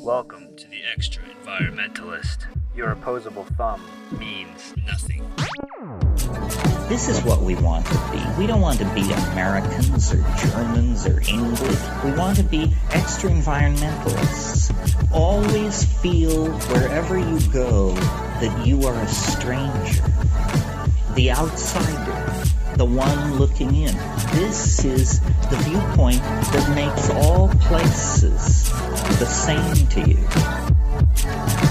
Welcome to the Extra Environmentalist. Your opposable thumb means nothing. This is what we want to be. We don't want to be Americans or Germans or English. We want to be extra environmentalists. Always feel wherever you go that you are a stranger, the outsider, the one looking in. This is the viewpoint that makes all places the same to you.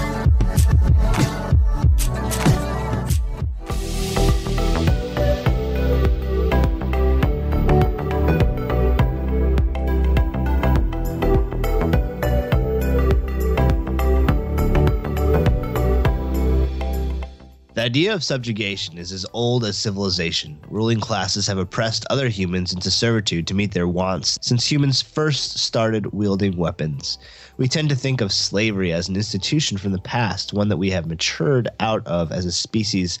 Idea of subjugation is as old as civilization. Ruling classes have oppressed other humans into servitude to meet their wants since humans first started wielding weapons. We tend to think of slavery as an institution from the past, one that we have matured out of as a species.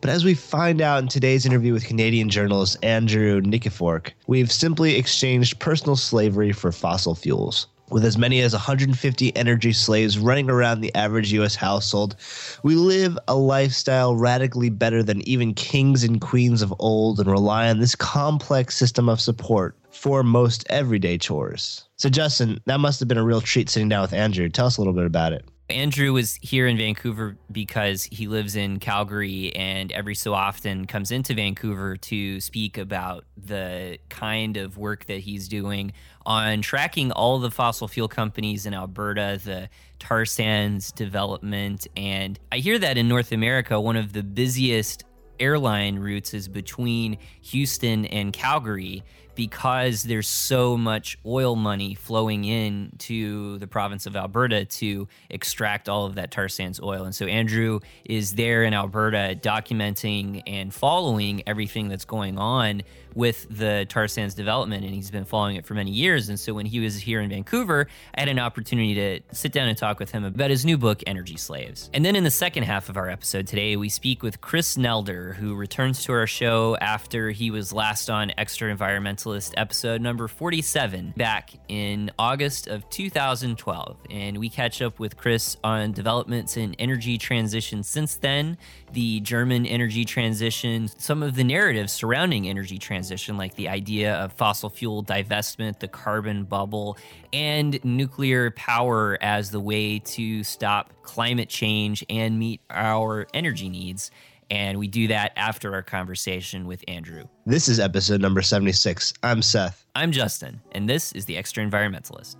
But as we find out in today's interview with Canadian journalist Andrew Nikiforuk, we've simply exchanged personal slavery for fossil fuels. With as many as 150 energy slaves running around the average U.S. household, we live a lifestyle radically better than even kings and queens of old and rely on this complex system of support for most everyday chores. So, Justin, that must have been a real treat sitting down with Andrew. Tell us a little bit about it. Andrew was here in Vancouver because he lives in Calgary and every so often comes into Vancouver to speak about the kind of work that he's doing on tracking all the fossil fuel companies in Alberta, the tar sands development. And I hear that in North America, one of the busiest airline routes is between Houston and Calgary because there's so much oil money flowing in to the province of Alberta to extract all of that tar sands oil. And so Andrew is there in Alberta documenting and following everything that's going on with the tar sands development and he's been following it for many years and so when he was here in Vancouver I had an opportunity to sit down and talk with him about his new book Energy Slaves. And then in the second half of our episode today we speak with Chris Nelder who returns to our show after he was last on Extra Environmentalist episode number 47 back in August of 2012 and we catch up with Chris on developments in energy transition since then, the German energy transition, some of the narratives surrounding energy transition like the idea of fossil fuel divestment, the carbon bubble, and nuclear power as the way to stop climate change and meet our energy needs. And we do that after our conversation with Andrew. This is episode number 76. I'm Seth. I'm Justin, and this is the Extra Environmentalist.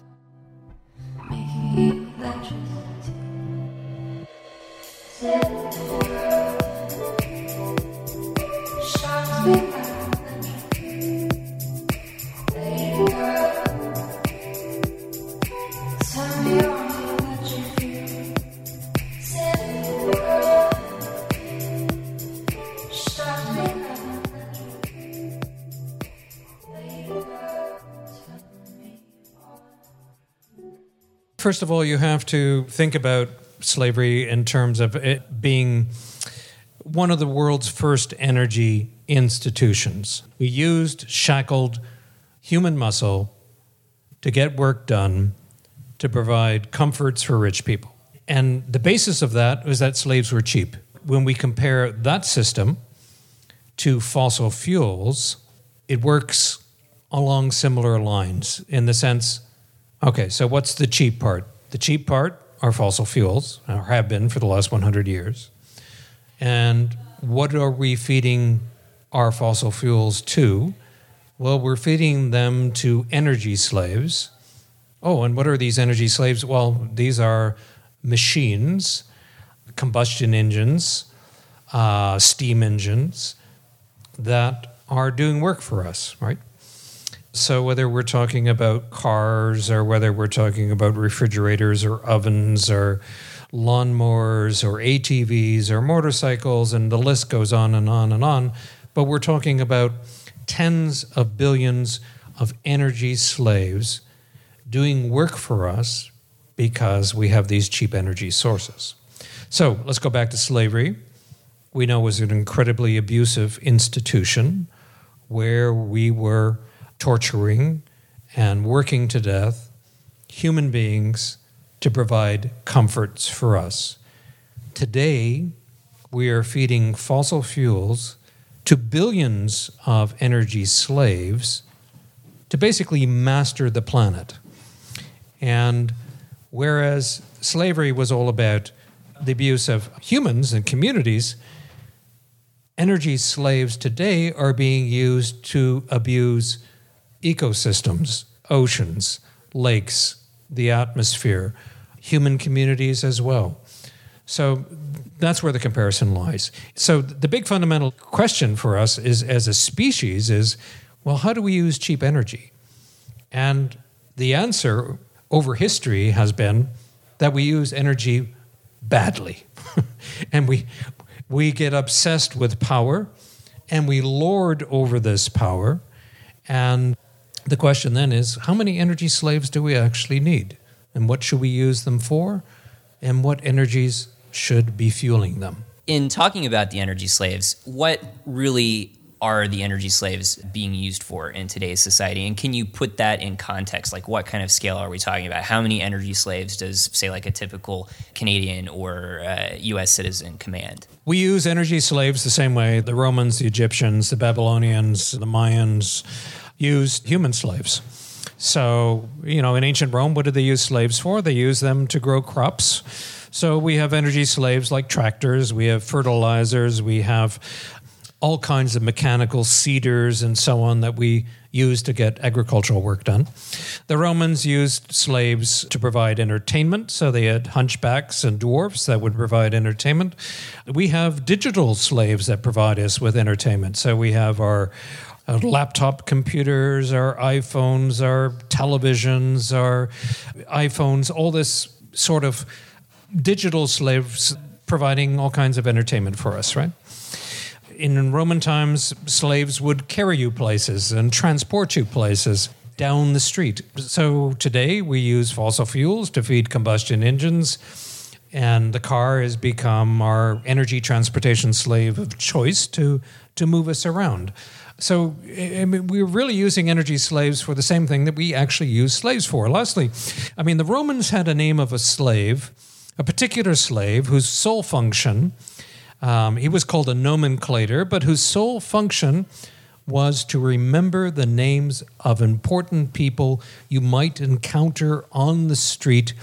First of all, you have to think about slavery in terms of it being one of the world's first energy institutions. We used shackled human muscle to get work done to provide comforts for rich people. And the basis of that was that slaves were cheap. When we compare that system to fossil fuels, it works along similar lines in the sense okay, so what's the cheap part? The cheap part are fossil fuels, or have been for the last 100 years. And what are we feeding our fossil fuels to? Well, we're feeding them to energy slaves. Oh, and what are these energy slaves? Well, these are machines, combustion engines, uh, steam engines that are doing work for us, right? So, whether we're talking about cars or whether we're talking about refrigerators or ovens or lawnmowers or ATVs or motorcycles, and the list goes on and on and on, but we're talking about tens of billions of energy slaves doing work for us because we have these cheap energy sources. So, let's go back to slavery. We know it was an incredibly abusive institution where we were torturing and working to death human beings to provide comforts for us. Today, we are feeding fossil fuels to billions of energy slaves to basically master the planet. And whereas slavery was all about the abuse of humans and communities, energy slaves today are being used to abuse ecosystems, oceans, lakes, the atmosphere, human communities as well. So that's where the comparison lies. So the big fundamental question for us is as a species is well, how do we use cheap energy? And the answer over history has been that we use energy badly. and we we get obsessed with power and we lord over this power. And the question then is how many energy slaves do we actually need? And what should we use them for? And what energies should be fueling them? In talking about the energy slaves, what really are the energy slaves being used for in today's society? And can you put that in context? Like, what kind of scale are we talking about? How many energy slaves does, say, like a typical Canadian or uh, US citizen command? We use energy slaves the same way the Romans, the Egyptians, the Babylonians, the Mayans used human slaves. So, you know, in ancient Rome, what did they use slaves for? They used them to grow crops. So we have energy slaves like tractors, we have fertilizers, we have all kinds of mechanical seeders and so on that we use to get agricultural work done. The Romans used slaves to provide entertainment, so they had hunchbacks and dwarfs that would provide entertainment. We have digital slaves that provide us with entertainment. So we have our laptop computers, our iPhones, our televisions, our iPhones, all this sort of digital slaves providing all kinds of entertainment for us, right? in Roman times, slaves would carry you places and transport you places down the street. So today we use fossil fuels to feed combustion engines, and the car has become our energy transportation slave of choice to, to move us around. So I mean, we're really using energy slaves for the same thing that we actually use slaves for. Lastly, I mean, the Romans had a name of a slave, a particular slave whose sole function um, he was called a nomenclator, but whose sole function was to remember the names of important people you might encounter on the street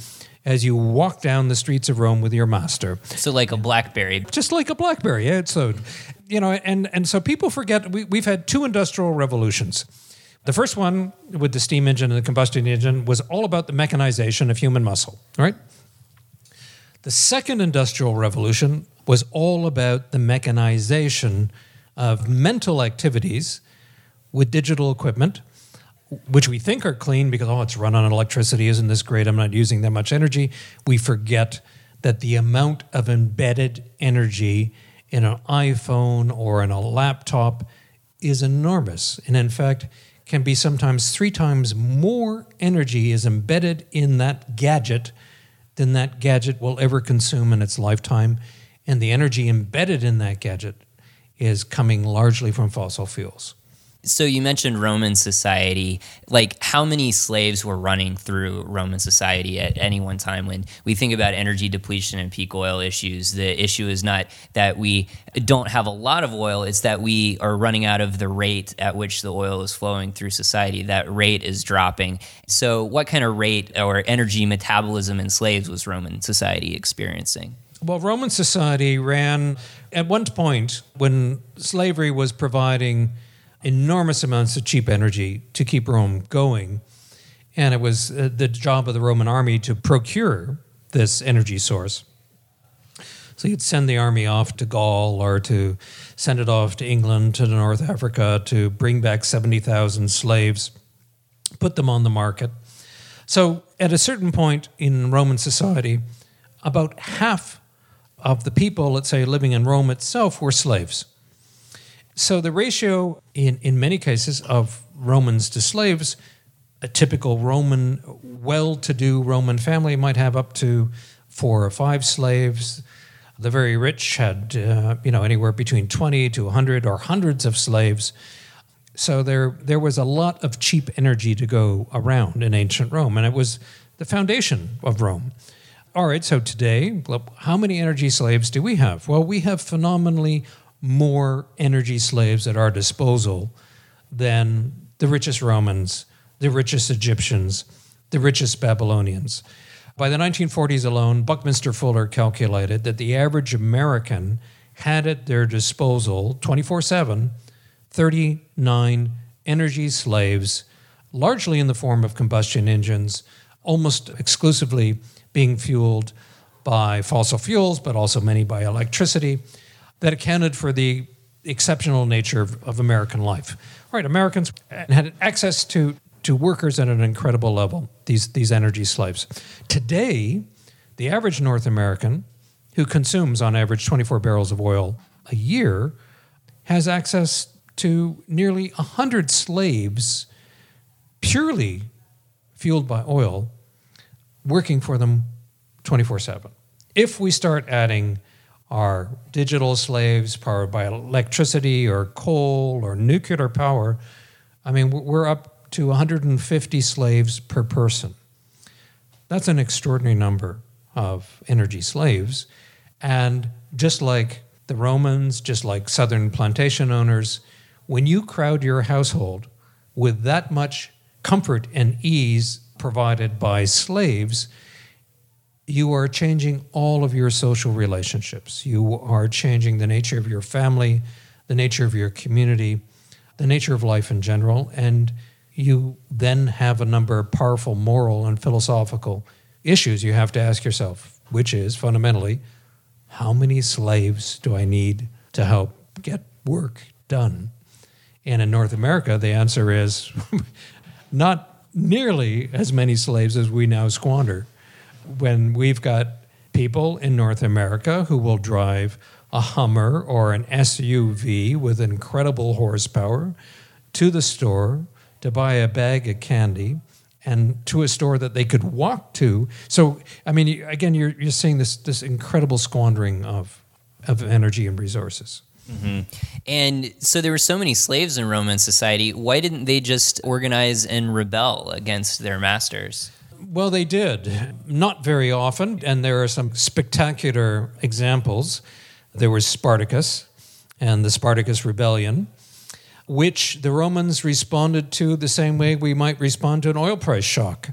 as you walk down the streets of Rome with your master. So, like a blackberry. Just like a blackberry, yeah. So, you know, and, and so people forget we, we've had two industrial revolutions. The first one with the steam engine and the combustion engine was all about the mechanization of human muscle, right? The second industrial revolution was all about the mechanization of mental activities with digital equipment, which we think are clean because, oh, it's run on electricity, isn't this great? I'm not using that much energy. We forget that the amount of embedded energy in an iPhone or in a laptop is enormous. And in fact, can be sometimes three times more energy is embedded in that gadget than that gadget will ever consume in its lifetime and the energy embedded in that gadget is coming largely from fossil fuels. So you mentioned Roman society. Like, how many slaves were running through Roman society at any one time? When we think about energy depletion and peak oil issues, the issue is not that we don't have a lot of oil; it's that we are running out of the rate at which the oil is flowing through society. That rate is dropping. So, what kind of rate or energy metabolism in slaves was Roman society experiencing? Well, Roman society ran at one point when slavery was providing enormous amounts of cheap energy to keep Rome going. And it was uh, the job of the Roman army to procure this energy source. So you'd send the army off to Gaul or to send it off to England, to North Africa to bring back 70,000 slaves, put them on the market. So at a certain point in Roman society, about half of the people, let's say, living in Rome itself were slaves. So the ratio, in, in many cases, of Romans to slaves, a typical Roman, well to do Roman family might have up to four or five slaves. The very rich had, uh, you know, anywhere between 20 to 100 or hundreds of slaves. So there, there was a lot of cheap energy to go around in ancient Rome, and it was the foundation of Rome. All right, so today, how many energy slaves do we have? Well, we have phenomenally more energy slaves at our disposal than the richest Romans, the richest Egyptians, the richest Babylonians. By the 1940s alone, Buckminster Fuller calculated that the average American had at their disposal 24 7 39 energy slaves, largely in the form of combustion engines, almost exclusively being fueled by fossil fuels, but also many by electricity, that accounted for the exceptional nature of, of American life. Right, Americans had access to, to workers at an incredible level, these, these energy slaves. Today, the average North American who consumes on average 24 barrels of oil a year has access to nearly 100 slaves purely fueled by oil working for them 24 7. If we start adding our digital slaves powered by electricity or coal or nuclear power, I mean, we're up to 150 slaves per person. That's an extraordinary number of energy slaves. And just like the Romans, just like southern plantation owners, when you crowd your household with that much comfort and ease provided by slaves, you are changing all of your social relationships. You are changing the nature of your family, the nature of your community, the nature of life in general, and you then have a number of powerful moral and philosophical issues you have to ask yourself, which is fundamentally, how many slaves do I need to help get work done? And in North America, the answer is not nearly as many slaves as we now squander. When we've got people in North America who will drive a Hummer or an SUV with incredible horsepower to the store to buy a bag of candy and to a store that they could walk to. So, I mean, again, you're, you're seeing this, this incredible squandering of, of energy and resources. Mm-hmm. And so there were so many slaves in Roman society. Why didn't they just organize and rebel against their masters? Well, they did. Not very often. And there are some spectacular examples. There was Spartacus and the Spartacus Rebellion, which the Romans responded to the same way we might respond to an oil price shock.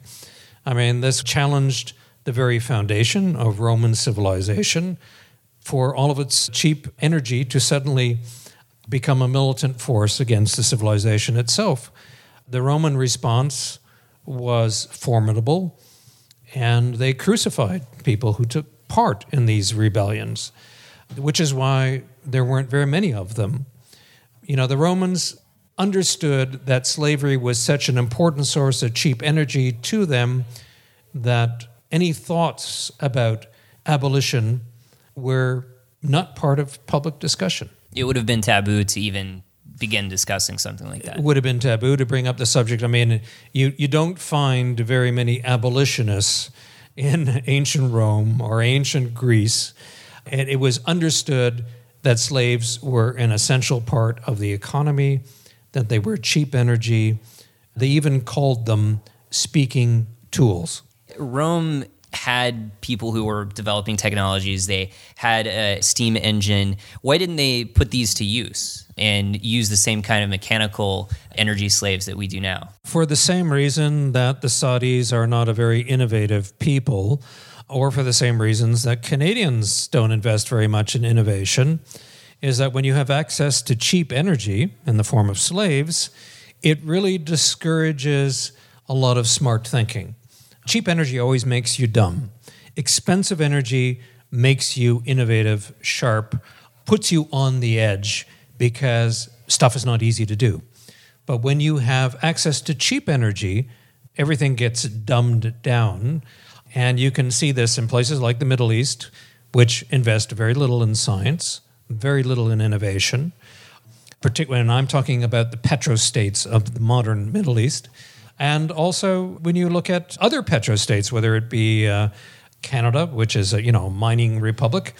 I mean, this challenged the very foundation of Roman civilization for all of its cheap energy to suddenly become a militant force against the civilization itself. The Roman response was formidable, and they crucified people who took part in these rebellions, which is why there weren't very many of them. You know, the Romans understood that slavery was such an important source of cheap energy to them that any thoughts about abolition were not part of public discussion. It would have been taboo to even begin discussing something like that. It would have been taboo to bring up the subject. I mean, you, you don't find very many abolitionists in ancient Rome or ancient Greece. And it was understood that slaves were an essential part of the economy, that they were cheap energy. They even called them speaking tools. Rome had people who were developing technologies. They had a steam engine. Why didn't they put these to use and use the same kind of mechanical energy slaves that we do now? For the same reason that the Saudis are not a very innovative people, or for the same reasons that Canadians don't invest very much in innovation, is that when you have access to cheap energy in the form of slaves, it really discourages a lot of smart thinking. Cheap energy always makes you dumb. Expensive energy makes you innovative, sharp, puts you on the edge because stuff is not easy to do. But when you have access to cheap energy, everything gets dumbed down. And you can see this in places like the Middle East, which invest very little in science, very little in innovation. Particularly, and I'm talking about the petrostates of the modern Middle East. And also, when you look at other petrostates, whether it be uh, Canada, which is a you know mining republic,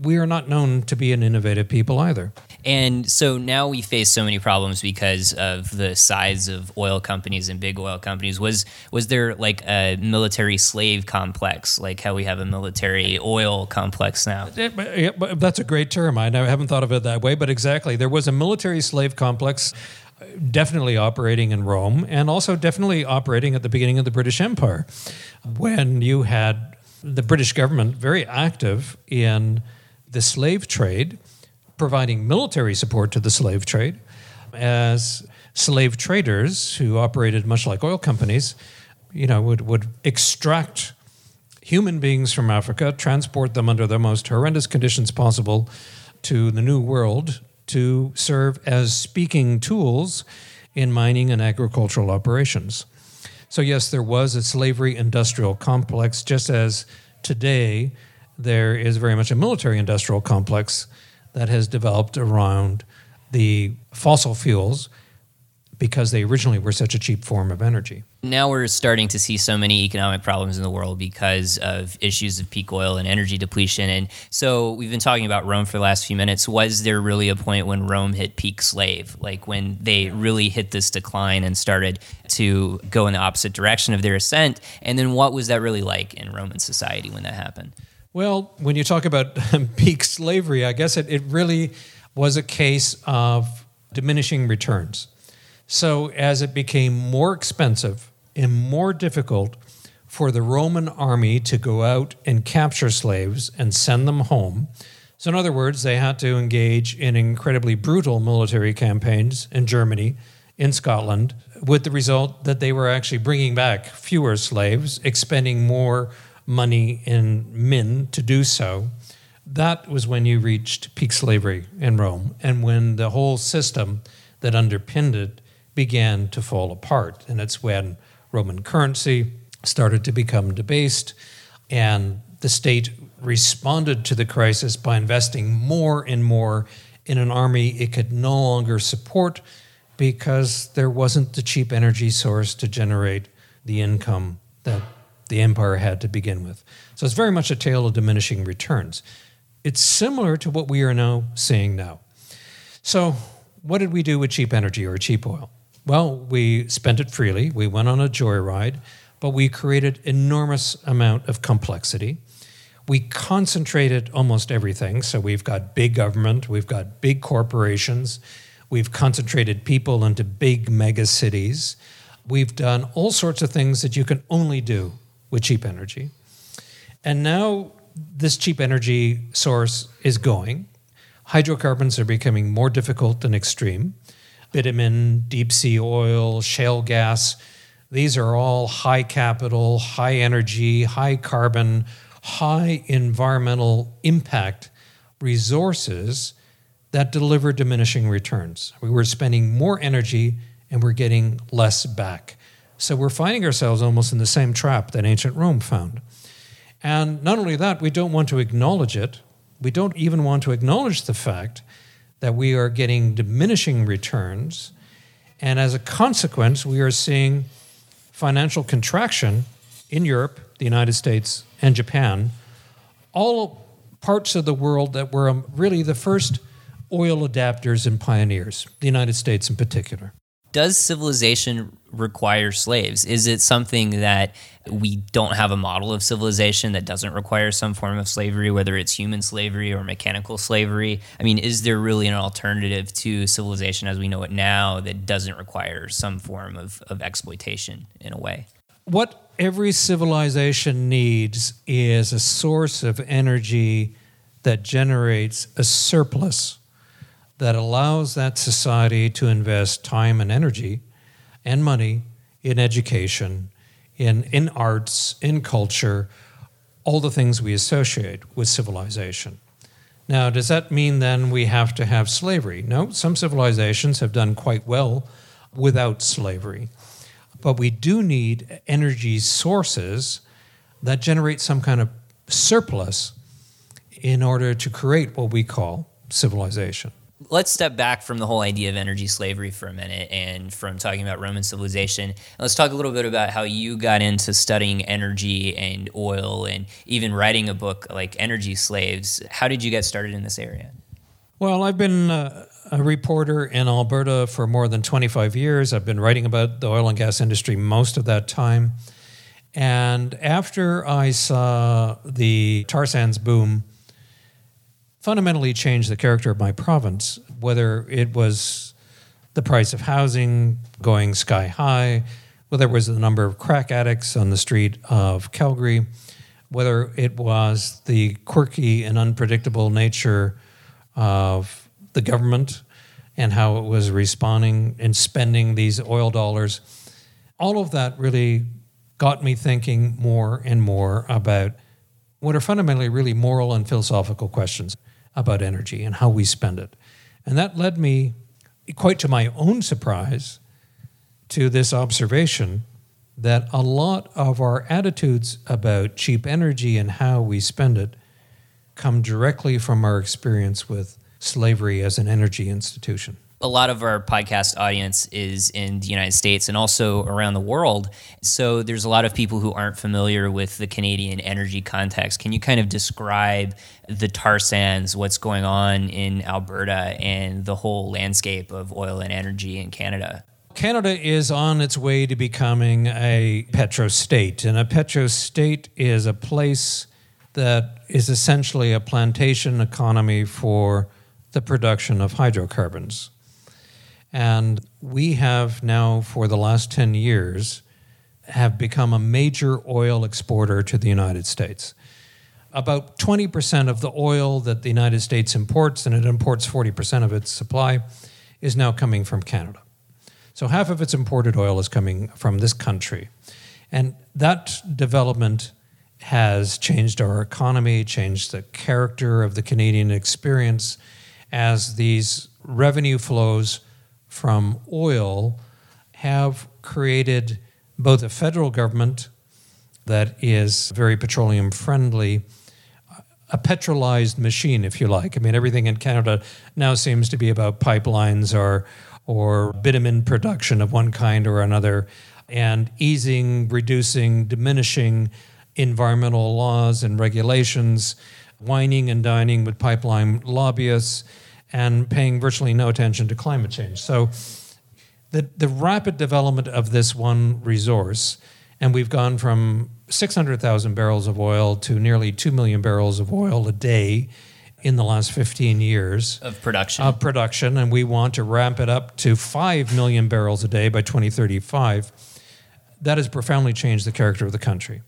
we are not known to be an innovative people either. And so now we face so many problems because of the size of oil companies and big oil companies. Was was there like a military slave complex, like how we have a military oil complex now? That's a great term. I haven't thought of it that way, but exactly. There was a military slave complex definitely operating in Rome and also definitely operating at the beginning of the British Empire when you had the British government very active in the slave trade providing military support to the slave trade as slave traders who operated much like oil companies, you know, would, would extract human beings from Africa, transport them under the most horrendous conditions possible to the New World to serve as speaking tools in mining and agricultural operations. So, yes, there was a slavery industrial complex, just as today there is very much a military industrial complex that has developed around the fossil fuels because they originally were such a cheap form of energy. Now we're starting to see so many economic problems in the world because of issues of peak oil and energy depletion. And so we've been talking about Rome for the last few minutes. Was there really a point when Rome hit peak slave, like when they really hit this decline and started to go in the opposite direction of their ascent? And then what was that really like in Roman society when that happened? Well, when you talk about peak slavery, I guess it, it really was a case of diminishing returns. So, as it became more expensive and more difficult for the Roman army to go out and capture slaves and send them home, so in other words, they had to engage in incredibly brutal military campaigns in Germany, in Scotland, with the result that they were actually bringing back fewer slaves, expending more money in men to do so, that was when you reached peak slavery in Rome and when the whole system that underpinned it began to fall apart. And it's when Roman currency started to become debased and the state responded to the crisis by investing more and more in an army it could no longer support because there wasn't the cheap energy source to generate the income that the empire had to begin with. So it's very much a tale of diminishing returns. It's similar to what we are now seeing now. So, what did we do with cheap energy or cheap oil? Well, we spent it freely. We went on a joyride, but we created enormous amount of complexity. We concentrated almost everything. So we've got big government, we've got big corporations, we've concentrated people into big mega cities. We've done all sorts of things that you can only do with cheap energy. And now this cheap energy source is going. Hydrocarbons are becoming more difficult and extreme. Bitumen, deep sea oil, shale gas, these are all high capital, high energy, high carbon, high environmental impact resources that deliver diminishing returns. We were spending more energy and we're getting less back. So we're finding ourselves almost in the same trap that ancient Rome found. And not only that, we don't want to acknowledge it. We don't even want to acknowledge the fact that we are getting diminishing returns. And as a consequence, we are seeing financial contraction in Europe, the United States, and Japan, all parts of the world that were um, really the first oil adapters and pioneers, the United States in particular does civilization require slaves? Is it something that we don't have a model of civilization that doesn't require some form of slavery, whether it's human slavery or mechanical slavery? I mean, is there really an alternative to civilization as we know it now that doesn't require some form of, of exploitation in a way? What every civilization needs is a source of energy that generates a surplus that allows that society to invest time and energy and money in education, in, in arts, in culture, all the things we associate with civilization. Now, does that mean then we have to have slavery? No, some civilizations have done quite well without slavery. But we do need energy sources that generate some kind of surplus in order to create what we call civilization. Let's step back from the whole idea of energy slavery for a minute and from talking about Roman civilization. Let's talk a little bit about how you got into studying energy and oil and even writing a book like Energy Slaves. How did you get started in this area? Well, I've been uh, a reporter in Alberta for more than 25 years. I've been writing about the oil and gas industry most of that time. And after I saw the tar sands boom fundamentally changed the character of my province, whether it was the price of housing going sky high, whether it was the number of crack addicts on the street of Calgary, whether it was the quirky and unpredictable nature of the government and how it was responding and spending these oil dollars. All of that really got me thinking more and more about what are fundamentally really moral and philosophical questions about energy and how we spend it. And that led me, quite to my own surprise, to this observation that a lot of our attitudes about cheap energy and how we spend it come directly from our experience with slavery as an energy institution a lot of our podcast audience is in the United States and also around the world. So there's a lot of people who aren't familiar with the Canadian energy context. Can you kind of describe the tar sands, what's going on in Alberta, and the whole landscape of oil and energy in Canada? Canada is on its way to becoming a petro state, and a petro state is a place that is essentially a plantation economy for the production of hydrocarbons. And we have now, for the last 10 years, have become a major oil exporter to the United States. About 20% of the oil that the United States imports, and it imports 40% of its supply, is now coming from Canada. So half of its imported oil is coming from this country. And that development has changed our economy, changed the character of the Canadian experience as these revenue flows from oil have created both a federal government that is very petroleum friendly, a petrolized machine, if you like. I mean, everything in Canada now seems to be about pipelines or or bitumen production of one kind or another, and easing, reducing, diminishing environmental laws and regulations, wining and dining with pipeline lobbyists, and paying virtually no attention to climate change. So the, the rapid development of this one resource, and we've gone from 600,000 barrels of oil to nearly 2 million barrels of oil a day in the last 15 years of production. Of production, and we want to ramp it up to 5 million barrels a day by 2035. That has profoundly changed the character of the country.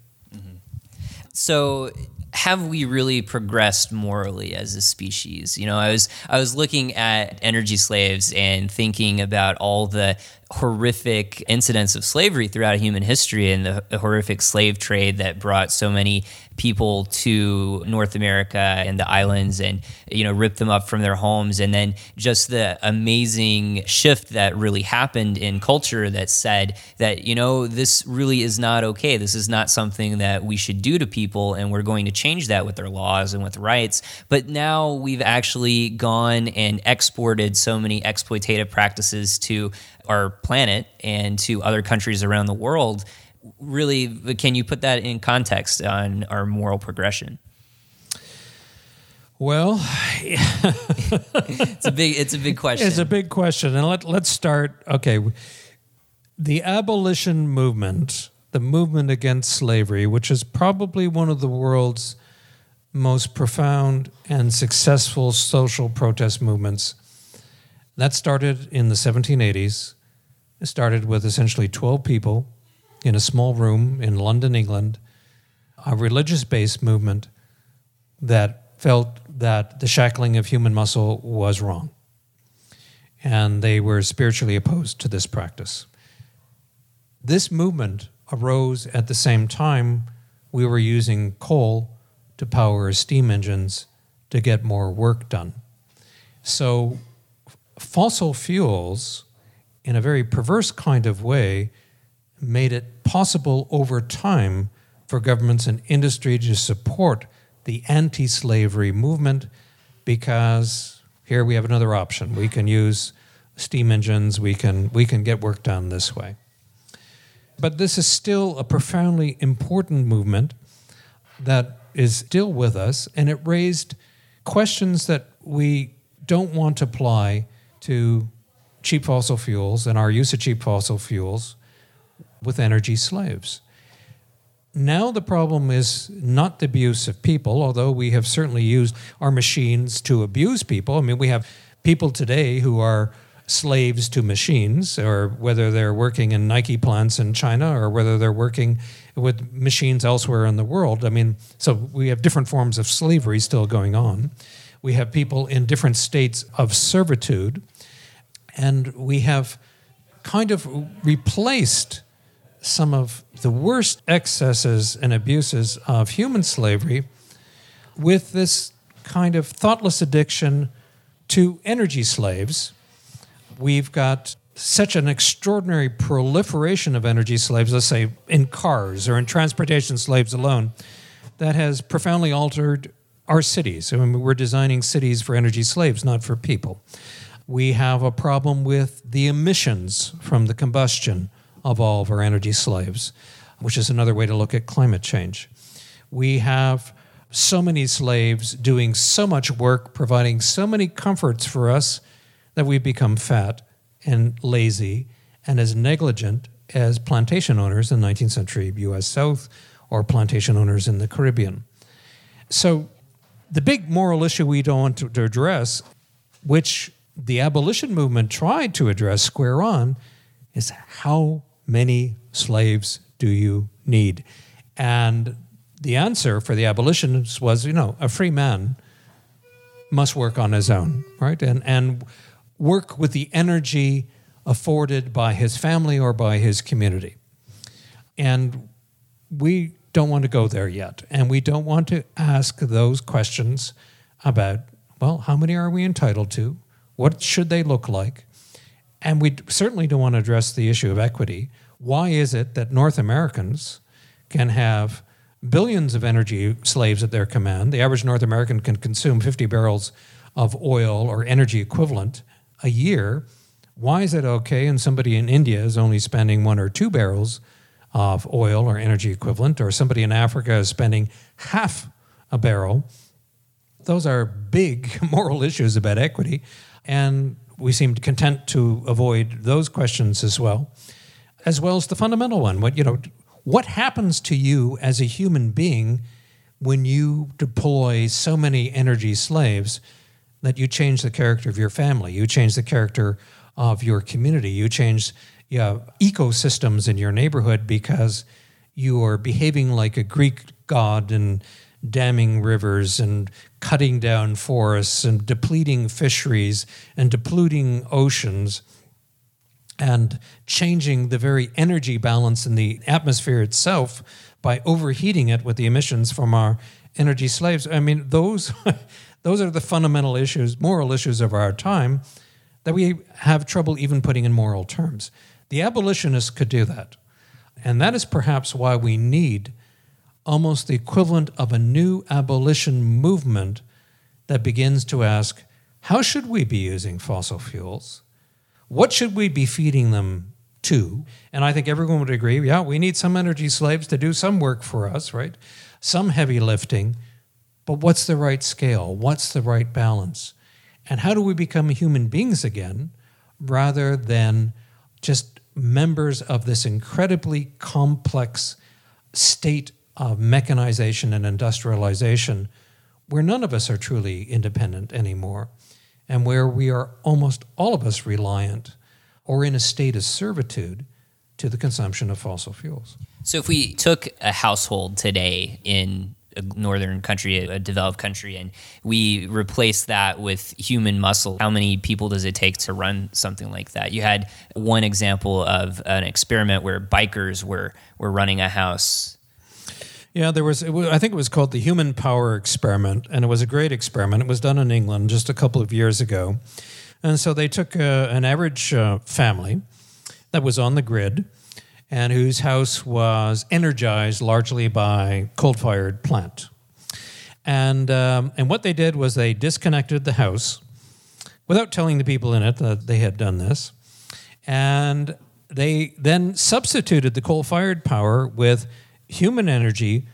So have we really progressed morally as a species? You know, I was I was looking at energy slaves and thinking about all the horrific incidents of slavery throughout human history and the, the, horrific slave trade that brought so many people to North America and the islands and you know ripped them up from their homes. And then just the amazing shift that really happened in culture that said that you know this really is not okay. This is not something that we should do to people and we're going to change that with our laws and with rights. But now we've actually gone and exported so many exploitative practices to our planet and to other countries around the world really can you put that in context on our moral progression well it's a big it's a big question it's a big question and let, let's start okay the abolition movement the movement against slavery which is probably one of the world's most profound and successful social protest movements that started in the 1780s. Started with essentially 12 people in a small room in London, England, a religious based movement that felt that the shackling of human muscle was wrong. And they were spiritually opposed to this practice. This movement arose at the same time we were using coal to power steam engines to get more work done. So fossil fuels, in a very perverse kind of way, made it possible over time for governments and industry to support the anti slavery movement because here we have another option. We can use steam engines. We can we can get work done this way. But this is still a profoundly important movement that is still with us, and it raised questions that we don't want to apply to cheap fossil fuels and our use of cheap fossil fuels with energy slaves. Now the problem is not the abuse of people, although we have certainly used our machines to abuse people. I mean, we have people today who are slaves to machines, or whether they're working in Nike plants in China or whether they're working with machines elsewhere in the world. I mean, so we have different forms of slavery still going on. We have people in different states of servitude, and we have kind of replaced some of the worst excesses and abuses of human slavery with this kind of thoughtless addiction to energy slaves. We've got such an extraordinary proliferation of energy slaves, let's say in cars or in transportation slaves alone, that has profoundly altered our cities. I mean, we're designing cities for energy slaves, not for people. We have a problem with the emissions from the combustion of all of our energy slaves, which is another way to look at climate change. We have so many slaves doing so much work, providing so many comforts for us that we've become fat and lazy and as negligent as plantation owners in 19th century US South or plantation owners in the Caribbean. So, the big moral issue we don't want to address, which the abolition movement tried to address square on, is how many slaves do you need? And the answer for the abolitionists was, you know, a free man must work on his own, right? And and work with the energy afforded by his family or by his community. And we don't want to go there yet. And we don't want to ask those questions about, well, how many are we entitled to? What should they look like? And we certainly don't want to address the issue of equity. Why is it that North Americans can have billions of energy slaves at their command? The average North American can consume 50 barrels of oil or energy equivalent a year. Why is it okay and somebody in India is only spending one or two barrels of oil or energy equivalent, or somebody in Africa is spending half a barrel? Those are big moral issues about equity. And we seem content to avoid those questions as well, as well as the fundamental one. What you know, what happens to you as a human being when you deploy so many energy slaves that you change the character of your family, you change the character of your community, you change yeah, ecosystems in your neighborhood because you are behaving like a Greek god and damming rivers and cutting down forests and depleting fisheries and depleting oceans and changing the very energy balance in the atmosphere itself by overheating it with the emissions from our energy slaves. I mean, those those are the fundamental issues, moral issues of our time that we have trouble even putting in moral terms. The abolitionists could do that. And that is perhaps why we need almost the equivalent of a new abolition movement that begins to ask how should we be using fossil fuels? What should we be feeding them to? And I think everyone would agree yeah, we need some energy slaves to do some work for us, right? Some heavy lifting. But what's the right scale? What's the right balance? And how do we become human beings again rather than just members of this incredibly complex state of mechanization and industrialization where none of us are truly independent anymore and where we are almost all of us reliant or in a state of servitude to the consumption of fossil fuels. So, if we took a household today in a northern country, a developed country, and we replace that with human muscle, how many people does it take to run something like that? You had one example of an experiment where bikers were were running a house yeah, there was, was, I think it was called the Human Power Experiment, and it was a great experiment. It was done in England just a couple of years ago. And so they took uh, an average uh, family that was on the grid and whose house was energized largely by coal fired plant. And, um, and what they did was they disconnected the house without telling the people in it that they had done this. And they then substituted the coal fired power with human energy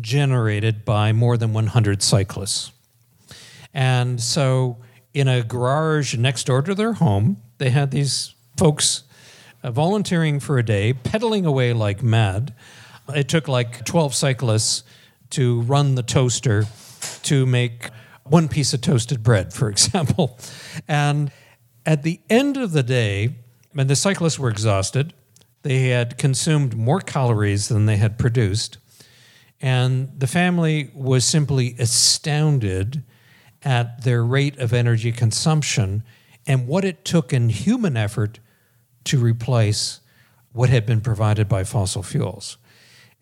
generated by more than 100 cyclists. And so, in a garage next door to their home, they had these folks uh, volunteering for a day, pedaling away like mad. It took like 12 cyclists to run the toaster to make one piece of toasted bread, for example. And at the end of the day, when the cyclists were exhausted, they had consumed more calories than they had produced. And the family was simply astounded at their rate of energy consumption and what it took in human effort to replace what had been provided by fossil fuels.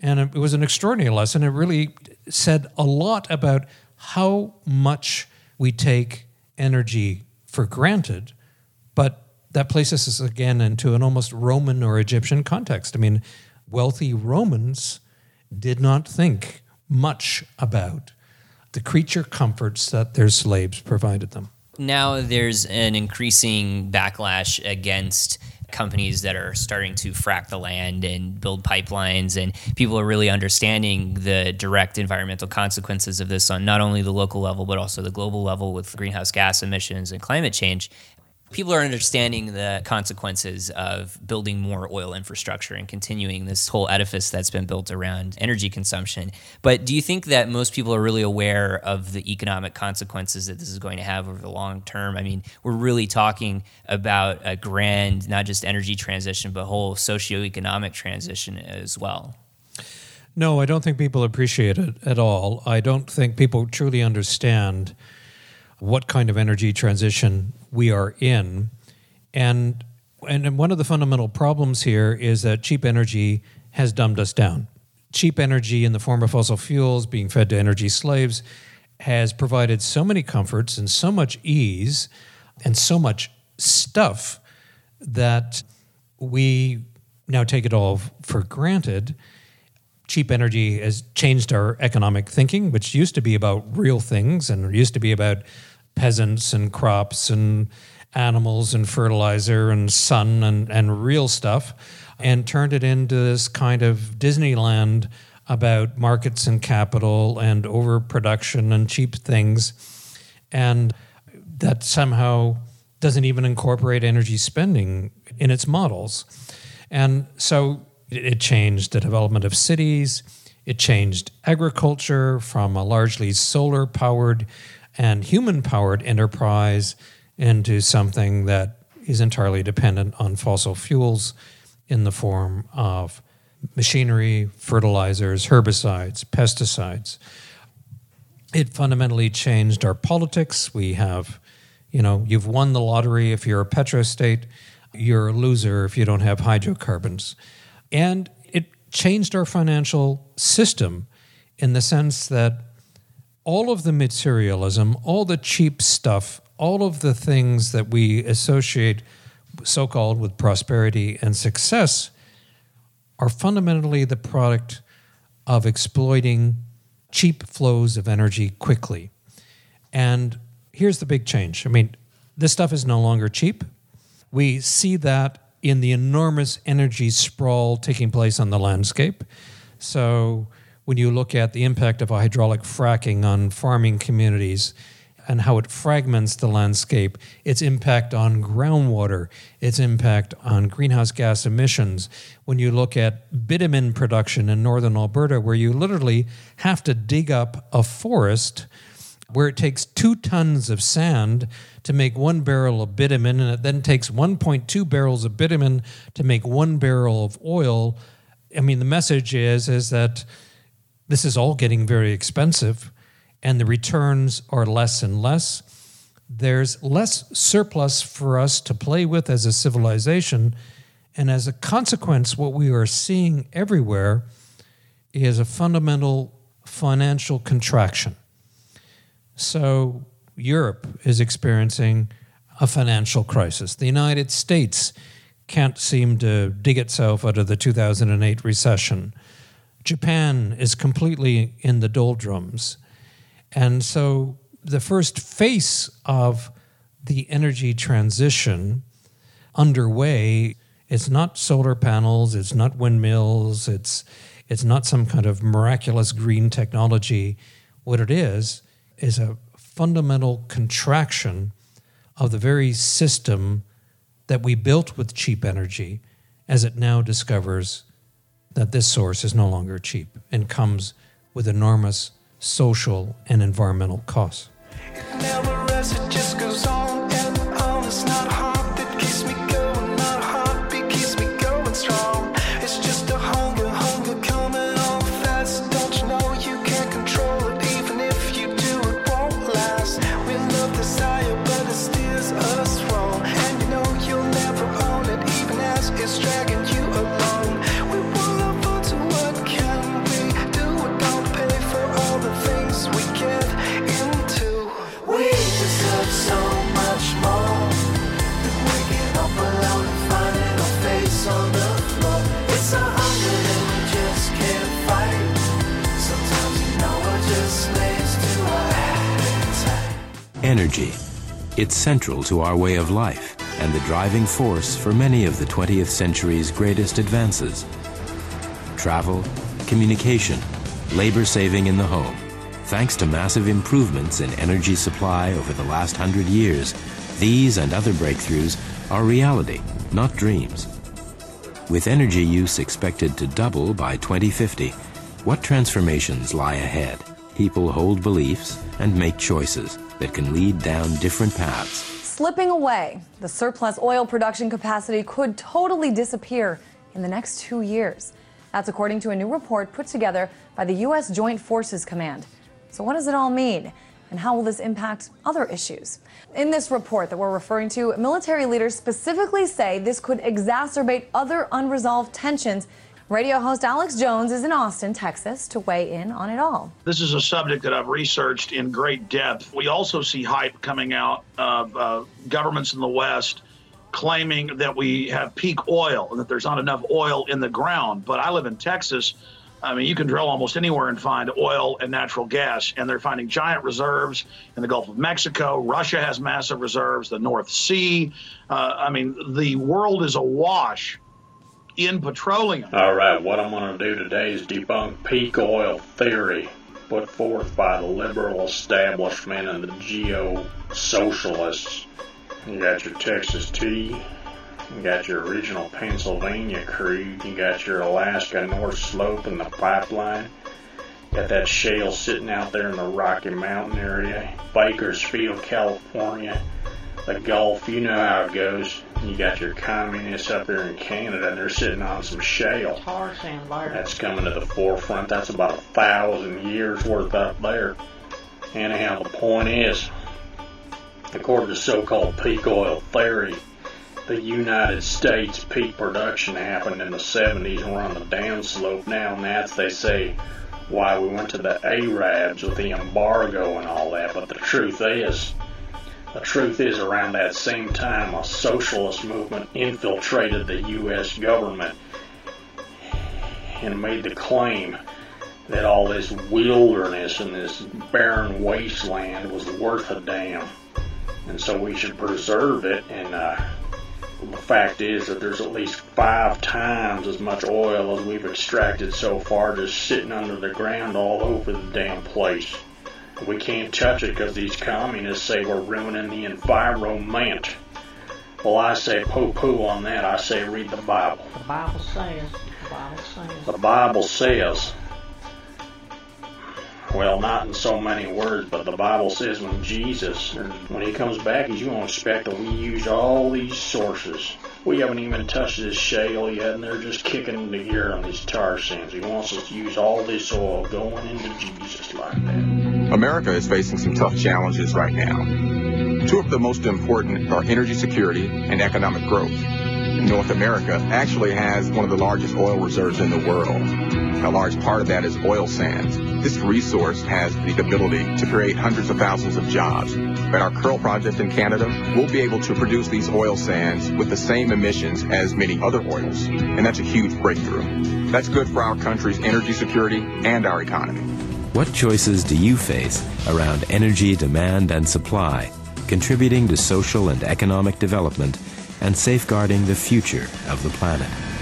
And it was an extraordinary lesson. It really said a lot about how much we take energy for granted, but that places us again into an almost Roman or Egyptian context. I mean, wealthy Romans did not think much about the creature comforts that their slaves provided them. Now there's an increasing backlash against companies that are starting to frack the land and build pipelines and people are really understanding the direct environmental consequences of this on not only the local level but also the global level with greenhouse gas emissions and climate change people are understanding the consequences of building more oil infrastructure and continuing this whole edifice that's been built around energy consumption. But do you think that most people are really aware of the economic consequences that this is going to have over the long term? I mean, we're really talking about a grand, not just energy transition, but whole socioeconomic transition as well. No, I don't think people appreciate it at all. I don't think people truly understand what kind of energy transition we are in. And, and one of the fundamental problems here is that cheap energy has dumbed us down. Cheap energy in the form of fossil fuels being fed to energy slaves has provided so many comforts and so much ease and so much stuff that we now take it all for granted. Cheap energy has changed our economic thinking, which used to be about real things and used to be about peasants and crops and animals and fertilizer and sun and, and real stuff and turned it into this kind of Disneyland about markets and capital and overproduction and cheap things. And that somehow doesn't even incorporate energy spending in its models. And so it changed the development of cities. It changed agriculture from a largely solar powered and human powered enterprise into something that is entirely dependent on fossil fuels in the form of machinery, fertilizers, herbicides, pesticides. It fundamentally changed our politics. We have, you know, you've won the lottery if you're a petrostate, you're a loser if you don't have hydrocarbons. And it changed our financial system in the sense that all of the materialism, all the cheap stuff, all of the things that we associate so called with prosperity and success are fundamentally the product of exploiting cheap flows of energy quickly. And here's the big change. I mean, this stuff is no longer cheap. We see that in the enormous energy sprawl taking place on the landscape. So, when you look at the impact of hydraulic fracking on farming communities and how it fragments the landscape, its impact on groundwater, its impact on greenhouse gas emissions. When you look at bitumen production in northern Alberta, where you literally have to dig up a forest where it takes two tons of sand to make one barrel of bitumen, and it then takes 1.2 barrels of bitumen to make one barrel of oil. I mean, the message is is that this is all getting very expensive, and the returns are less and less. There's less surplus for us to play with as a civilization. And as a consequence, what we are seeing everywhere is a fundamental financial contraction. So, Europe is experiencing a financial crisis. The United States can't seem to dig itself out of the 2008 recession. Japan is completely in the doldrums. And so the first face of the energy transition underway. It's not solar panels, it's not windmills, it's it's not some kind of miraculous green technology. What it is is a fundamental contraction of the very system that we built with cheap energy as it now discovers that this source is no longer cheap and comes with enormous social and environmental costs. Central to our way of life and the driving force for many of the 20th century's greatest advances. Travel, communication, labor saving in the home. Thanks to massive improvements in energy supply over the last hundred years, these and other breakthroughs are reality, not dreams. With energy use expected to double by 2050, what transformations lie ahead? People hold beliefs and make choices that can lead down different paths. Slipping away, the surplus oil production capacity could totally disappear in the next two years. That's according to a new report put together by the U.S. Joint Forces Command. So, what does it all mean? And how will this impact other issues? In this report that we're referring to, military leaders specifically say this could exacerbate other unresolved tensions Radio host Alex Jones is in Austin, Texas, to weigh in on it all. This is a subject that I've researched in great depth. We also see hype coming out of uh, governments in the West claiming that we have peak oil and that there's not enough oil in the ground. But I live in Texas. I mean, you can drill almost anywhere and find oil and natural gas, and they're finding giant reserves in the Gulf of Mexico. Russia has massive reserves, the North Sea. Uh, I mean, the world is awash in petroleum. All right, what I'm going to do today is debunk peak oil theory put forth by the liberal establishment and the geo socialists. You got your Texas tea, you got your original Pennsylvania crude, you got your Alaska North Slope and the pipeline. Got that shale sitting out there in the Rocky Mountain area, Bakersfield, California, the Gulf, you know how it goes. You got your communists up there in Canada, and they're sitting on some shale. Tar sand That's coming to the forefront. That's about a thousand years worth up there. Anyhow, the point is, according to so-called peak oil theory, the United States peak production happened in the 70s, and we're on the downslope now, and that's, they say, why we went to the Arabs with the embargo and all that. But the truth is, the truth is, around that same time, a socialist movement infiltrated the U.S. government and made the claim that all this wilderness and this barren wasteland was worth a damn. And so we should preserve it. And uh, the fact is that there's at least five times as much oil as we've extracted so far just sitting under the ground all over the damn place. We can't touch it because these communists say we're ruining the environment. Well, I say poo poo on that. I say read the Bible. The Bible says. The Bible says. The Bible says. Well, not in so many words, but the Bible says when Jesus, when he comes back, he's going to expect that we use all these sources we haven't even touched this shale yet, and they're just kicking into gear on these tar sands. He wants us to use all this oil going into Jesus like that. America is facing some tough challenges right now. Two of the most important are energy security and economic growth. North America actually has one of the largest oil reserves in the world. A large part of that is oil sands. This resource has the ability to create hundreds of thousands of jobs. At our Kearl project in Canada, we'll be able to produce these oil sands with the same emissions as many other oils. And that's a huge breakthrough. That's good for our country's energy security and our economy. What choices do you face around energy demand and supply? contributing to social and economic development and safeguarding the future of the planet.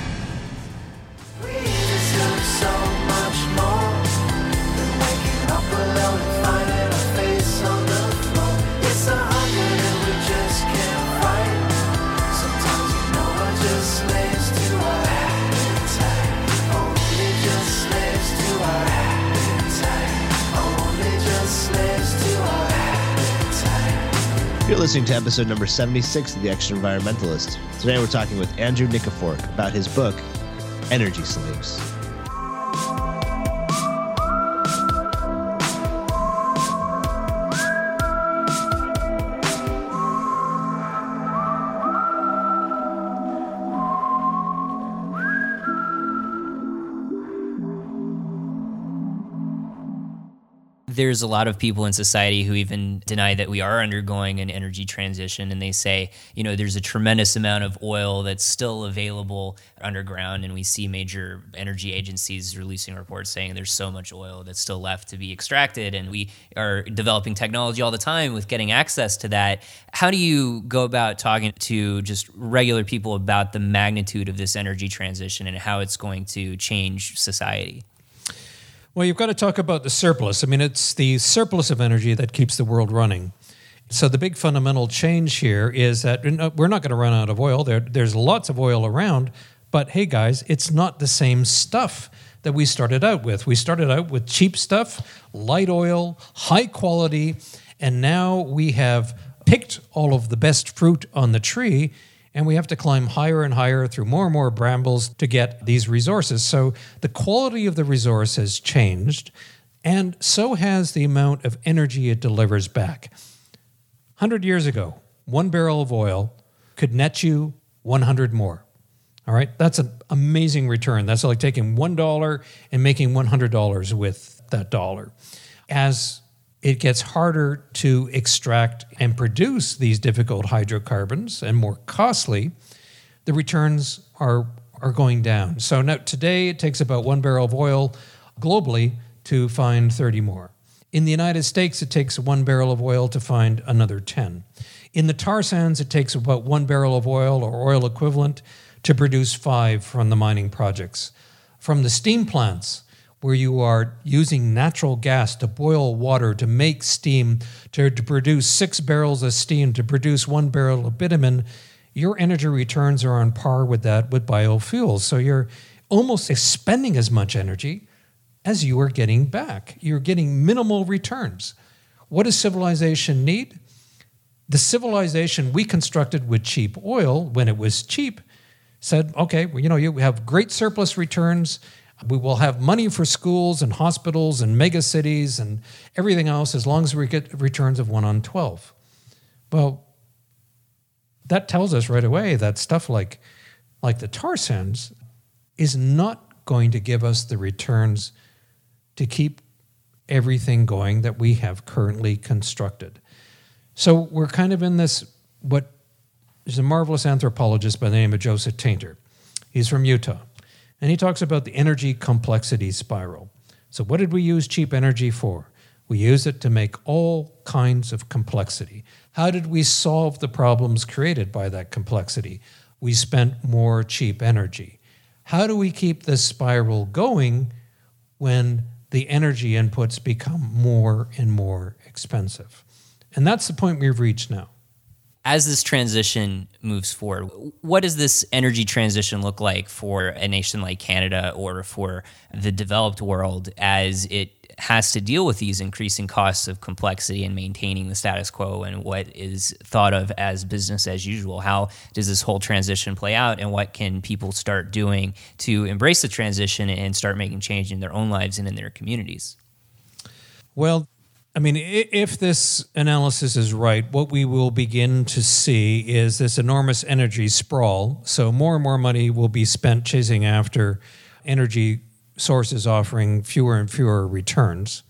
Listening to episode number 76 of The Extraenvironmentalist. Today we're talking with Andrew Nikiforuk about his book, Energy Slaves. There's a lot of people in society who even deny that we are undergoing an energy transition and they say you know there's a tremendous amount of oil that's still available underground and we see major energy agencies releasing reports saying there's so much oil that's still left to be extracted and we are developing technology all the time with getting access to that. How do you go about talking to just regular people about the magnitude of this energy transition and how it's going to change society well, you've got to talk about the surplus. I mean, it's the surplus of energy that keeps the world running. So the big fundamental change here is that we're not going to run out of oil. There, there's lots of oil around, but hey, guys, it's not the same stuff that we started out with. We started out with cheap stuff, light oil, high quality, and now we have picked all of the best fruit on the tree and we have to climb higher and higher through more and more brambles to get these resources. So the quality of the resource has changed, and so has the amount of energy it delivers back. 100 years ago, one barrel of oil could net you 100 more. All right, that's an amazing return. That's like taking $1 and making $100 with that dollar. As it gets harder to extract and produce these difficult hydrocarbons and more costly, the returns are, are going down. So now today it takes about one barrel of oil globally to find 30 more. In the United States, it takes one barrel of oil to find another 10. In the tar sands, it takes about one barrel of oil or oil equivalent to produce five from the mining projects. From the steam plants, where you are using natural gas to boil water to make steam, to, to produce six barrels of steam, to produce one barrel of bitumen, your energy returns are on par with that with biofuels. So you're almost expending as much energy as you are getting back. You're getting minimal returns. What does civilization need? The civilization we constructed with cheap oil when it was cheap said, okay, well, you know, you have great surplus returns we will have money for schools and hospitals and mega cities and everything else as long as we get returns of 1 on 12. Well, that tells us right away that stuff like, like the tar sands is not going to give us the returns to keep everything going that we have currently constructed. So we're kind of in this what is a marvelous anthropologist by the name of Joseph Tainter. He's from Utah. And he talks about the energy complexity spiral. So, what did we use cheap energy for? We use it to make all kinds of complexity. How did we solve the problems created by that complexity? We spent more cheap energy. How do we keep this spiral going when the energy inputs become more and more expensive? And that's the point we've reached now as this transition moves forward, what does this energy transition look like for a nation like Canada or for the developed world as it has to deal with these increasing costs of complexity and maintaining the status quo and what is thought of as business as usual? How does this whole transition play out, and what can people start doing to embrace the transition and start making change in their own lives and in their communities? Well, I mean, if this analysis is right, what we will begin to see is this enormous energy sprawl. So, more and more money will be spent chasing after energy sources offering fewer and fewer returns.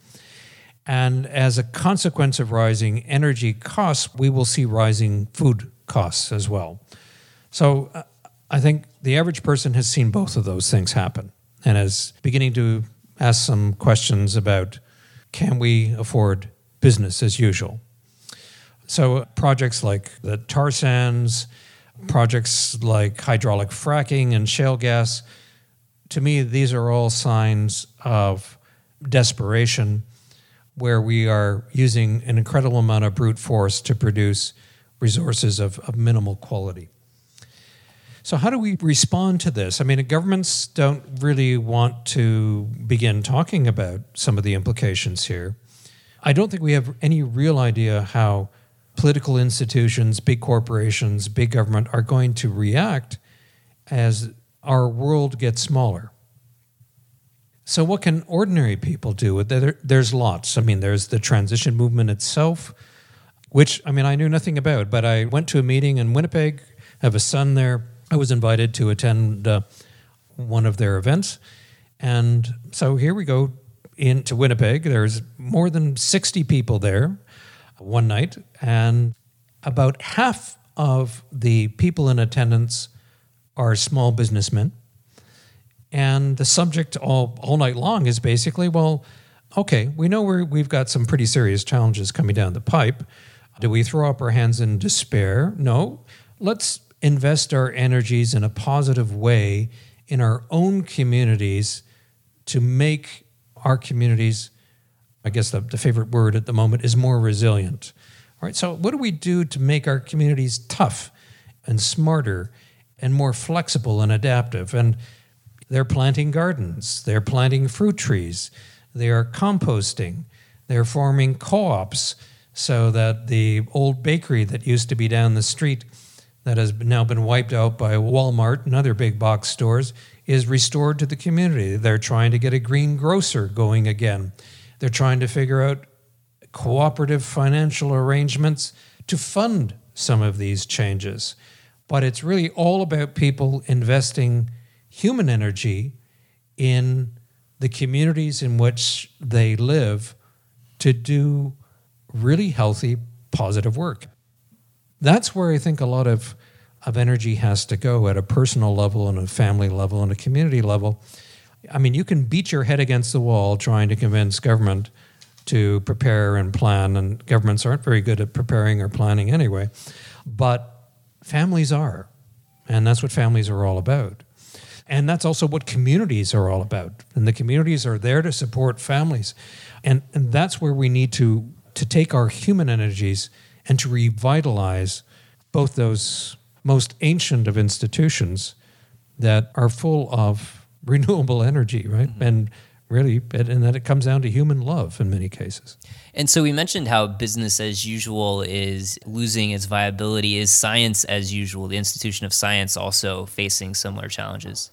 And as a consequence of rising energy costs, we will see rising food costs as well. So, uh, I think the average person has seen both of those things happen and is beginning to ask some questions about can we afford business as usual? So projects like the tar sands, projects like hydraulic fracking and shale gas, to me, these are all signs of desperation where we are using an incredible amount of brute force to produce resources of, of minimal quality. So, how do we respond to this? I mean, governments don't really want to begin talking about some of the implications here. I don't think we have any real idea how political institutions, big corporations, big government are going to react as our world gets smaller. So, what can ordinary people do? There, there's lots. I mean, there's the transition movement itself, which I mean, I knew nothing about, but I went to a meeting in Winnipeg. I have a son there. I was invited to attend uh, one of their events, and so here we go into Winnipeg. There's more than 60 people there one night, and about half of the people in attendance are small businessmen. And the subject all, all night long is basically well, okay, we know we we've got some pretty serious challenges coming down the pipe. Do we throw up our hands in despair? No. Let's invest our energies in a positive way in our own communities to make our communities, I guess the, the favorite word at the moment is more resilient. All right, so what do we do to make our communities tough and smarter and more flexible and adaptive? And they're planting gardens, they're planting fruit trees, they are composting, they're forming co ops so that the old bakery that used to be down the street that has now been wiped out by Walmart and other big box stores is restored to the community. They're trying to get a green grocer going again. They're trying to figure out cooperative financial arrangements to fund some of these changes. But it's really all about people investing human energy in the communities in which they live to do really healthy, positive work. That's where I think a lot of of energy has to go at a personal level and a family level and a community level. I mean, you can beat your head against the wall trying to convince government to prepare and plan, and governments aren't very good at preparing or planning anyway. But families are, and that's what families are all about. And that's also what communities are all about. And the communities are there to support families. And, and that's where we need to, to take our human energies and to revitalize both those most ancient of institutions that are full of renewable energy, right? Mm-hmm. And really, and that it comes down to human love in many cases. And so we mentioned how business as usual is losing its viability. Is science as usual, the institution of science, also facing similar challenges?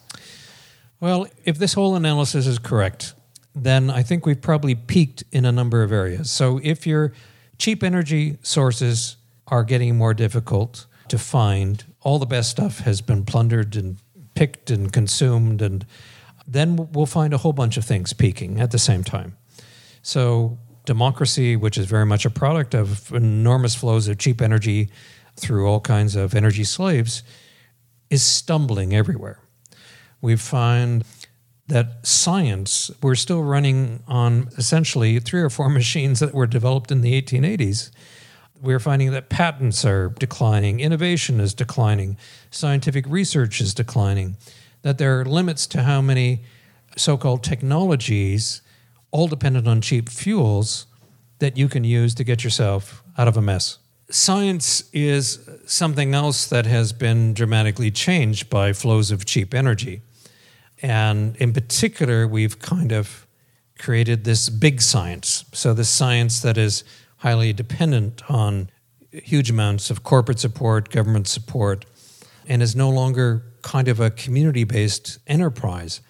Well, if this whole analysis is correct, then I think we've probably peaked in a number of areas. So if your cheap energy sources are getting more difficult, to find. All the best stuff has been plundered and picked and consumed, and then we'll find a whole bunch of things peaking at the same time. So, democracy, which is very much a product of enormous flows of cheap energy through all kinds of energy slaves, is stumbling everywhere. We find that science, we're still running on essentially three or four machines that were developed in the 1880s we're finding that patents are declining, innovation is declining, scientific research is declining, that there are limits to how many so called technologies, all dependent on cheap fuels, that you can use to get yourself out of a mess. Science is something else that has been dramatically changed by flows of cheap energy. And in particular, we've kind of created this big science. So, this science that is highly dependent on huge amounts of corporate support, government support, and is no longer kind of a community based enterprise.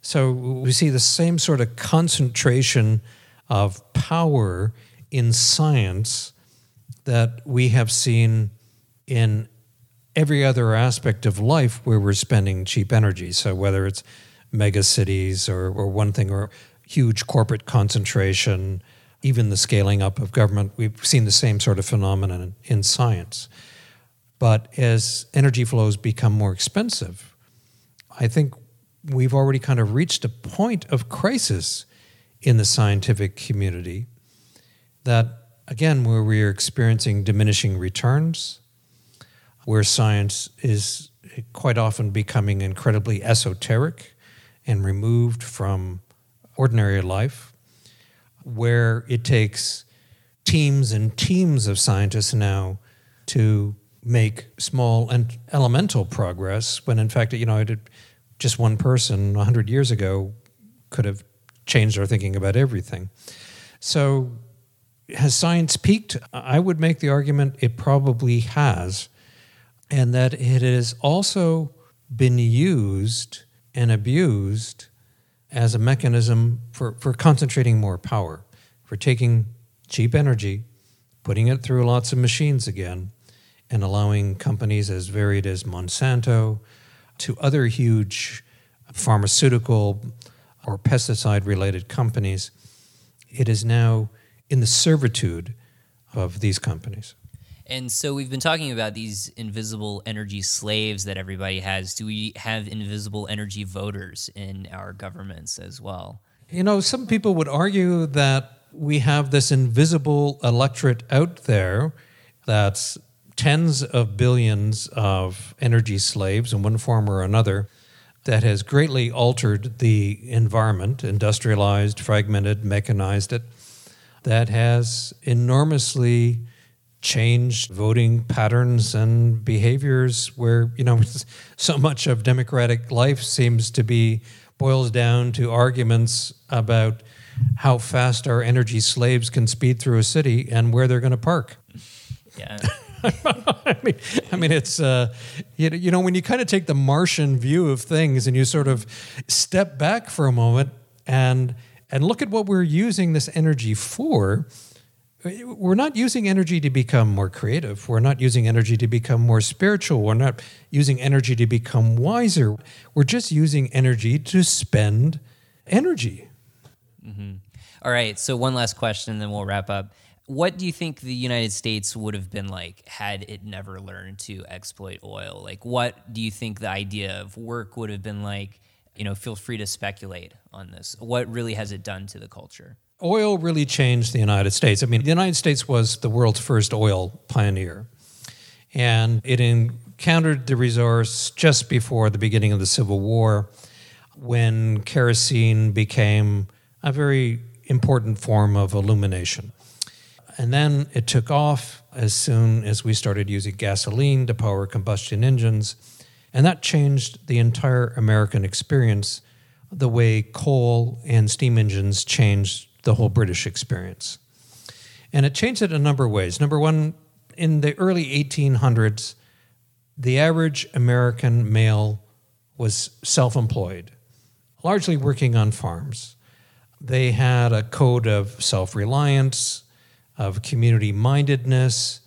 So we see the same sort of concentration of power in science that we have seen in every other aspect of life where we're spending cheap energy. So whether it's mega cities or, or one thing or huge corporate concentration, even the scaling up of government, we've seen the same sort of phenomenon in, science. But as energy flows become more expensive, I think we've already kind of reached a point of crisis in the scientific community that again, where we are experiencing diminishing returns, where science is quite often becoming incredibly esoteric and removed from ordinary life, where it takes teams and teams of scientists now to make small and elemental progress when in fact you know just one person 100 years ago could have changed our thinking about everything. So has science peaked? I would make the argument it probably has and that it has also been used and abused as a mechanism for, for concentrating more power for taking cheap energy putting it through lots of machines again and allowing companies as varied as Monsanto to other huge pharmaceutical or pesticide related companies, it is now in the servitude of these companies. And so we've been talking about these invisible energy slaves that everybody has. Do we have invisible energy voters in our governments as well? You know, some people would argue that we have this invisible electorate out there that's tens of billions of energy slaves in one form or another that has greatly altered the environment, industrialized, fragmented, mechanized it, that has enormously changed voting patterns and behaviors where, you know, so much of democratic life seems to be boils down to arguments about how fast our energy slaves can speed through a city and where they're going to park. Yeah. I mean, I mean, it's uh, you, know, you know when you kind of take the Martian view of things and you sort of step back for a moment and and look at what we're using this energy for. We're not using energy to become more creative. We're not using energy to become more spiritual. We're not using energy to become wiser. We're just using energy to spend energy. Mm-hmm. All right. So one last question, and then we'll wrap up what do you think the United States would have been like had it never learned to exploit oil? Like, what do you think the idea of work would have been like? You know, feel free to speculate on this. What really has it done to the culture? Oil really changed the United States. I mean, the United States was the world's first oil pioneer, and it encountered the resource just before the beginning of the Civil War when kerosene became a very important form of illumination. And then it took off as soon as we started using gasoline to power combustion engines. And that changed the entire American experience, the way coal and steam engines changed the whole British experience. And it changed it a number of ways. Number one, in the early 1800s, the average American male was self employed, largely working on farms. They had a code of self reliance, of community mindedness.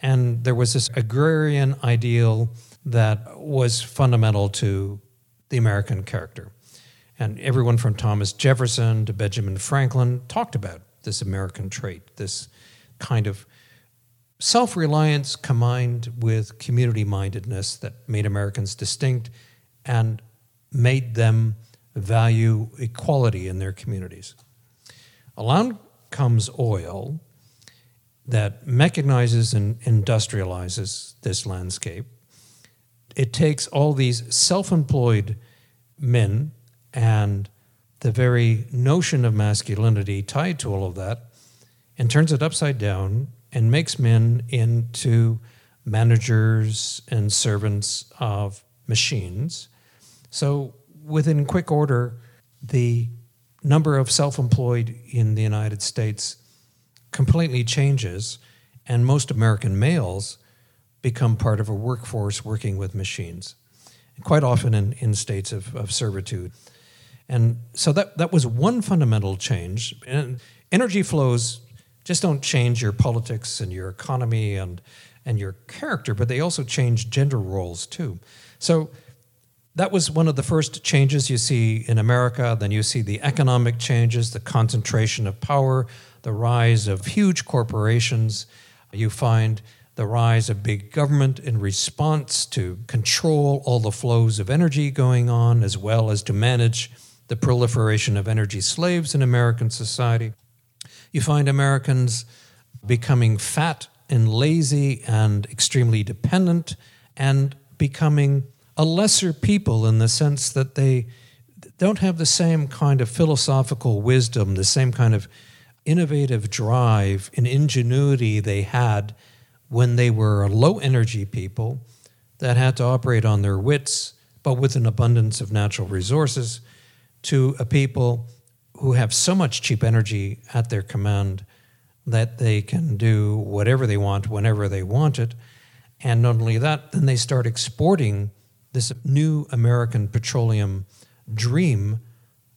And there was this agrarian ideal that was fundamental to the American character. And everyone from Thomas Jefferson to Benjamin Franklin talked about this American trait, this kind of self reliance combined with community mindedness that made Americans distinct and made them value equality in their communities. Along comes oil, that mechanizes and industrializes this landscape. It takes all these self employed men and the very notion of masculinity tied to all of that and turns it upside down and makes men into managers and servants of machines. So, within quick order, the number of self employed in the United States completely changes, and most American males become part of a workforce working with machines, quite often in, in states of, of servitude. And so that, that was one fundamental change. And energy flows just don't change your politics and your economy and, and your character, but they also change gender roles too. So that was one of the first changes you see in America. Then you see the economic changes, the concentration of power, the rise of huge corporations. You find the rise of big government in response to control all the flows of energy going on, as well as to manage the proliferation of energy slaves in American society. You find Americans becoming fat and lazy and extremely dependent and becoming a lesser people in the sense that they don't have the same kind of philosophical wisdom, the same kind of innovative drive and ingenuity they had when they were low energy people that had to operate on their wits, but with an abundance of natural resources, to a people who have so much cheap energy at their command that they can do whatever they want whenever they want it. And not only that, then they start exporting this new American petroleum dream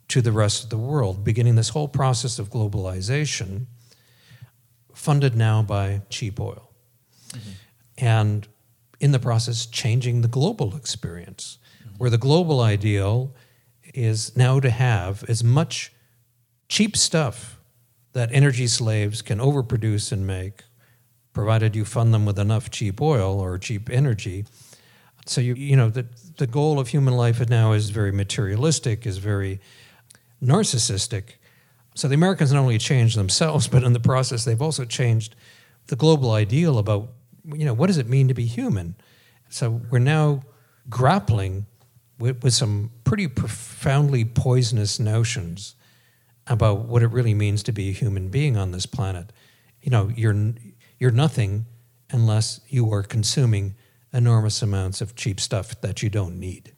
to the rest of the world, beginning this whole process of globalization, funded now by cheap oil. Mm-hmm. And in the process, changing the global experience, mm-hmm. where the global ideal is now to have as much cheap stuff that energy slaves can overproduce and make, provided you fund them with enough cheap oil or cheap energy. So you you know the the goal of human life now is very materialistic, is very narcissistic. So the Americans not only changed themselves, but in the process, they've also changed the global ideal about, you know, what does it mean to be human? So we're now grappling with, with some pretty profoundly poisonous notions about what it really means to be a human being on this planet. You know, you're, you're nothing unless you are consuming enormous amounts of cheap stuff that you don't need.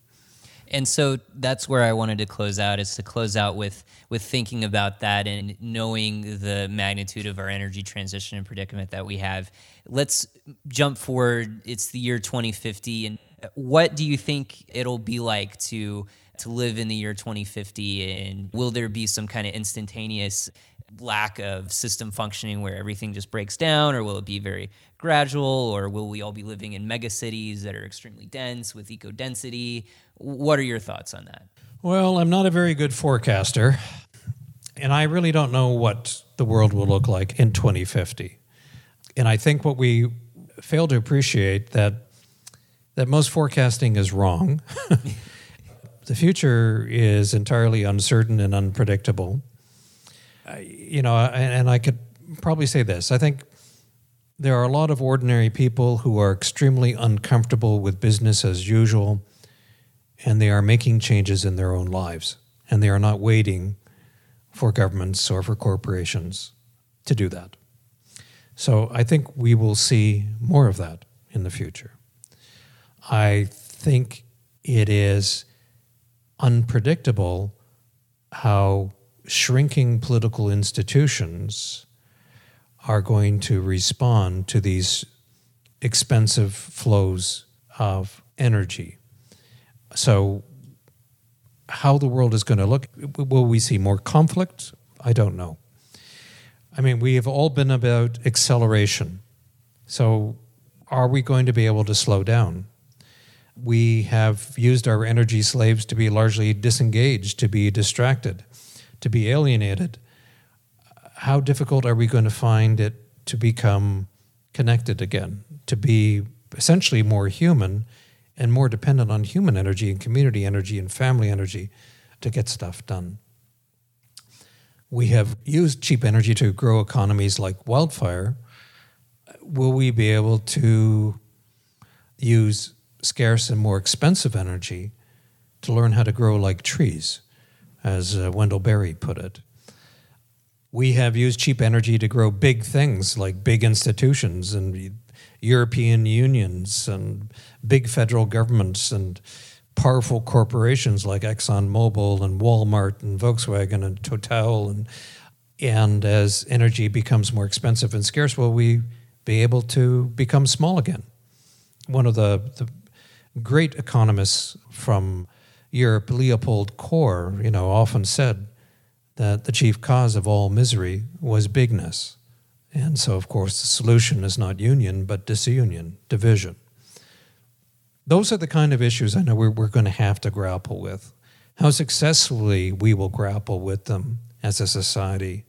And so that's where I wanted to close out is to close out with with thinking about that and knowing the magnitude of our energy transition and predicament that we have. Let's jump forward. It's the year 2050 and what do you think it'll be like to to live in the year 2050 and will there be some kind of instantaneous lack of system functioning where everything just breaks down, or will it be very gradual, or will we all be living in mega cities that are extremely dense with eco density? What are your thoughts on that? Well, I'm not a very good forecaster, and I really don't know what the world will look like in 2050. And I think what we fail to appreciate that that most forecasting is wrong. the future is entirely uncertain and unpredictable you know, and, and I could probably say this. I think there are a lot of ordinary people who are extremely uncomfortable with business as usual, and they are making changes in their own lives, and they are not waiting for governments or for corporations to do that. So I think we will see more of that in the future. I think it is unpredictable how shrinking political institutions are going to respond to these expensive flows of energy. So, how the world is going to look, will we see more conflict? I don't know. I mean, we have all been about acceleration. So, are we going to be able to slow down? We have used our energy slaves to be largely disengaged, to be distracted to be alienated, how difficult are we going to find it to become connected again, to be essentially more human and more dependent on human energy and community energy and family energy to get stuff done? We have used cheap energy to grow economies like wildfire. Will we be able to use scarce and more expensive energy to learn how to grow like trees? as uh, Wendell Berry put it. We have used cheap energy to grow big things like big institutions and European unions and big federal governments and powerful corporations like ExxonMobil and Walmart and Volkswagen and Total and and as energy becomes more expensive and scarce, will we be able to become small again? One of the, the great economists from Europe, Leopold Kohr, you know, often said that the chief cause of all misery was bigness. And so, of course, the solution is not union, but disunion, division. Those are the kind of issues I know we're, we're going to have to grapple with. How successfully we will grapple with them as a society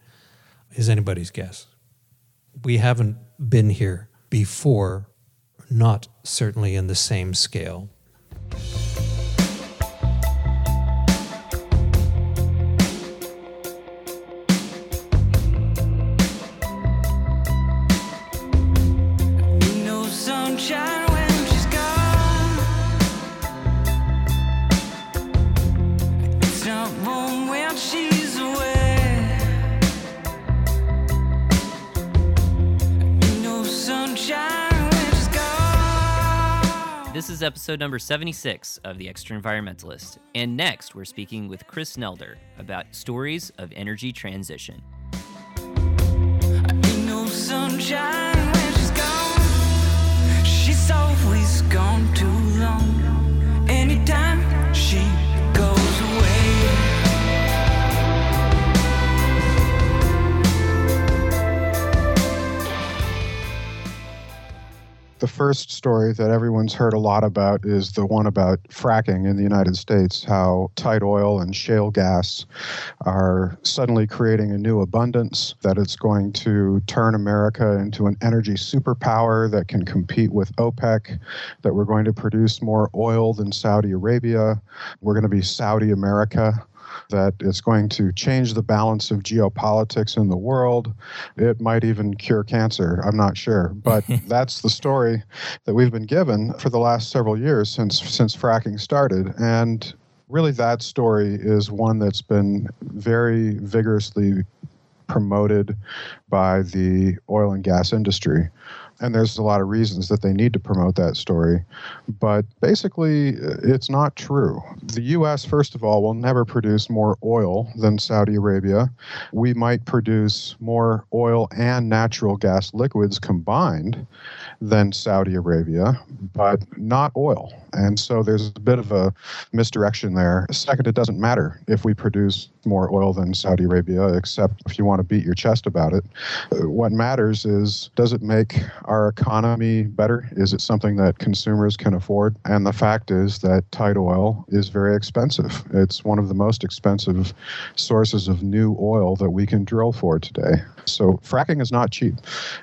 is anybody's guess. We haven't been here before, not certainly in the same scale. Episode number 76 of The Extraenvironmentalist. And next, we're speaking with Chris Nelder about stories of energy transition. Ain't The first story that everyone's heard a lot about is the one about fracking in the United States, how tight oil and shale gas are suddenly creating a new abundance, that it's going to turn America into an energy superpower that can compete with OPEC, that we're going to produce more oil than Saudi Arabia, we're going to be Saudi America that it's going to change the balance of geopolitics in the world. It might even cure cancer. I'm not sure, but that's the story that we've been given for the last several years since since fracking started, and really that story is one that's been very vigorously promoted by the oil and gas industry. And there's a lot of reasons that they need to promote that story. But basically, uh, it's not true. The U.S., first of all, will never produce more oil than Saudi Arabia. We might produce more oil and natural gas liquids combined than Saudi Arabia, but not oil. And so there's a bit of a misdirection there. Second, it doesn't matter if we produce more oil than Saudi Arabia, except if you want to beat your chest about it. What matters is does it make our economy better? Is it something that consumers can afford? And the fact is that tight oil is very expensive. It's one of the most expensive sources of new oil that we can drill for today. So fracking is not cheap.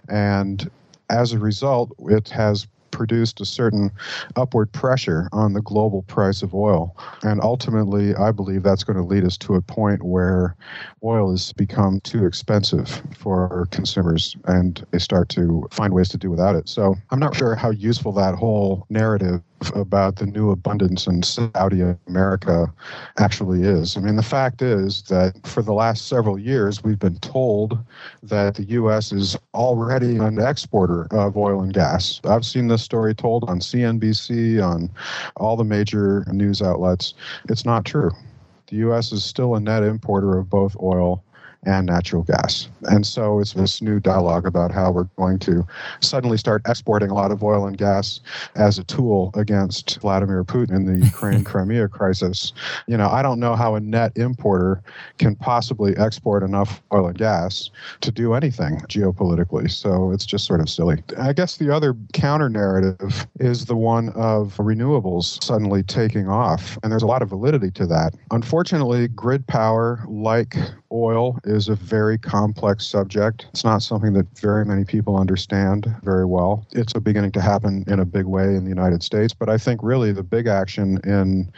And as a result, it has produced a certain upward pressure on the global price of oil. And ultimately, I believe that's going to lead us to a point where oil has become too expensive for consumers and they start to find ways to do without it. So I'm not sure how useful that whole narrative about the new abundance in Saudi America actually is. I mean, the fact is that for the last several years, we've been told that the U.S. is already an exporter of oil and gas. I've seen this story told on CNBC, on all the major news outlets. It's not true. The U.S. is still a net importer of both oil and natural gas. And so it's this new dialogue about how we're going to suddenly start exporting a lot of oil and gas as a tool against Vladimir Putin in the Ukraine Crimea crisis. You know, I don't know how a net importer can possibly export enough oil and gas to do anything geopolitically. So it's just sort of silly. I guess the other counter narrative is the one of renewables suddenly taking off. And there's a lot of validity to that. Unfortunately, grid power, like oil, is a very complex subject. It's not something that very many people understand very well. It's beginning to happen in a big way in the United States, but I think really the big action in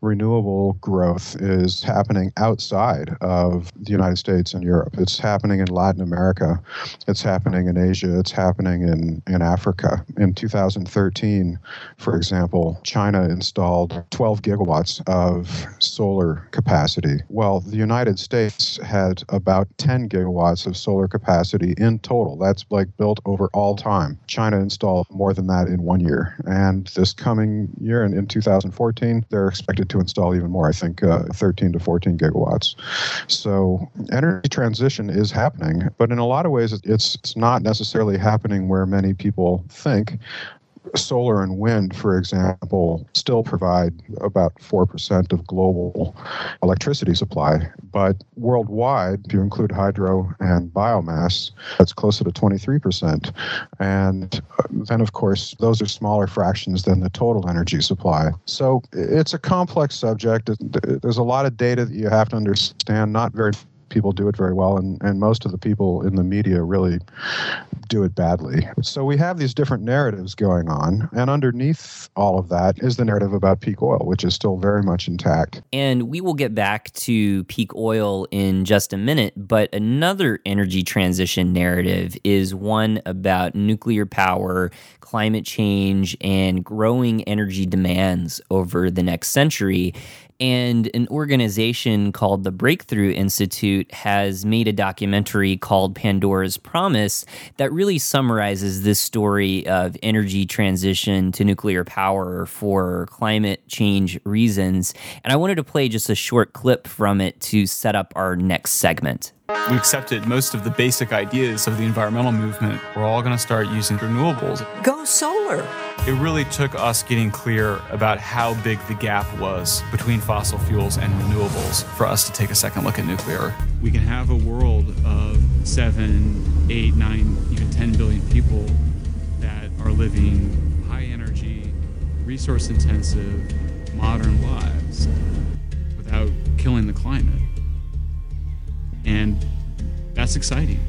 renewable growth is happening outside of the United States and Europe. It's happening in Latin America, it's happening in Asia, it's happening in, in Africa. In 2013, for example, China installed 12 gigawatts of solar capacity. Well, the United States had about 10 gigawatts of solar capacity in total. That's like built over all time. China installed more than that in one year. And this coming year, in, in 2014, they're expected to install even more, I think uh, 13 to 14 gigawatts. So energy transition is happening, but in a lot of ways, it's, it's not necessarily happening where many people think solar and wind, for example, still provide about 4% of global electricity supply. But worldwide, if you include hydro and biomass, that's closer to 23%. And then, of course, those are smaller fractions than the total energy supply. So it's a complex subject. There's a lot of data that you have to understand, not very people do it very well, and, and most of the people in the media really do it badly. So we have these different narratives going on, and underneath all of that is the narrative about peak oil, which is still very much intact. And we will get back to peak oil in just a minute, but another energy transition narrative is one about nuclear power, climate change, and growing energy demands over the next century. And an organization called the Breakthrough Institute has made a documentary called Pandora's Promise that really summarizes this story of energy transition to nuclear power for climate change reasons. And I wanted to play just a short clip from it to set up our next segment. We accepted most of the basic ideas of the environmental movement. We're all going to start using renewables. Go solar. It really took us getting clear about how big the gap was between fossil fuels and renewables for us to take a second look at nuclear. We can have a world of seven, eight, nine, even 10 billion people that are living high energy, resource intensive, modern lives without killing the climate. And that's exciting.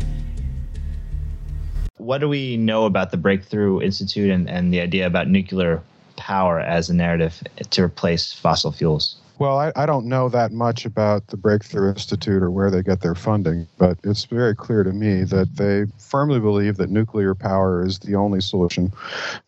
What do we know about the Breakthrough Institute and, and the idea about nuclear power as a narrative to replace fossil fuels? Well, I, I, don't know that much about the Breakthrough Institute or where they get their funding, but it's very clear to me that they firmly believe that nuclear power is the only solution.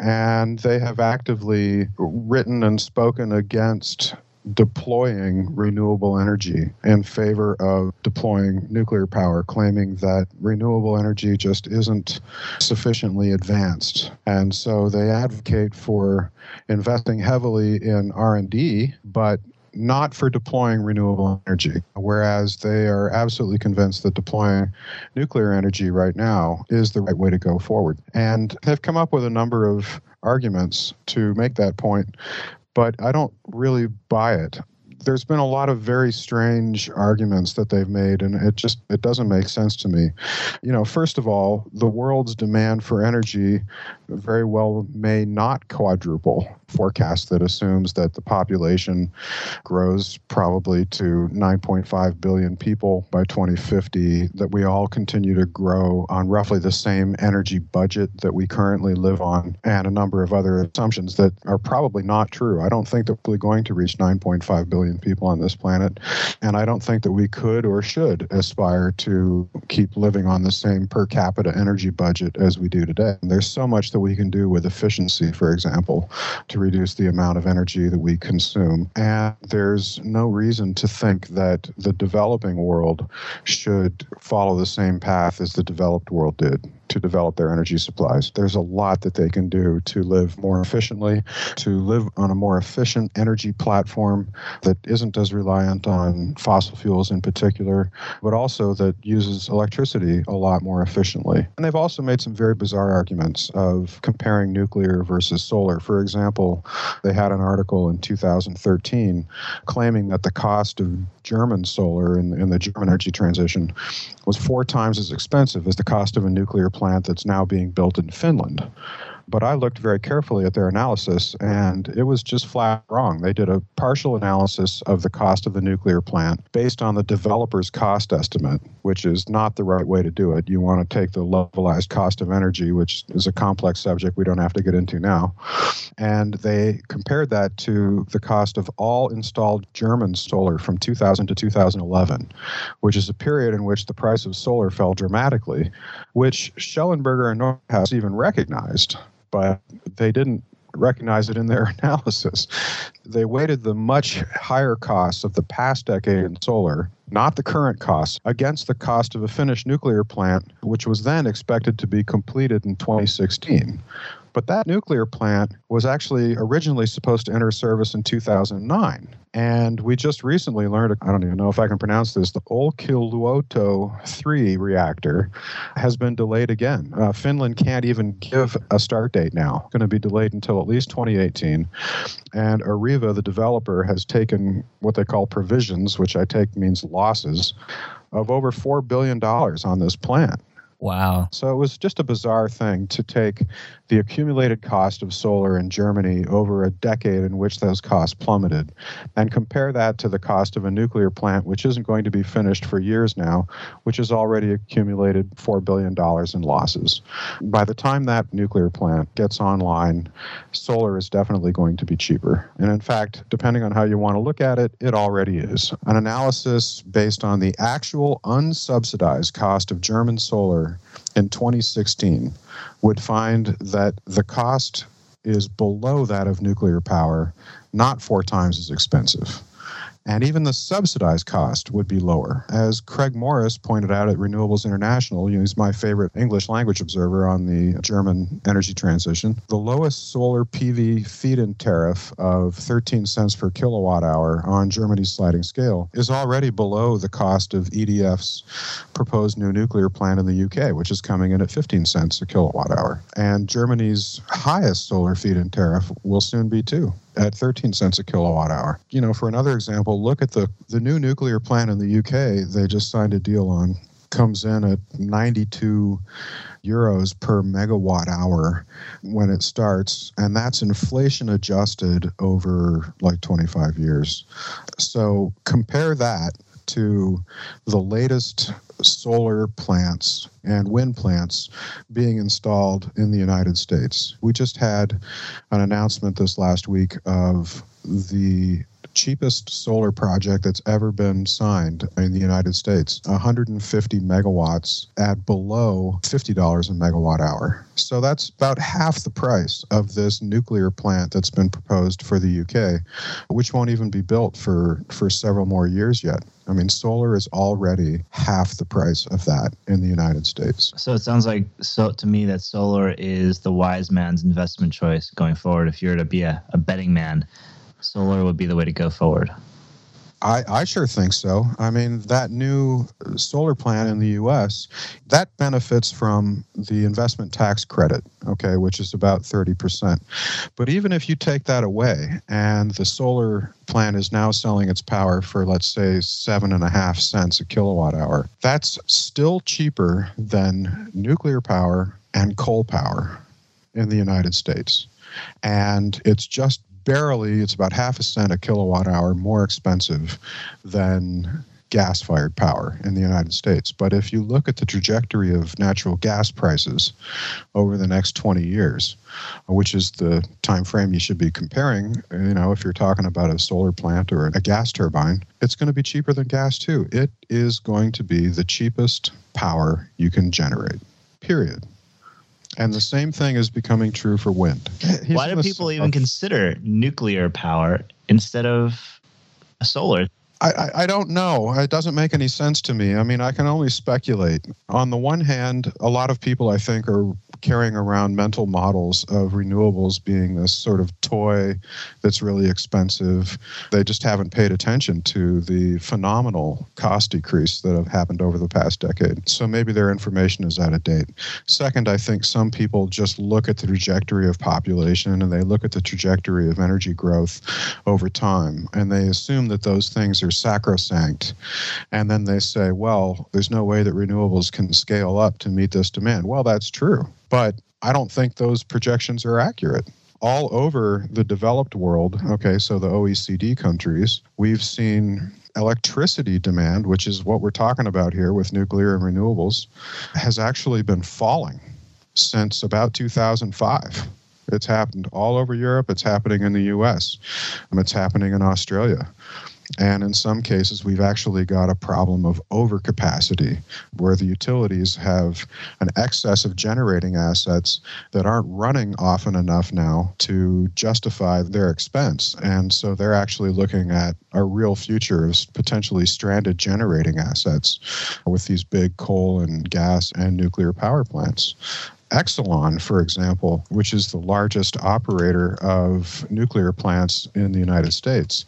And they have actively written and spoken against deploying renewable energy in favor of deploying nuclear power claiming that renewable energy just isn't sufficiently advanced and so they advocate for investing heavily in R&D but not for deploying renewable energy, whereas they are absolutely convinced that deploying nuclear energy right now is the right way to go forward. And they've come up with a number of arguments to make that point but I don't really buy it. There's been a lot of very strange arguments that they've made, and it just it doesn't make sense to me. You know, first of all, the world's demand for energy very well may not quadruple forecast that assumes that the population grows probably to 9.5 billion people by 2050, that we all continue to grow on roughly the same energy budget that we currently live on, and a number of other assumptions that are probably not true. I don't think that we're going to reach 9.5 billion people on this planet, and I don't think that we could or should aspire to keep living on the same per capita energy budget as we do today. And there's so much that we can do with efficiency, for example, to to reduce the amount of energy that we consume. And there's no reason to think that the developing world should follow the same path as the developed world did to develop their energy supplies. There's a lot that they can do to live more efficiently, to live on a more efficient energy platform that isn't as reliant on fossil fuels in particular, but also that uses electricity a lot more efficiently. And they've also made some very bizarre arguments of comparing nuclear versus solar. For example, they had an article in 2013 claiming that the cost of German solar in, in the German energy transition was four times as expensive as the cost of a nuclear plant that's now being built in Finland. But I looked very carefully at their analysis, and it was just flat wrong. They did a partial analysis of the cost of the nuclear plant based on the developer's cost estimate, which is not the right way to do it. You want to take the levelized cost of energy, which is a complex subject we don't have to get into now. And they compared that to the cost of all installed German solar from 2000 to 2011, which is a period in which the price of solar fell dramatically, which Shellenberger and Nordhaus even recognized but they didn't recognize it in their analysis. They weighted the much higher costs of the past decade in solar, not the current costs, against the cost of a finished nuclear plant, which was then expected to be completed in 2016. But that nuclear plant was actually originally supposed to enter service in 2009. And we just recently learned, I don't even know if I can pronounce this, the Olkiluoto 3 reactor has been delayed again. Uh, Finland can't even give a start date now. It's going to be delayed until at least 2018. And Areva, the developer, has taken what they call provisions, which I take means losses, of over $4 billion on this plant. Wow. So it was just a bizarre thing to take the accumulated cost of solar in Germany over a decade in which those costs plummeted and compare that to the cost of a nuclear plant, which isn't going to be finished for years now, which has already accumulated $4 billion in losses. By the time that nuclear plant gets online, solar is definitely going to be cheaper. And in fact, depending on how you want to look at it, it already is. An analysis based on the actual unsubsidized cost of German solar in 2016 would find that the cost is below that of nuclear power, not four times as expensive. And even the subsidized cost would be lower. As Craig Morris pointed out at Renewables International, you know, he's my favorite English language observer on the German energy transition. The lowest solar PV feed in tariff of 13 cents per kilowatt hour on Germany's sliding scale is already below the cost of EDF's proposed new nuclear plant in the UK, which is coming in at 15 cents a kilowatt hour. And Germany's highest solar feed in tariff will soon be too at 13 cents a kilowatt hour. You know, for another example, look at the, the new nuclear plant in the UK they just signed a deal on comes in at 92 euros per megawatt hour when it starts and that's inflation adjusted over like 25 years so compare that to the latest solar plants and wind plants being installed in the United States. We just had an announcement this last week of the cheapest solar project that's ever been signed in the United States 150 megawatts at below $50 a megawatt hour. So that's about half the price of this nuclear plant that's been proposed for the UK, which won't even be built for, for several more years yet. I mean, solar is already half the price of that in the United States. So it sounds like so to me that solar is the wise man's investment choice going forward. If you're to be a, a betting man, solar would be the way to go forward. I, I sure think so. I mean, that new solar plant in the U.S. that benefits from the investment tax credit, okay, which is about thirty percent. But even if you take that away, and the solar plant is now selling its power for let's say seven and a half cents a kilowatt hour, that's still cheaper than nuclear power and coal power in the United States, and it's just barely, it's about half a cent a kilowatt hour more expensive than gas fired power in the United States. But if you look at the trajectory of natural gas prices over the next 20 years, which is the time frame you should be comparing, you know, if you're talking about a solar plant or a gas turbine, it's going to be cheaper than gas too. It is going to be the cheapest power you can generate. Period. And the same thing is becoming true for wind. He's Why do people even consider nuclear power instead of solar? I, I, I don't know. It doesn't make any sense to me. I mean, I can only speculate. On the one hand, a lot of people, I think, are carrying around mental models of renewables being this sort of toy that's really expensive. They just haven't paid attention to the phenomenal cost decrease that have happened over the past decade. So maybe their information is out of date. Second, I think some people just look at the trajectory of population and they look at the trajectory of energy growth over time and they assume that those things are sacrosanct. And then they say, well, there's no way that renewables can scale up to meet this demand. Well, that's true. But I don't think those projections are accurate. All over the developed world, okay, so the OECD countries, we've seen electricity demand, which is what we're talking about here with nuclear and renewables, has actually been falling since about 2005. It's happened all over Europe. It's happening in the US. And um, it's happening in Australia. And in some cases, we've actually got a problem of overcapacity where the utilities have an excess of generating assets that aren't running often enough now to justify their expense. And so they're actually looking at a real future of potentially stranded generating assets with these big coal and gas and nuclear power plants. Exelon, for example, which is the largest operator of nuclear plants in the United States,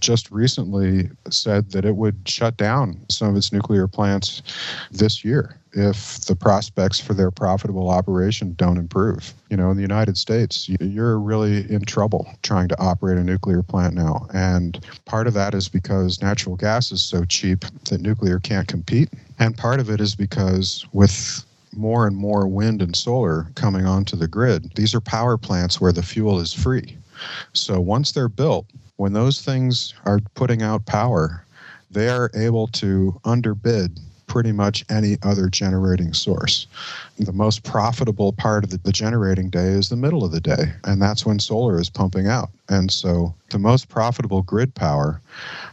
just recently said that it would shut down some of its nuclear plants this year if the prospects for their profitable operation don't improve. You know, in the United States, you're really in trouble trying to operate a nuclear plant now. And part of that is because natural gas is so cheap that nuclear can't compete. And part of it is because with more and more wind and solar coming onto the grid, these are power plants where the fuel is free. So once they're built, when those things are putting out power, they are able to underbid pretty much any other generating source. The most profitable part of the, the, generating day is the middle of the day, and that's when solar is pumping out. And so the most profitable grid power,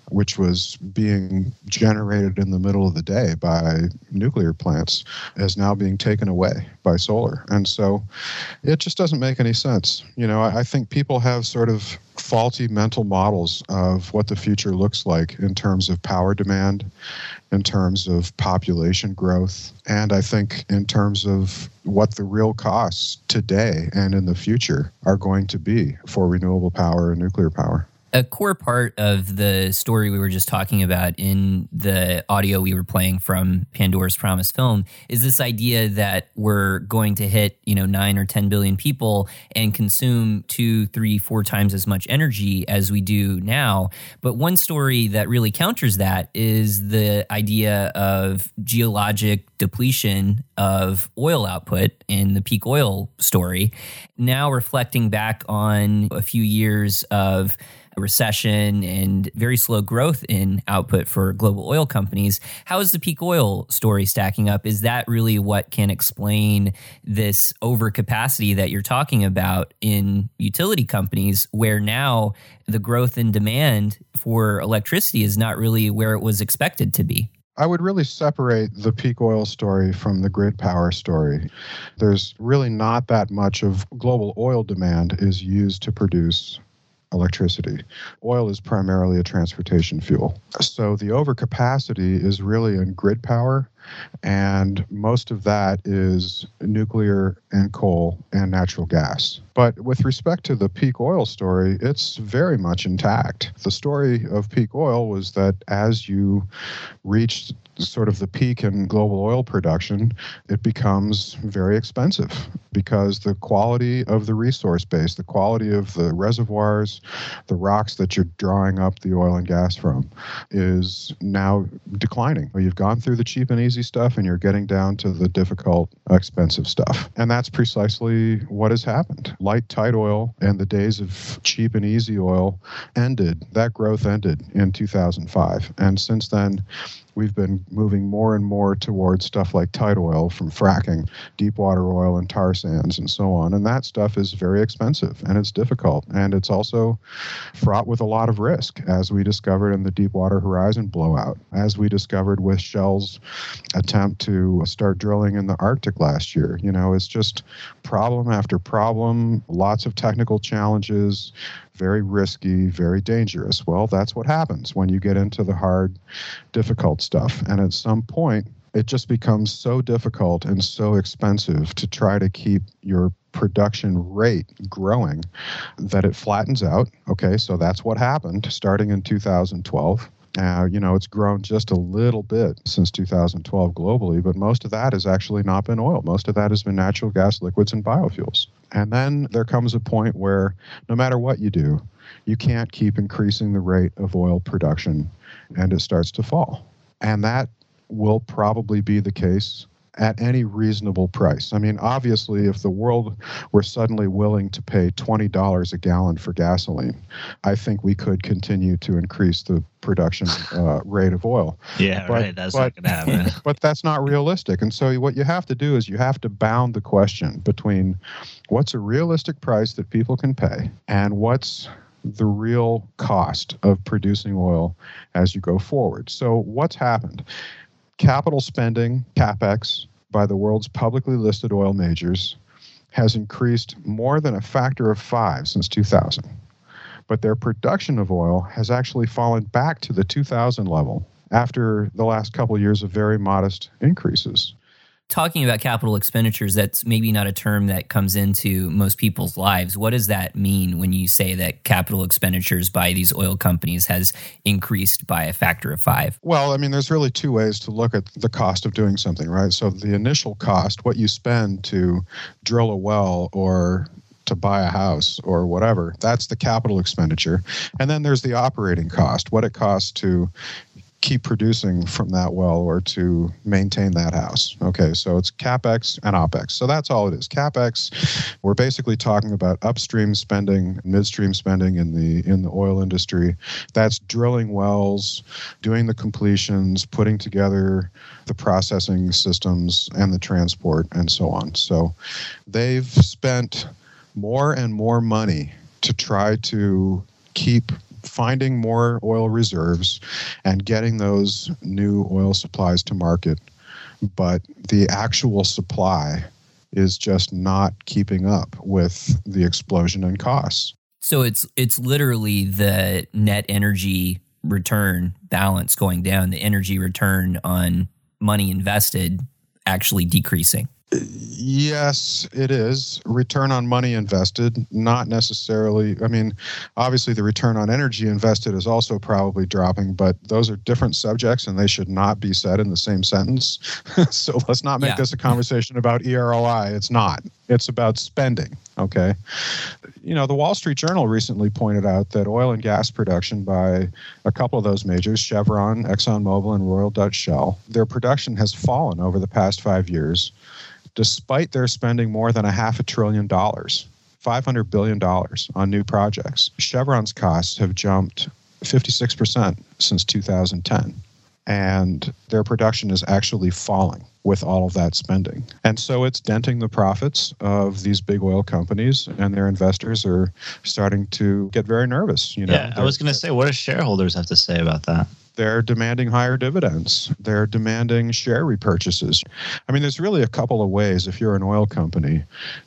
which was being generated in the middle of the day by nuclear plants, is now being taken away by solar. And so it just doesn't make any sense. You know, I, I think people have sort of faulty mental models of what the future looks like in terms of power demand, in terms of population growth, and I think in terms of what the real costs today and in the future are going to be for renewable power and nuclear power a core part of the story we were just talking about in the audio we were playing from Pandora's Promise film is this idea that we're going to hit, you know, nine or 10 billion people and consume two, three, four times as much energy as we do now. But one story that really counters that is the idea of geologic depletion of oil output in the peak oil story. Now reflecting back on a few years of recession and very slow growth in output for global oil companies. How is the peak oil story stacking up? Is that really what can explain this overcapacity that you're talking about in utility companies, where now the growth in demand for electricity is not really where it was expected to be? I would really separate the peak oil story from the grid power story. There's really not that much of global oil demand is used to produce electricity. Oil is primarily a transportation fuel. So the overcapacity is really in grid power and most of that is nuclear and coal and natural gas. But with respect to the peak oil story, it's very much intact. The story of peak oil was that as you reach sort of the peak in global oil production, it becomes very expensive because the quality of the resource base, the quality of the reservoirs, the rocks that you're drawing up the oil and gas from is now declining. You've gone through the cheap and easy stuff and you're getting down to the difficult, expensive stuff. And that's precisely what has happened. Light, tight oil and the days of cheap and easy oil ended. That growth ended in 2005. And since then, we've been moving more and more towards stuff like tight oil from fracking, deep water oil and tar sands and so on. And that stuff is very expensive and it's difficult. And it's also fraught with a lot of risk, as we discovered in the Deepwater Horizon blowout, as we discovered with Shell's attempt to start drilling in the Arctic last year. You know, it's just problem after problem, lots of technical challenges, very risky, very dangerous. Well, that's what happens when you get into the hard, difficult stuff. And at some point, it just becomes so difficult and so expensive to try to keep your production rate growing that it flattens out. Okay, so that's what happened starting in 2012. Uh, you know, it's grown just a little bit since 2012 globally, but most of that has actually not been oil. Most of that has been natural gas, liquids, and biofuels. And then there comes a point where no matter what you do, you can't keep increasing the rate of oil production and it starts to fall. And that will probably be the case at any reasonable price. I mean, obviously, if the world were suddenly willing to pay $20 a gallon for gasoline, I think we could continue to increase the production uh, rate of oil. Yeah, but, right. That's but, not going to happen. but that's not realistic. And so, what you have to do is you have to bound the question between what's a realistic price that people can pay and what's the real cost of producing oil as you go forward. So, what's happened? Capital spending, capex, by the world's publicly listed oil majors has increased more than a factor of five since 2000. But their production of oil has actually fallen back to the 2000 level after the last couple of years of very modest increases talking about capital expenditures, that's maybe not a term that comes into most people's lives. What does that mean when you say that capital expenditures by these oil companies has increased by a factor of five? Well, I mean, there's really two ways to look at the cost of doing something, right? So the initial cost, what you spend to drill a well or to buy a house or whatever. That's the capital expenditure. And then there's the operating cost, what it costs to keep producing from that well or to maintain that house. Okay, so it's capex and opex. So that's all it is. Capex, we're basically talking about upstream spending, midstream spending in the in the oil industry. That's drilling wells, doing the completions, putting together the processing systems and the transport and so on. So they've spent more and more money to try to keep finding more oil reserves and getting those new oil supplies to market. But the actual supply is just not keeping up with the explosion in costs. So it's it's literally the net energy return balance going down, the energy return on money invested actually decreasing. Yes, it is. Return on money invested, not necessarily. I mean, obviously, the return on energy invested is also probably dropping, but those are different subjects and they should not be said in the same sentence. so let's not make Yeah. this a conversation about EROI. It's not, it's about spending. Okay. You know, the Wall Street Journal recently pointed out that oil and gas production by a couple of those majors, Chevron, ExxonMobil, and Royal Dutch Shell, their production has fallen over the past five years despite their spending more than a half a trillion dollars, $500 billion on new projects. Chevron's costs have jumped 56% since 2010, and their production is actually falling with all of that spending. And so it's denting the profits of these big oil companies, and their investors are starting to get very nervous. You know, yeah, I was going to say, what do shareholders have to say about that? they're demanding higher dividends. They're demanding share repurchases. I mean, there's really a couple of ways if you're an oil company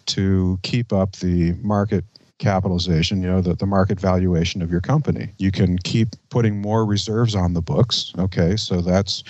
to keep up the market capitalization, you know, the, the market valuation of your company. You can keep putting more reserves on the books. Okay, so that's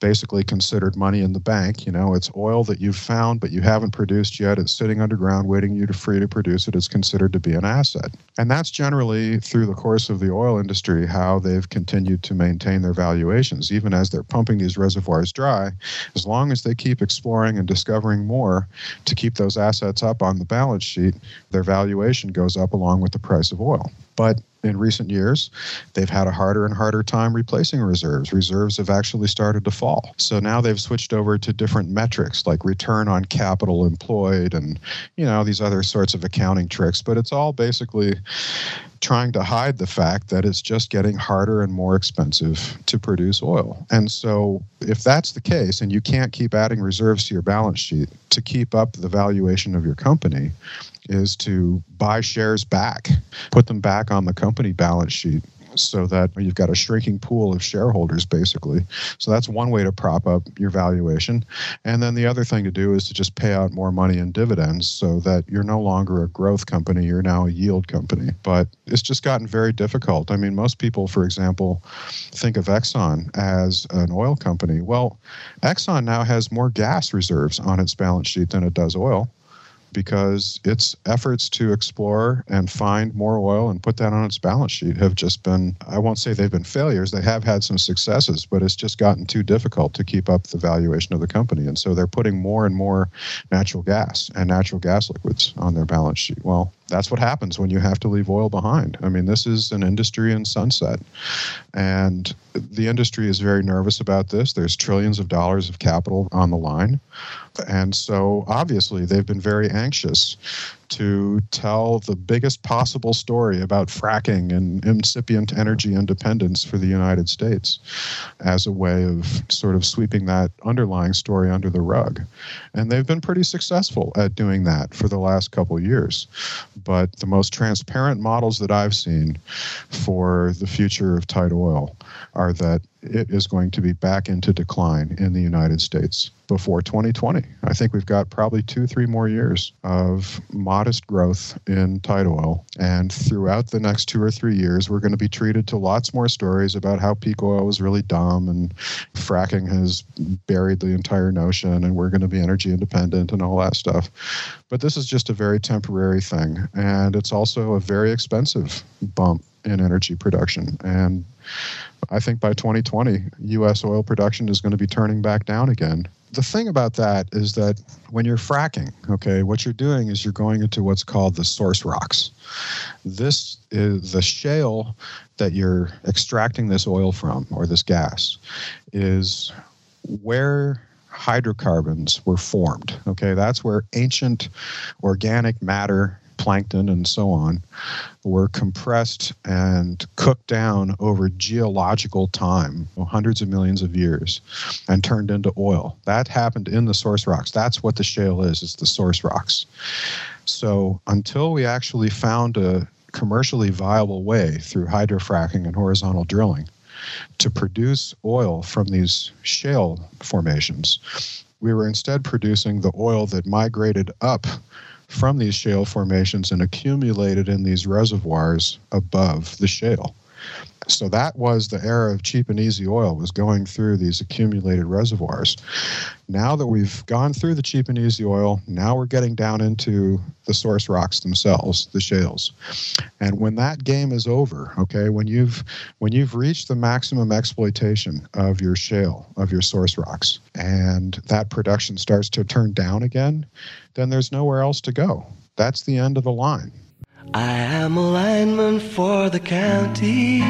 basically considered money in the bank. You know, it's oil that you've found but you haven't produced yet. It's sitting underground waiting you to free to produce it. It's considered to be an asset. And that's generally through the course of the oil industry how they've continued to maintain their valuations, even as they're pumping these reservoirs dry. As long as they keep exploring and discovering more to keep those assets up on the balance sheet, their valuation goes up along with the price of oil. But in recent years, they've had a harder and harder time replacing reserves. Reserves have actually started to fall. So now they've switched over to different metrics like return on capital employed and, you know, these other sorts of accounting tricks. But it's all basically trying to hide the fact that it's just getting harder and more expensive to produce oil. And so, if that's the case, and you can't keep adding reserves to your balance sheet to keep up the valuation of your company, is to buy shares back, put them back on the company balance sheet so that you've got a shrinking pool of shareholders basically. So that's one way to prop up your valuation. And then the other thing to do is to just pay out more money in dividends so that you're no longer a growth company, you're now a yield company. But it's just gotten very difficult. I mean, most people, for example, think of Exxon as an oil company. Well, Exxon now has more gas reserves on its balance sheet than it does oil because its efforts to explore and find more oil and put that on its balance sheet have just been, I won't say they've been failures, they have had some successes, but it's just gotten too difficult to keep up the valuation of the company. And so they're putting more and more natural gas and natural gas liquids on their balance sheet. Well, that's what happens when you have to leave oil behind. I mean, this is an industry in sunset. And the industry is very nervous about this. There's trillions of dollars of capital on the line. And so obviously they've been very anxious to tell the biggest possible story about fracking and incipient energy independence for the United States as a way of sort of sweeping that underlying story under the rug. And they've been pretty successful at doing that for the last couple of years. But the most transparent models that I've seen for the future of tight oil are that it is going to be back into decline in the United States before 2020. I think we've got probably two, three more years of modest growth in tight oil. And throughout the next two or three years, we're going to be treated to lots more stories about how peak oil was really dumb and fracking has buried the entire notion and we're going to be energy independent and all that stuff. But this is just a very temporary thing. And it's also a very expensive bump in energy production. And I think by 2020, U.S. oil production is going to be turning back down again. The thing about that is that when you're fracking, okay, what you're doing is you're going into what's called the source rocks. This is the shale that you're extracting this oil from or this gas is where hydrocarbons were formed. Okay, that's where ancient organic matter plankton and so on were compressed and cooked down over geological time, hundreds of millions of years, and turned into oil. That happened in the source rocks. That's what the shale is, it's the source rocks. So until we actually found a commercially viable way through hydrofracking and horizontal drilling to produce oil from these shale formations. We were instead producing the oil that migrated up from these shale formations and accumulated in these reservoirs above the shale. So that was the era of cheap and easy oil was going through these accumulated reservoirs. Now that we've gone through the cheap and easy oil, now we're getting down into the source rocks themselves, the shales. And when that game is over, okay, when you've when you've reached the maximum exploitation of your shale, of your source rocks, and that production starts to turn down again, then there's nowhere else to go. That's the end of the line. I am a lineman for the county.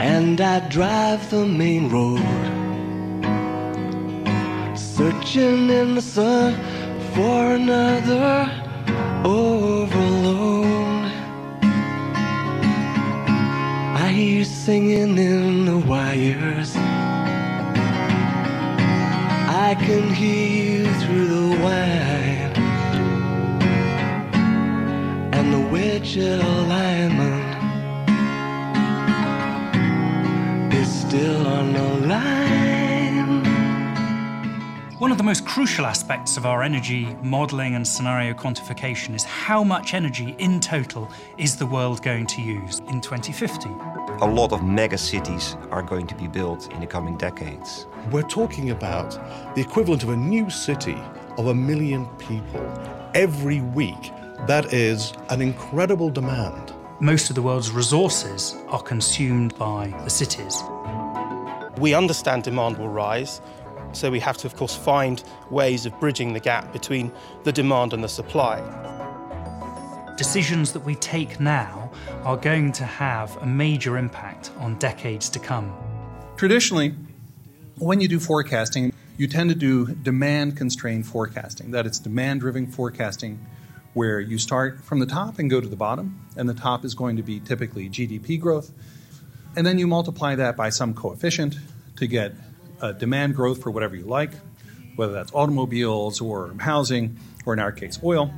And I drive the main road. Searching in the sun for another overload. I hear you singing in the wires. I can hear you through the whine and the lineman is still on the line. One of the most crucial aspects of our energy modelling and scenario quantification is how much energy in total is the world going to use in 2050. A lot of mega cities are going to be built in the coming decades. We're talking about the equivalent of a new city of a million people every week. That is an incredible demand. Most of the world's resources are consumed by the cities. We understand demand will rise, so we have to, of course, find ways of bridging the gap between the demand and the supply. Decisions that we take now are going to have a major impact on decades to come. Traditionally, when you do forecasting, you tend to do demand constrained forecasting. That it's demand driven forecasting where you start from the top and go to the bottom, and the top is going to be typically GDP growth. And then you multiply that by some coefficient to get uh, demand growth for whatever you like, whether that's automobiles or housing, or in our case, oil.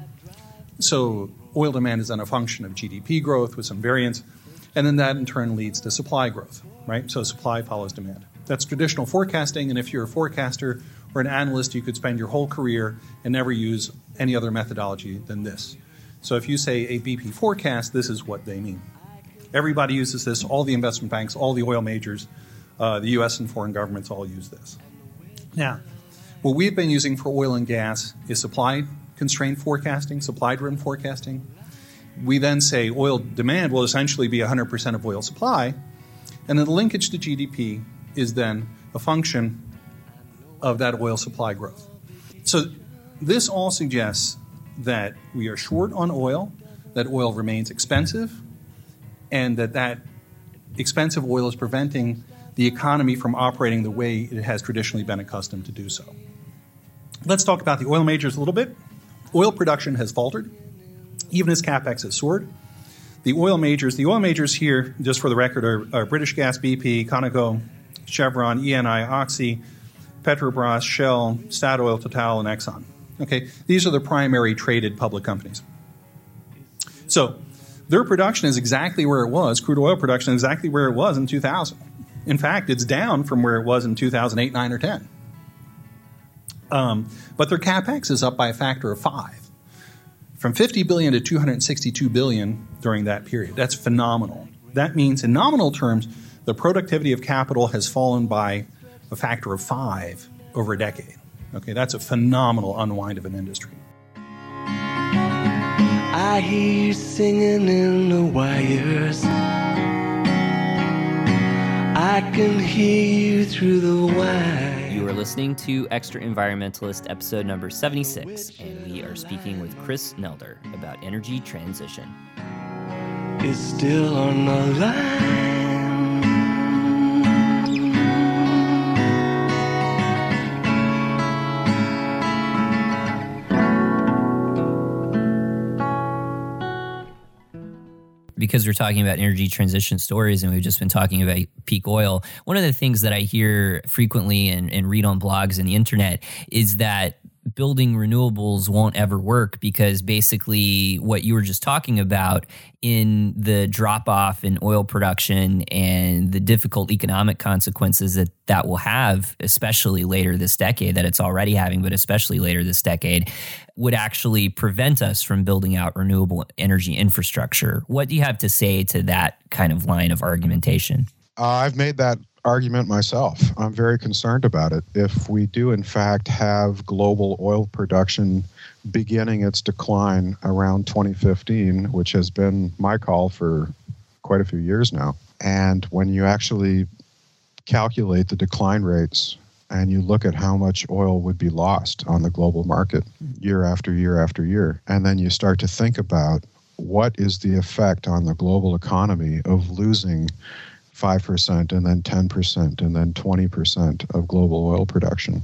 So oil demand is then a function of GDP growth with some variance, and then that in turn leads to supply growth, right? So supply follows demand. That's traditional forecasting, and if you're a forecaster or an analyst, you could spend your whole career and never use any other methodology than this. So if you say a BP forecast, this is what they mean. Everybody uses this, all the investment banks, all the oil majors, uh, the US and foreign governments all use this. Now, what we've been using for oil and gas is supply constrained forecasting, supply driven forecasting. We then say oil demand will essentially be 100% of oil supply, and then the linkage to GDP is then a function of that oil supply growth. So this all suggests that we are short on oil, that oil remains expensive, and that that expensive oil is preventing the economy from operating the way it has traditionally been accustomed to do so. Let's talk about the oil majors a little bit. Oil production has faltered, even as capex has soared. The oil majors, the oil majors here, just for the record, are, are British Gas, BP, Conoco, Chevron, ENI, Oxy, Petrobras, Shell, Statoil, Total, and Exxon. Okay, these are the primary traded public companies. So their production is exactly where it was, crude oil production is exactly where it was in 2000. In fact, it's down from where it was in 2008, 9, or 10. Um, but their capex is up by a factor of five, from 50 billion to 262 billion during that period. That's phenomenal. That means, in nominal terms, the productivity of capital has fallen by a factor of five over a decade. Okay, that's a phenomenal unwind of an industry. I hear you singing in the wires. I can hear you through the wire. You are listening to Extraenvironmentalist episode number 76, and we are speaking with Chris Nelder about energy transition. It's still on the line. Because we're talking about energy transition stories and we've just been talking about peak oil, one of the things that I hear frequently and, and read on blogs and the internet is that building renewables won't ever work because basically what you were just talking about in the drop off in oil production and the difficult economic consequences that that will have, especially later this decade, that it's already having, but especially later this decade, would actually prevent us from building out renewable energy infrastructure. What do you have to say to that kind of line of argumentation? Uh, I've made that argument myself. I'm very concerned about it. If we do, in fact, have global oil production beginning its decline around 2015, which has been my call for quite a few years now, and when you actually calculate the decline rates and you look at how much oil would be lost on the global market year after year after year, and then you start to think about what is the effect on the global economy of losing 5% and then 10% and then 20% of global oil production.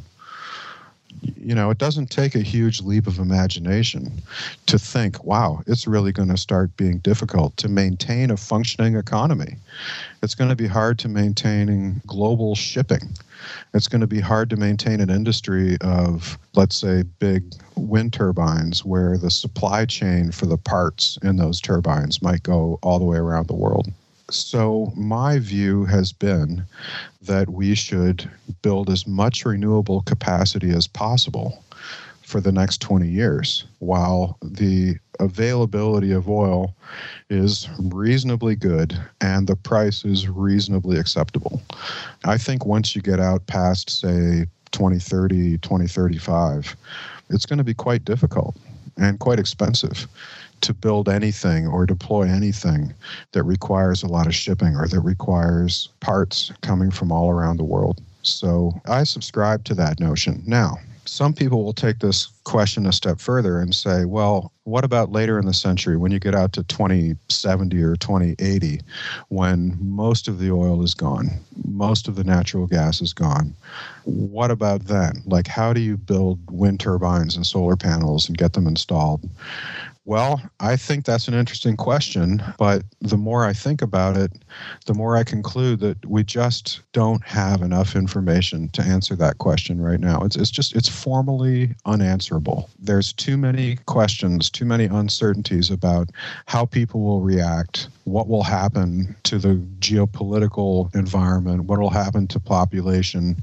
You know, it doesn't take a huge leap of imagination to think, wow, it's really going to start being difficult to maintain a functioning economy. It's going to be hard to maintain global shipping. It's going to be hard to maintain an industry of, let's say, big wind turbines where the supply chain for the parts in those turbines might go all the way around the world. So, my view has been that we should build as much renewable capacity as possible for the next 20 years while the availability of oil is reasonably good and the price is reasonably acceptable. I think once you get out past, say, 2030, 2035, it's going to be quite difficult and quite expensive to build anything or deploy anything that requires a lot of shipping or that requires parts coming from all around the world. So I subscribe to that notion. Now, some people will take this question a step further and say, well, what about later in the century when you get out to 2070 or 2080 when most of the oil is gone, most of the natural gas is gone? What about then? Like, how do you build wind turbines and solar panels and get them installed? Well, I think that's an interesting question, but the more I think about it, the more I conclude that we just don't have enough information to answer that question right now. It's, it's just, it's formally unanswerable. There's too many questions, too many uncertainties about how people will react, what will happen to the geopolitical environment, what will happen to population,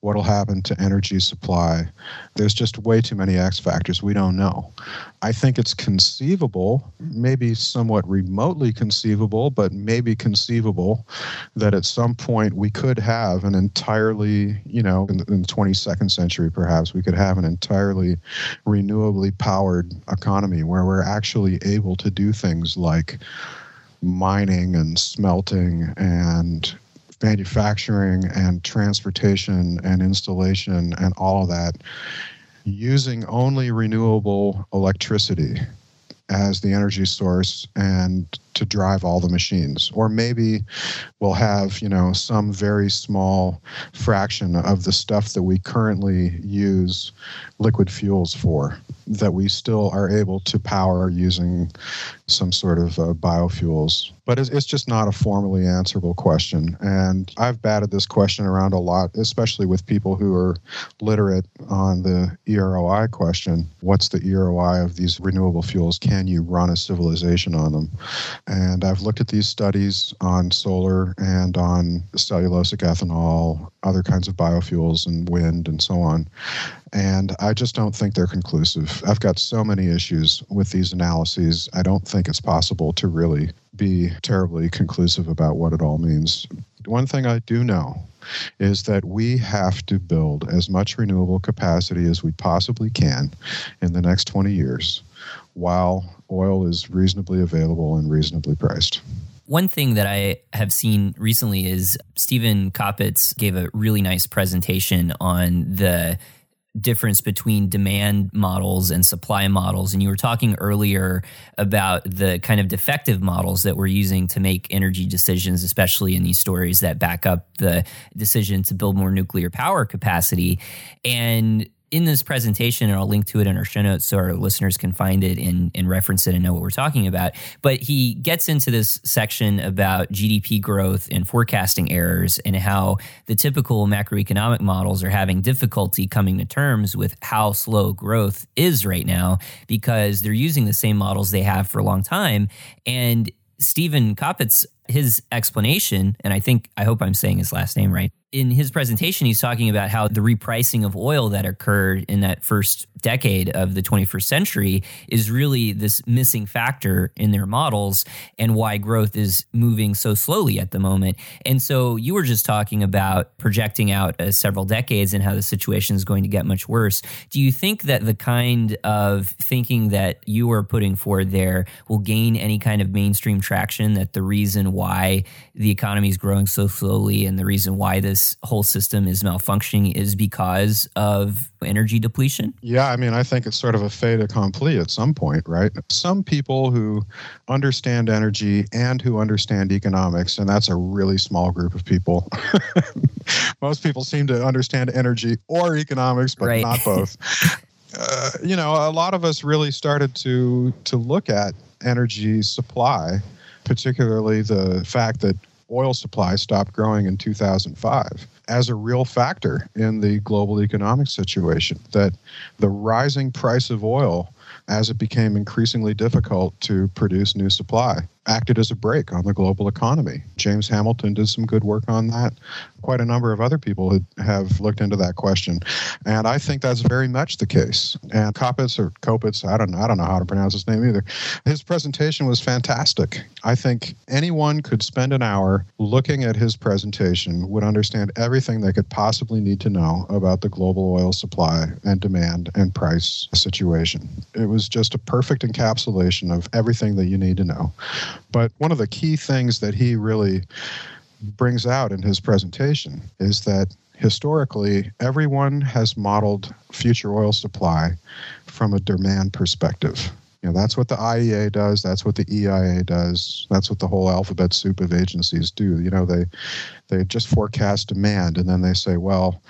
what will happen to energy supply. There's just way too many X factors we don't know. I think it's conceivable, maybe somewhat remotely conceivable, but maybe conceivable that at some point we could have an entirely, you know, in the, in the 22nd century perhaps, we could have an entirely renewably powered economy where we're actually able to do things like mining and smelting and manufacturing and transportation and installation and all of that using only renewable electricity as the energy source and to drive all the machines. Or maybe we'll have you know some very small fraction of the stuff that we currently use liquid fuels for that we still are able to power using some sort of uh, biofuels. But it's, it's just not a formally answerable question. And I've batted this question around a lot, especially with people who are literate on the EROI question. What's the EROI of these renewable fuels? Can you run a civilization on them? And I've looked at these studies on solar and on cellulosic ethanol, other kinds of biofuels, and wind, and so on. And I just don't think they're conclusive. I've got so many issues with these analyses. I don't think it's possible to really be terribly conclusive about what it all means. One thing I do know is that we have to build as much renewable capacity as we possibly can in the next 20 years while oil is reasonably available and reasonably priced. One thing that I have seen recently is Steven Kopits gave a really nice presentation on the difference between demand models and supply models. And you were talking earlier about the kind of defective models that we're using to make energy decisions, especially in these stories that back up the decision to build more nuclear power capacity. And in this presentation, and I'll link to it in our show notes so our listeners can find it and, and reference it and know what we're talking about. But he gets into this section about GDP growth and forecasting errors and how the typical macroeconomic models are having difficulty coming to terms with how slow growth is right now because they're using the same models they have for a long time. And Steven Kopits, his explanation, and I think, I hope I'm saying his last name right. In his presentation, he's talking about how the repricing of oil that occurred in that first decade of the 21st century is really this missing factor in their models and why growth is moving so slowly at the moment. And so you were just talking about projecting out uh, several decades and how the situation is going to get much worse. Do you think that the kind of thinking that you are putting forward there will gain any kind of mainstream traction that the reason why the economy is growing so slowly and the reason why this whole system is malfunctioning is because of energy depletion? Yeah, I mean, I think it's sort of a fait accompli at some point, right? Some people who understand energy and who understand economics, and that's a really small group of people. Most people seem to understand energy or economics, but Right. not both. uh, you know, a lot of us really started to to look at energy supply, particularly the fact that oil supply stopped growing in 2005 as a real factor in the global economic situation that the rising price of oil as it became increasingly difficult to produce new supply acted as a brake on the global economy. James Hamilton did some good work on that. Quite a number of other people have looked into that question, and I think that's very much the case. And Kopitz or Kopitz, I don't know, I don't know how to pronounce his name either. His presentation was fantastic. I think anyone could spend an hour looking at his presentation would understand everything they could possibly need to know about the global oil supply and demand and price situation. It was just a perfect encapsulation of everything that you need to know. But one of the key things that he really brings out in his presentation is that historically, everyone has modeled future oil supply from a demand perspective. You know, that's what the IEA does. That's what the EIA does. That's what the whole alphabet soup of agencies do. You know, they they just forecast demand and then they say, well,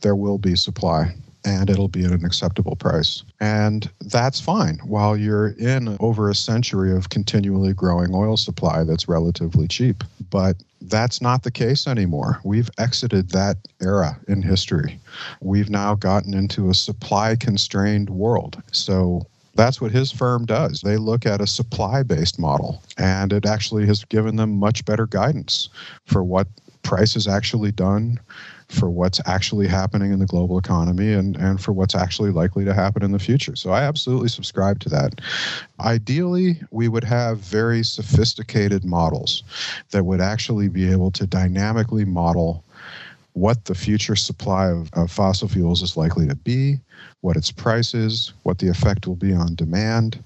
there will be supply and it'll be at an acceptable price. And that's fine while you're in over a century of continually growing oil supply that's relatively cheap. But that's not the case anymore. We've exited that era in history. We've now gotten into a supply constrained world. So that's what his firm does. They look at a supply based model, and it actually has given them much better guidance for what price is actually done, for what's actually happening in the global economy, and, and for what's actually likely to happen in the future. So I absolutely subscribe to that. Ideally, we would have very sophisticated models that would actually be able to dynamically model what the future supply of, of fossil fuels is likely to be, what its price is, what the effect will be on demand,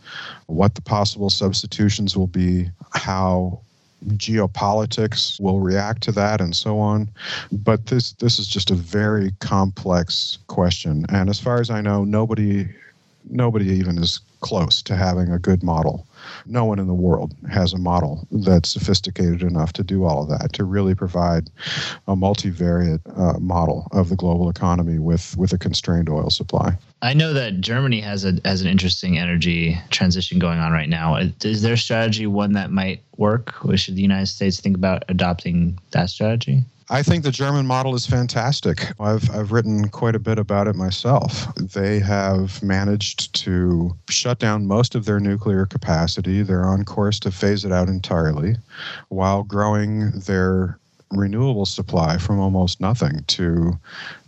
what the possible substitutions will be, how geopolitics will react to that and so on. But this this is just a very complex question. And as far as i know nobody nobody even is close to having a good model. No one in the world has a model that's sophisticated enough to do all of that to really provide a multivariate uh, model of the global economy with with a constrained oil supply I know that Germany has a has an interesting energy transition going on right now. Is their strategy one that might work, or should the United States think about adopting that strategy? I think the German model is fantastic. I've, I've written quite a bit about it myself. They have managed to shut down most of their nuclear capacity. They're on course to phase it out entirely while growing their renewable supply from almost nothing to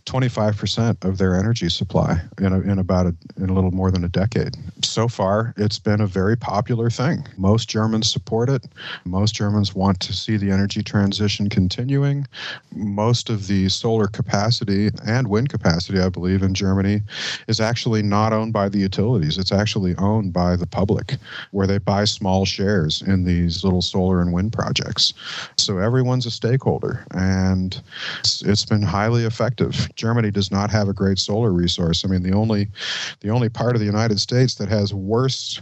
25% of their energy supply in, a, in about a, in a little more than a decade. So far, it's been a very popular thing. Most Germans support it. Most Germans want to see the energy transition continuing. Most of the solar capacity and wind capacity, I believe, in Germany is actually not owned by the utilities. It's actually owned by the public, where they buy small shares in these little solar and wind projects. So everyone's a stakeholder, and it's, it's been highly effective. Germany does not have a great solar resource. I mean, the only the only part of the United States that has worse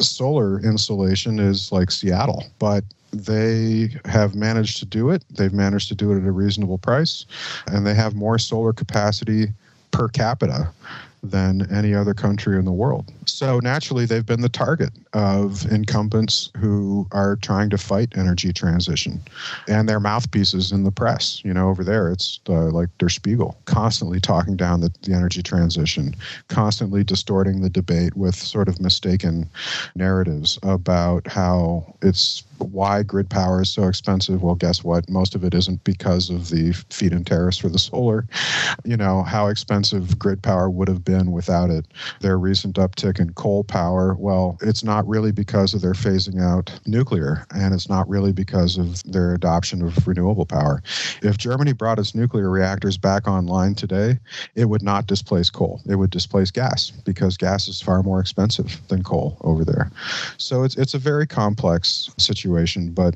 solar insolation is like Seattle, but they have managed to do it. They've managed to do it at a reasonable price, and they have more solar capacity per capita than any other country in the world. So naturally, they've been the target of incumbents who are trying to fight energy transition, and their mouthpieces in the press. You know, over there, it's uh, like Der Spiegel, constantly talking down the, the energy transition, constantly distorting the debate with sort of mistaken narratives about how it's why grid power is so expensive. Well, guess what? Most of it isn't because of the feed-in tariffs for the solar. You know how expensive grid power would have been without it. Their recent uptick in coal power. Well, it's not really because of their phasing out nuclear, and it's not really because of their adoption of renewable power. If Germany brought its nuclear reactors back online today, it would not displace coal. It would displace gas because gas is far more expensive than coal over there. So it's it's a very complex situation, but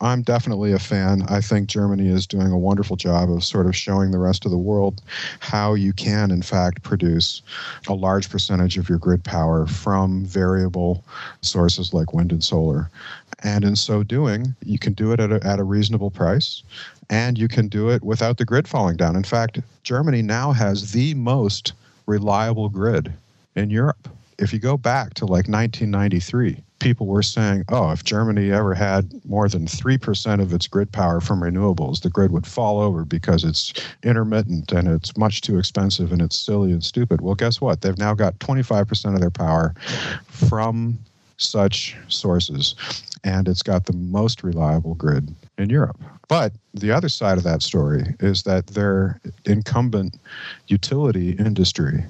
I'm definitely a fan. I think Germany is doing a wonderful job of sort of showing the rest of the world how you can, in fact, produce a large percentage of your grid power from variable sources like wind and solar. And in so doing, you can do it at a, at a reasonable price and you can do it without the grid falling down. In fact, Germany now has the most reliable grid in Europe. If you go back to like 1993, people were saying, oh, if Germany ever had more than 3% of its grid power from renewables, the grid would fall over because it's intermittent and it's much too expensive and it's silly and stupid. Well, guess what? They've now got 25% of their power from such sources, and it's got the most reliable grid in Europe. But the other side of that story is that their incumbent utility industry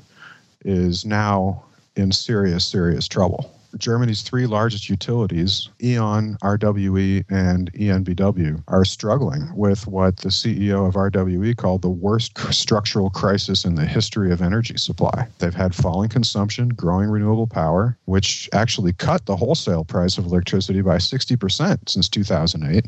is now in serious, serious trouble. Germany's three largest utilities, E.ON, RWE, and EnBW, are struggling with what the CEO of RWE called the worst structural crisis in the history of energy supply. They've had falling consumption, growing renewable power, which actually cut the wholesale price of electricity by 60% since 2008,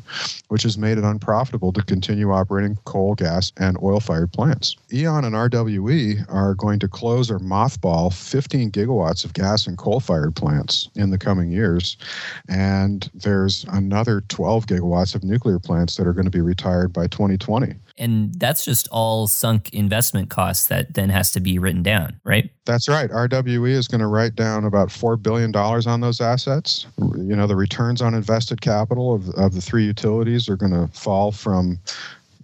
which has made it unprofitable to continue operating coal, gas, and oil fired plants. E.ON and RWE are going to close or mothball 15 gigawatts of gas and coal fired plants in the coming years. And there's another 12 gigawatts of nuclear plants that are going to be retired by 2020. And that's just all sunk investment costs that then has to be written down, right? That's right. RWE is going to write down about $4 billion on those assets. You know, the returns on invested capital of, of the three utilities are going to fall from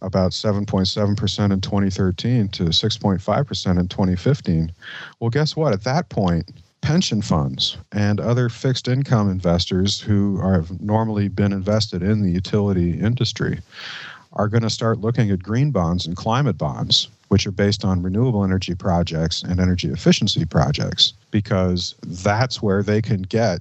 about 7.7% in 2013 to 6.5% in 2015. Well, guess what? At that point, pension funds and other fixed income investors who have normally been invested in the utility industry are going to start looking at green bonds and climate bonds, which are based on renewable energy projects and energy efficiency projects, because that's where they can get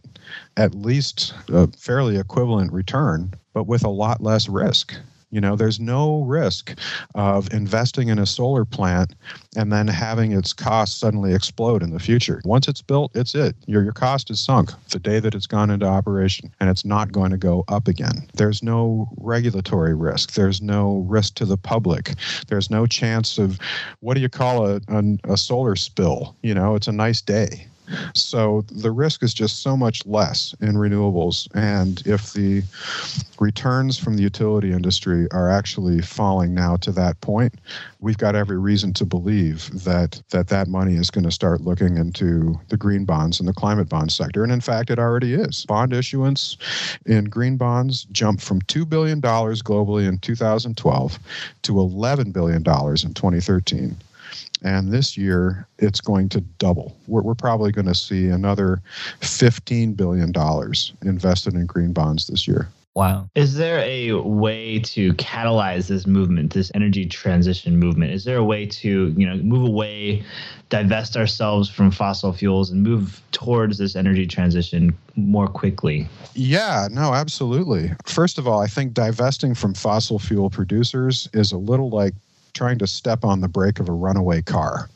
at least a fairly equivalent return, but with a lot less risk. You know, there's no risk of investing in a solar plant and then having its costs suddenly explode in the future. Once it's built, it's it. Your, your cost is sunk the day that it's gone into operation, and it's not going to go up again. There's no regulatory risk. There's no risk to the public. There's no chance of what do you call a, a, a solar spill? You know, it's a nice day. So the risk is just so much less in renewables. And if the returns from the utility industry are actually falling now to that point, we've got every reason to believe that that, that money is going to start looking into the green bonds and the climate bond sector. And in fact, it already is. Bond issuance in green bonds jumped from $2 billion globally in 2012 to $11 billion in 2013. And this year, it's going to double. We're, we're probably going to see another $15 billion invested in green bonds this year. Wow. Is there a way to catalyze this movement, this energy transition movement? Is there a way to, you know, move away, divest ourselves from fossil fuels and move towards this energy transition more quickly? Yeah, no, absolutely. First of all, I think divesting from fossil fuel producers is a little like trying to step on the brake of a runaway car.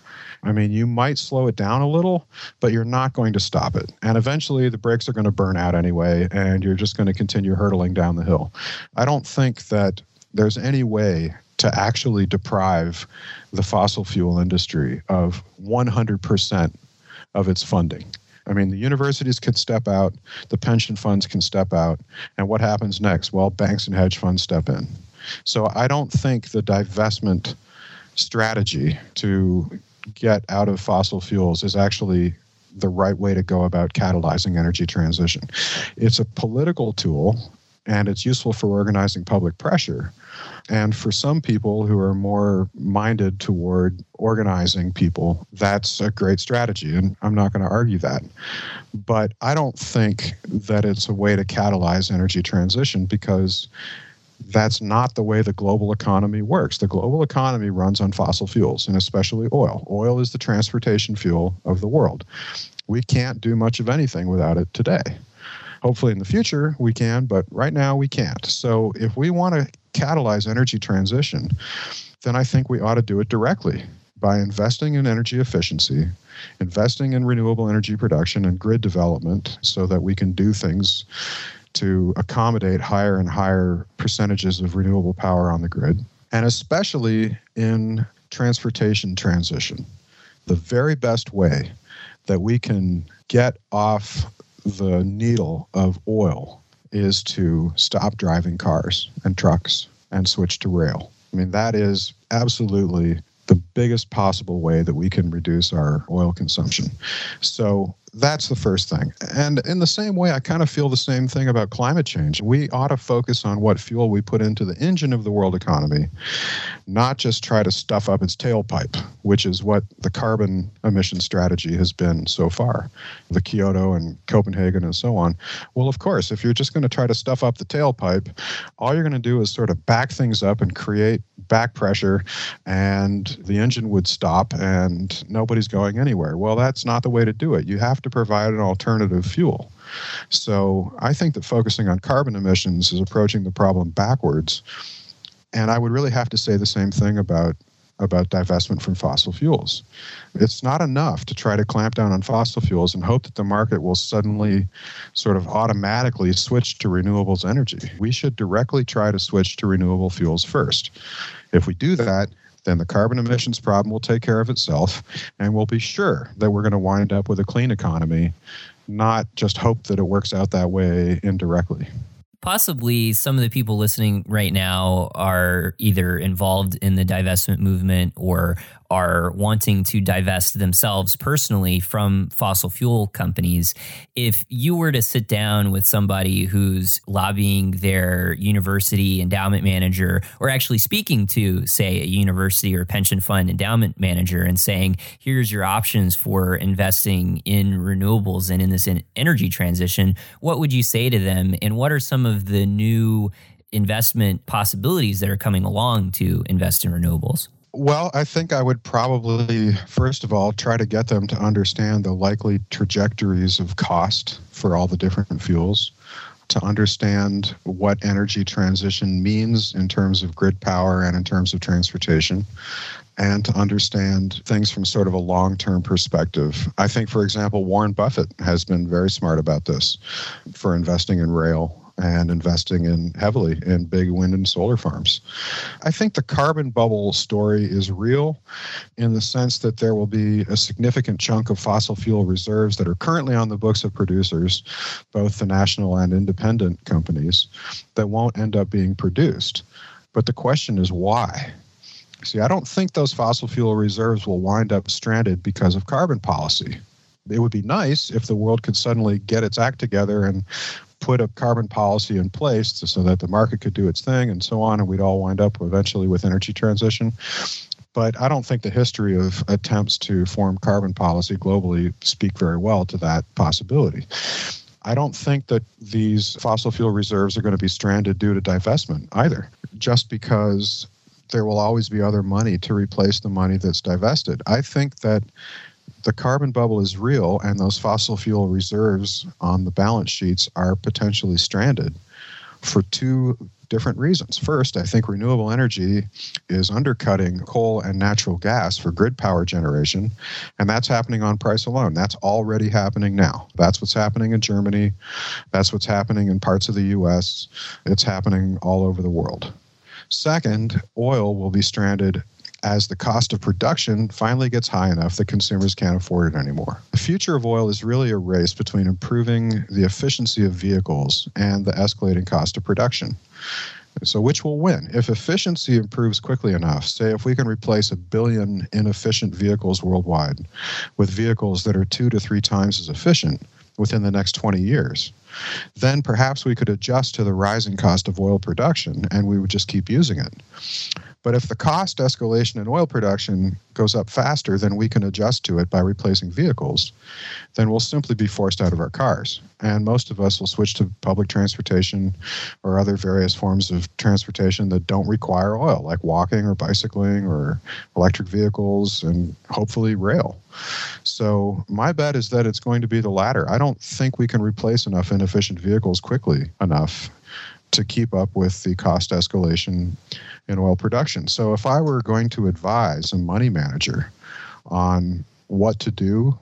I mean, you might slow it down a little, but you're not going to stop it. And eventually the brakes are going to burn out anyway, and you're just going to continue hurtling down the hill. I don't think that there's any way to actually deprive the fossil fuel industry of 100% of its funding. I mean, the universities can step out, the pension funds can step out, and what happens next? Well, banks and hedge funds step in. So I don't think the divestment strategy to get out of fossil fuels is actually the right way to go about catalyzing energy transition. It's a political tool and it's useful for organizing public pressure. And for some people who are more minded toward organizing people, that's a great strategy. And I'm not going to argue that. But I don't think that it's a way to catalyze energy transition because that's not the way the global economy works. The global economy runs on fossil fuels, and especially oil. Oil is the transportation fuel of the world. We can't do much of anything without it today. Hopefully, in the future, we can, but right now, we can't. So, if we want to catalyze energy transition, then I think we ought to do it directly by investing in energy efficiency, investing in renewable energy production and grid development so that we can do things to accommodate higher and higher percentages of renewable power on the grid, and especially in transportation transition. The very best way that we can get off the needle of oil is to stop driving cars and trucks and switch to rail. I mean, that is absolutely the biggest possible way that we can reduce our oil consumption. So that's the first thing. And in the same way, I kind of feel the same thing about climate change. We ought to focus on what fuel we put into the engine of the world economy, not just try to stuff up its tailpipe, which is what the carbon emission strategy has been so far, the Kyoto and Copenhagen and so on. Well, of course, if you're just going to try to stuff up the tailpipe, all you're going to do is sort of back things up and create back pressure, and the engine would stop and nobody's going anywhere. Well, that's not the way to do it. You have to provide an alternative fuel. So I think that focusing on carbon emissions is approaching the problem backwards. And I would really have to say the same thing about about divestment from fossil fuels. It's not enough to try to clamp down on fossil fuels and hope that the market will suddenly sort of automatically switch to renewables energy. We should directly try to switch to renewable fuels first. If we do that, then the carbon emissions problem will take care of itself, and we'll be sure that we're going to wind up with a clean economy, not just hope that it works out that way indirectly. Possibly some of the people listening right now are either involved in the divestment movement or are wanting to divest themselves personally from fossil fuel companies. If you were to sit down with somebody who's lobbying their university endowment manager, or actually speaking to, say, a university or pension fund endowment manager and saying, here's your options for investing in renewables and in this energy transition, what would you say to them? And what are some of the new investment possibilities that are coming along to invest in renewables? Well, I think I would probably, first of all, try to get them to understand the likely trajectories of cost for all the different fuels, to understand what energy transition means in terms of grid power and in terms of transportation, and to understand things from sort of a long term perspective. I think, for example, Warren Buffett has been very smart about this for investing in rail and investing in heavily in big wind and solar farms. I think the carbon bubble story is real in the sense that there will be a significant chunk of fossil fuel reserves that are currently on the books of producers, both the national and independent companies, that won't end up being produced. But the question is why? See, I don't think those fossil fuel reserves will wind up stranded because of carbon policy. It would be nice if the world could suddenly get its act together and put a carbon policy in place to, so that the market could do its thing and so on, and we'd all wind up eventually with energy transition. But I don't think the history of attempts to form carbon policy globally speak very well to that possibility. I don't think that these fossil fuel reserves are going to be stranded due to divestment either, just because there will always be other money to replace the money that's divested. I think that the carbon bubble is real and those fossil fuel reserves on the balance sheets are potentially stranded for two different reasons. First, I think renewable energy is undercutting coal and natural gas for grid power generation, and that's happening on price alone. That's already happening now. That's what's happening in Germany. That's what's happening in parts of the US. It's happening all over the world. Second, oil will be stranded as the cost of production finally gets high enough that consumers can't afford it anymore. The future of oil is really a race between improving the efficiency of vehicles and the escalating cost of production. So, which will win? If efficiency improves quickly enough, say if we can replace a billion inefficient vehicles worldwide with vehicles that are two to three times as efficient within the next 20 years, then perhaps we could adjust to the rising cost of oil production and we would just keep using it. But if the cost escalation in oil production goes up faster than we can adjust to it by replacing vehicles, then we'll simply be forced out of our cars. And most of us will switch to public transportation or other various forms of transportation that don't require oil, like walking or bicycling or electric vehicles and hopefully rail. So, my bet is that it's going to be the latter. I don't think we can replace enough inefficient vehicles quickly enough to keep up with the cost escalation in oil production. So if I were going to advise a money manager on what to do,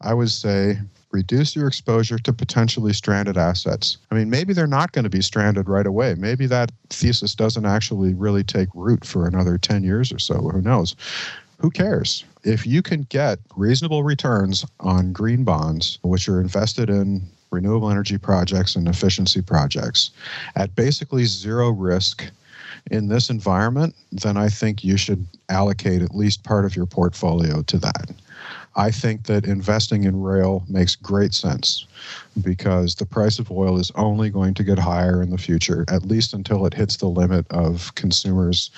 I would say reduce your exposure to potentially stranded assets. I mean, maybe they're not going to be stranded right away. Maybe that thesis doesn't actually really take root for another 10 years or so. Who knows? Who cares? If you can get reasonable returns on green bonds, which are invested in renewable energy projects and efficiency projects at basically zero risk in this environment, then I think you should allocate at least part of your portfolio to that. I think that investing in rail makes great sense because the price of oil is only going to get higher in the future, at least until it hits the limit of consumers'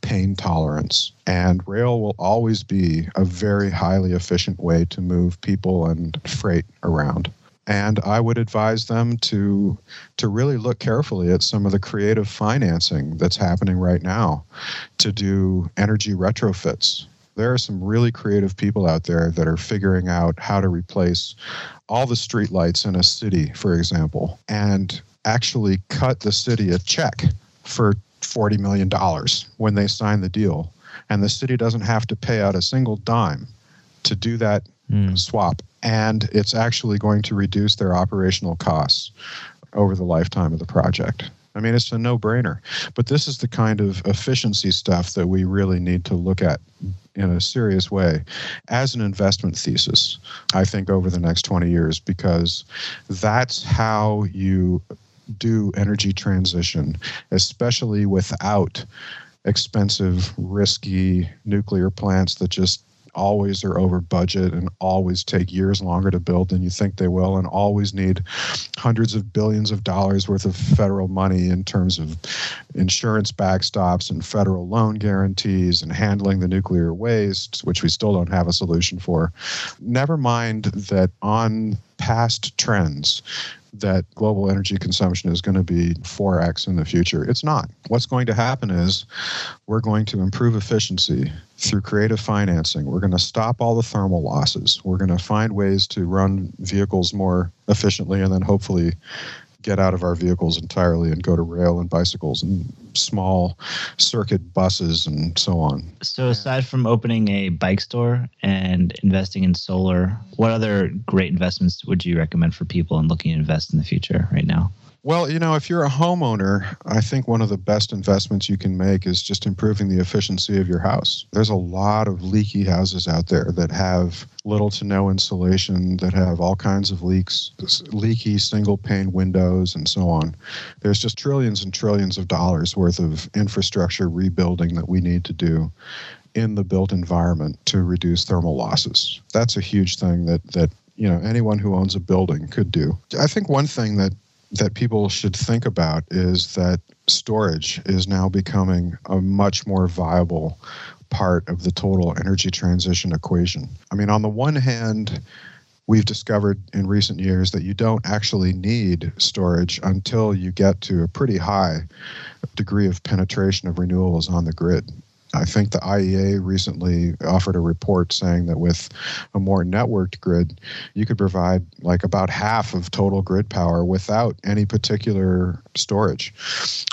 pain tolerance. And rail will always be a very highly efficient way to move people and freight around and I would advise them to to really look carefully at some of the creative financing that's happening right now to do energy retrofits. There are some really creative people out there that are figuring out how to replace all the streetlights in a city, for example, and actually cut the city a check for $40 million when they sign the deal. And the city doesn't have to pay out a single dime to do that mm. swap and it's actually going to reduce their operational costs over the lifetime of the project. I mean, it's a no brainer. But this is the kind of efficiency stuff that we really need to look at in a serious way as an investment thesis, I think, over the next 20 years, because that's how you do energy transition, especially without expensive, risky nuclear plants that just always are over budget and always take years longer to build than you think they will and always need hundreds of billions of dollars worth of federal money in terms of insurance backstops and federal loan guarantees and handling the nuclear waste which we still don't have a solution for. Never mind that on past trends that global energy consumption is going to be 4x in the future. It's not. What's going to happen is we're going to improve efficiency through creative financing. We're going to stop all the thermal losses. We're going to find ways to run vehicles more efficiently and then hopefully get out of our vehicles entirely and go to rail and bicycles and small circuit buses and so on. So, aside from opening a bike store and investing in solar, what other great investments would you recommend for people and looking to invest in the future right now? Well, you know, if you're a homeowner, I think one of the best investments you can make is just improving the efficiency of your house. There's a lot of leaky houses out there that have little to no insulation, that have all kinds of leaks, leaky single pane windows, and so on. There's just trillions and trillions of dollars worth of infrastructure rebuilding that we need to do in the built environment to reduce thermal losses. That's a huge thing that that you know anyone who owns a building could do. I think one thing that that people should think about is that storage is now becoming a much more viable part of the total energy transition equation. I mean, on the one hand, we've discovered in recent years that you don't actually need storage until you get to a pretty high degree of penetration of renewables on the grid. I think the IEA recently offered a report saying that with a more networked grid, you could provide like about half of total grid power without any particular storage.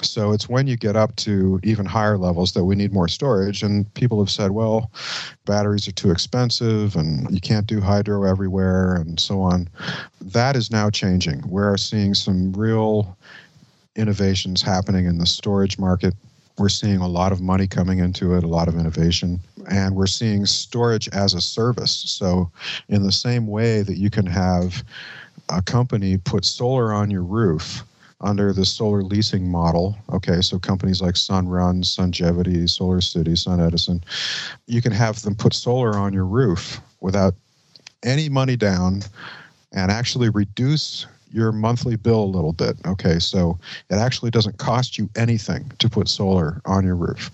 So it's when you get up to even higher levels that we need more storage. And people have said, well, batteries are too expensive and you can't do hydro everywhere and so on. That is now changing. We're seeing some real innovations happening in the storage market we're seeing a lot of money coming into it, a lot of innovation, and we're seeing storage as a service. So, in the same way that you can have a company put solar on your roof under the solar leasing model. Okay, so companies like Sunrun, Sungevity, SolarCity, Sun Edison, you can have them put solar on your roof without any money down and actually reduce your monthly bill a little bit. Okay, so it actually doesn't cost you anything to put solar on your roof.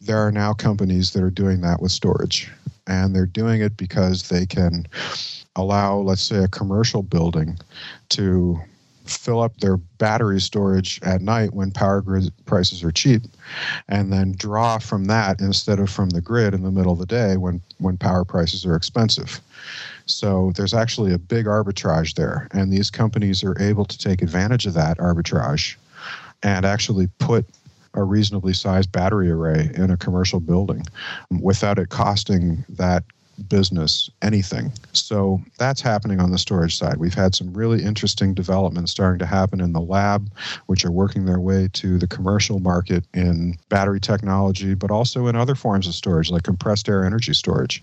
There are now companies that are doing that with storage, and they're doing it because they can allow, let's say, a commercial building to fill up their battery storage at night when power grid prices are cheap and then draw from that instead of from the grid in the middle of the day when when power prices are expensive so there's actually a big arbitrage there and these companies are able to take advantage of that arbitrage and actually put a reasonably sized battery array in a commercial building without it costing that business anything. So that's happening on the storage side. We've had some really interesting developments starting to happen in the lab, which are working their way to the commercial market in battery technology, but also in other forms of storage like compressed air energy storage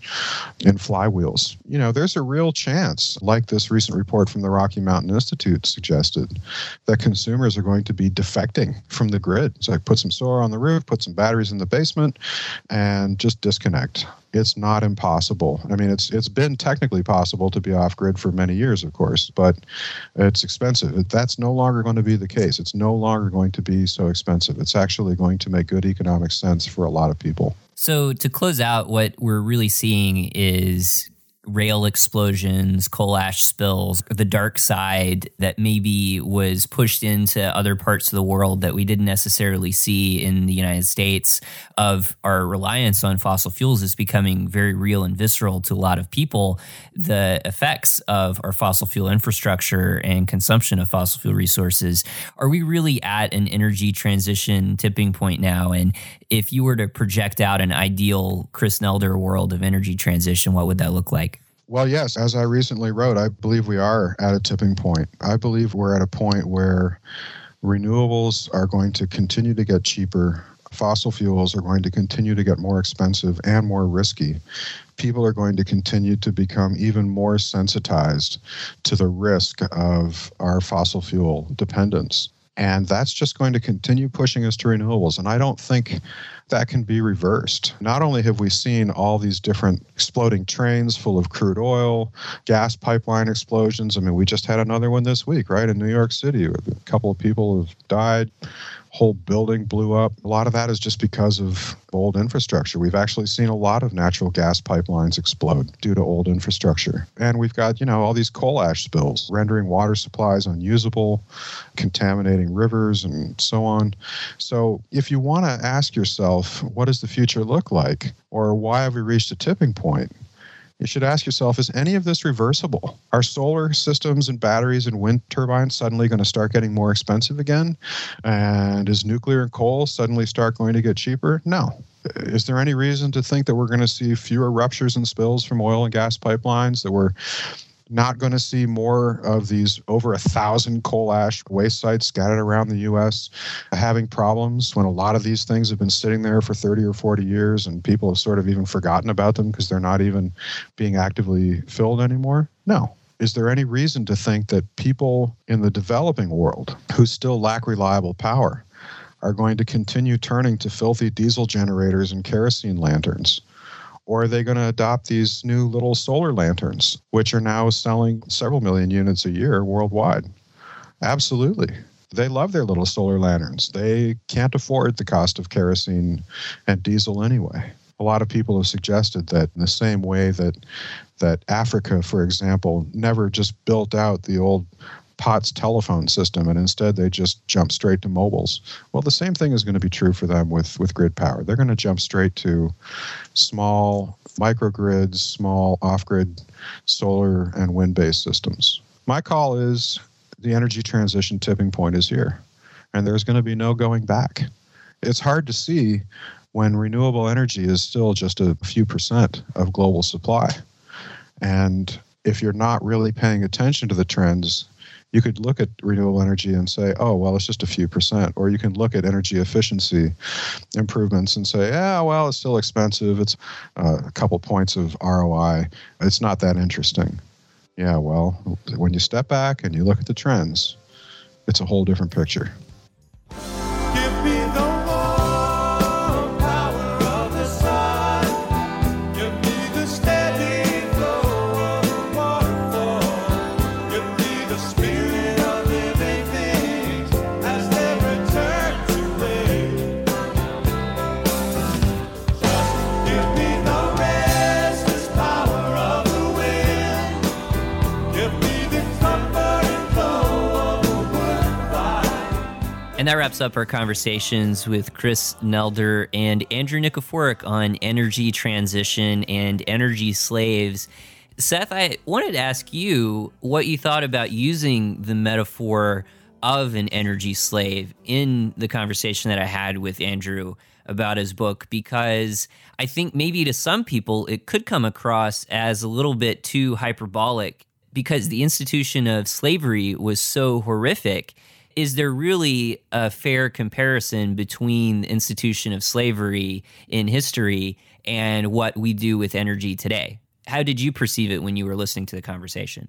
in flywheels. You know, there's a real chance, like this recent report from the Rocky Mountain Institute suggested, that consumers are going to be defecting from the grid. So like put some solar on the roof, put some batteries in the basement, and just disconnect it's not impossible. I mean, it's it's been technically possible to be off grid for many years, of course, but it's expensive. That's no longer going to be the case. It's no longer going to be so expensive. It's actually going to make good economic sense for a lot of people. So to close out, what we're really seeing is rail explosions, coal ash spills, the dark side that maybe was pushed into other parts of the world that we didn't necessarily see in the United States of our reliance on fossil fuels is becoming very real and visceral to a lot of people. The effects of our fossil fuel infrastructure and consumption of fossil fuel resources. Are we really at an energy transition tipping point now? And if you were to project out an ideal Chris Nelder world of energy transition, what would that look like? Well, yes, as I recently wrote, I believe we are at a tipping point. I believe we're at a point where renewables are going to continue to get cheaper. Fossil fuels are going to continue to get more expensive and more risky. People are going to continue to become even more sensitized to the risk of our fossil fuel dependence. And that's just going to continue pushing us to renewables. And I don't think that can be reversed. Not only have we seen all these different exploding trains full of crude oil, gas pipeline explosions. I mean, we just had another one this week, right, in New York City. A couple of people have died whole building blew up. A lot of that is just because of old infrastructure. We've actually seen a lot of natural gas pipelines explode due to old infrastructure. And we've got, you know, all these coal ash spills rendering water supplies unusable, contaminating rivers and so on. So if you want to ask yourself, what does the future look like? Or why have we reached a tipping point? You should ask yourself is any of this reversible? Are solar systems and batteries and wind turbines suddenly going to start getting more expensive again? And is nuclear and coal suddenly start going to get cheaper? No. Is there any reason to think that we're going to see fewer ruptures and spills from oil and gas pipelines, that we're not going to see more of these over a thousand coal ash waste sites scattered around the U.S. Uh, having problems when a lot of these things have been sitting there for 30 or 40 years and people have sort of even forgotten about them because they're not even being actively filled anymore? No. Is there any reason to think that people in the developing world who still lack reliable power are going to continue turning to filthy diesel generators and kerosene lanterns? Or are they going to adopt these new little solar lanterns, which are now selling several million units a year worldwide? Absolutely. They love their little solar lanterns. They can't afford the cost of kerosene and diesel anyway. A lot of people have suggested that in the same way that that Africa, for example, never just built out the old POTS telephone system, and instead they just jump straight to mobiles. Well, the same thing is going to be true for them with, with grid power. They're going to jump straight to small microgrids, small off grid solar and wind based systems. My call is the energy transition tipping point is here, and there's going to be no going back. It's hard to see when renewable energy is still just a few percent of global supply. And if you're not really paying attention to the trends you could look at renewable energy and say, oh, well, it's just a few percent. Or you can look at energy efficiency improvements and say, yeah, well, it's still expensive. It's uh, a couple points of ROI. It's not that interesting. Yeah, well, when you step back and you look at the trends, it's a whole different picture. That wraps up our conversations with Chris Nelder and Andrew Nikiforuk on energy transition and energy slaves. Seth, I wanted to ask you what you thought about using the metaphor of an energy slave in the conversation that I had with Andrew about his book, because I think maybe to some people it could come across as a little bit too hyperbolic because the institution of slavery was so horrific is there really a fair comparison between the institution of slavery in history and what we do with energy today? How did you perceive it when you were listening to the conversation?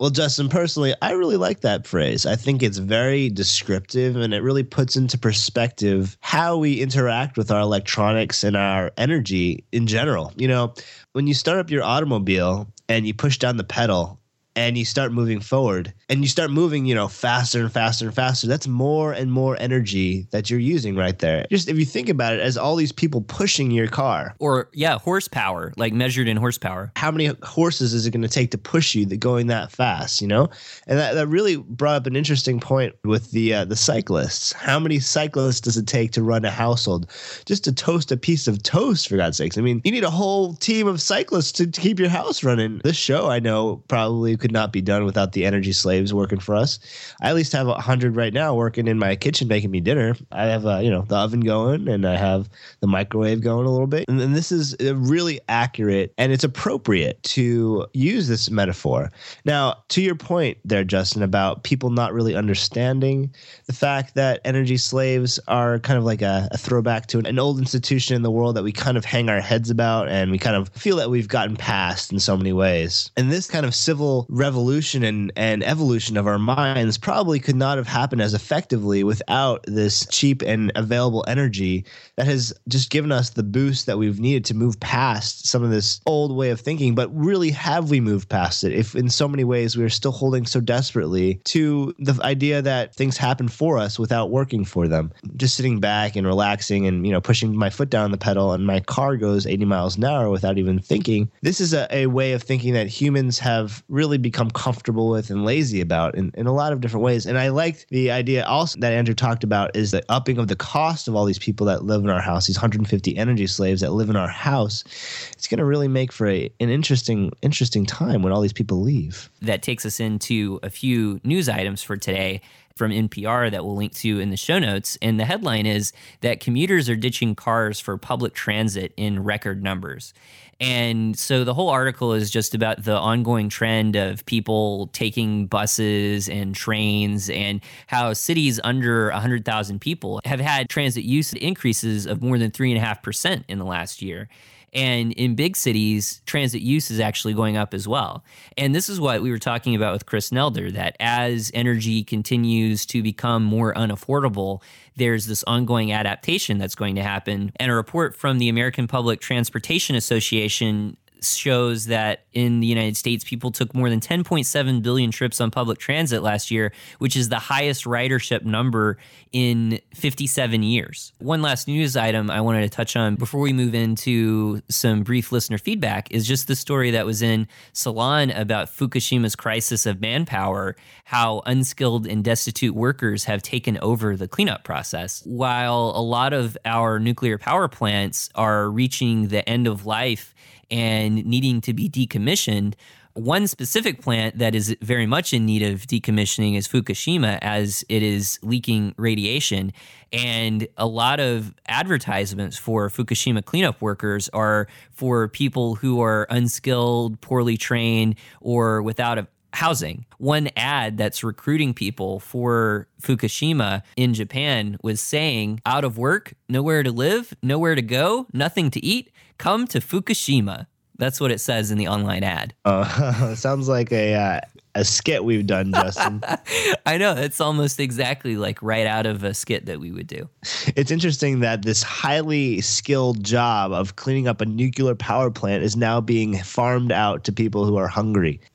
Well, Justin, personally, I really like that phrase. I think it's very descriptive and it really puts into perspective how we interact with our electronics and our energy in general. You know, when you start up your automobile and you push down the pedal and you start moving forward and you start moving, you know, faster and faster and faster, that's more and more energy that you're using right there. Just if you think about it as all these people pushing your car. Or yeah, horsepower, like measured in horsepower. How many horses is it going to take to push you that going that fast, you know? And that, that really brought up an interesting point with the uh, the cyclists. How many cyclists does it take to run a household? Just to toast a piece of toast for God's sakes. I mean, you need a whole team of cyclists to, to keep your house running. This show I know probably could not be done without the energy slaves working for us. I at least have a hundred right now working in my kitchen making me dinner. I have uh, you know the oven going and I have the microwave going a little bit. And, and this is really accurate and it's appropriate to use this metaphor. Now, to your point there, Justin, about people not really understanding the fact that energy slaves are kind of like a, a throwback to an, an old institution in the world that we kind of hang our heads about and we kind of feel that we've gotten past in so many ways. And this kind of civil revolution and, and evolution of our minds probably could not have happened as effectively without this cheap and available energy that has just given us the boost that we've needed to move past some of this old way of thinking. But really, have we moved past it? If in so many ways we are still holding so desperately to the idea that things happen for us without working for them, just sitting back and relaxing and you know pushing my foot down the pedal and my car goes 80 miles an hour without even thinking. This is a, a way of thinking that humans have really become comfortable with and lazy about in, in a lot of different ways. And I liked the idea also that Andrew talked about is the upping of the cost of all these people that live in our house, these 150 energy slaves that live in our house. It's going to really make for a, an interesting, interesting time when all these people leave. That takes us into a few news items for today from NPR that we'll link to in the show notes. And the headline is that commuters are ditching cars for public transit in record numbers. And so the whole article is just about the ongoing trend of people taking buses and trains and how cities under 100,000 people have had transit use increases of more than 3.5% in the last year. And in big cities, transit use is actually going up as well. And this is what we were talking about with Chris Nelder that as energy continues to become more unaffordable, there's this ongoing adaptation that's going to happen. And a report from the American Public Transportation Association shows that in the United States, people took more than 10.7 billion trips on public transit last year, which is the highest ridership number in 57 years. One last news item I wanted to touch on before we move into some brief listener feedback is just the story that was in Salon about Fukushima's crisis of manpower, how unskilled and destitute workers have taken over the cleanup process. While a lot of our nuclear power plants are reaching the end of life and needing to be decommissioned. One specific plant that is very much in need of decommissioning is Fukushima, as it is leaking radiation. And a lot of advertisements for Fukushima cleanup workers are for people who are unskilled, poorly trained, or without a housing. One ad that's recruiting people for Fukushima in Japan was saying, out of work, nowhere to live, nowhere to go, nothing to eat, come to Fukushima. That's what it says in the online ad. Uh, sounds like a uh, a skit we've done, Justin. I know it's almost exactly like right out of a skit that we would do. It's interesting that this highly skilled job of cleaning up a nuclear power plant is now being farmed out to people who are hungry.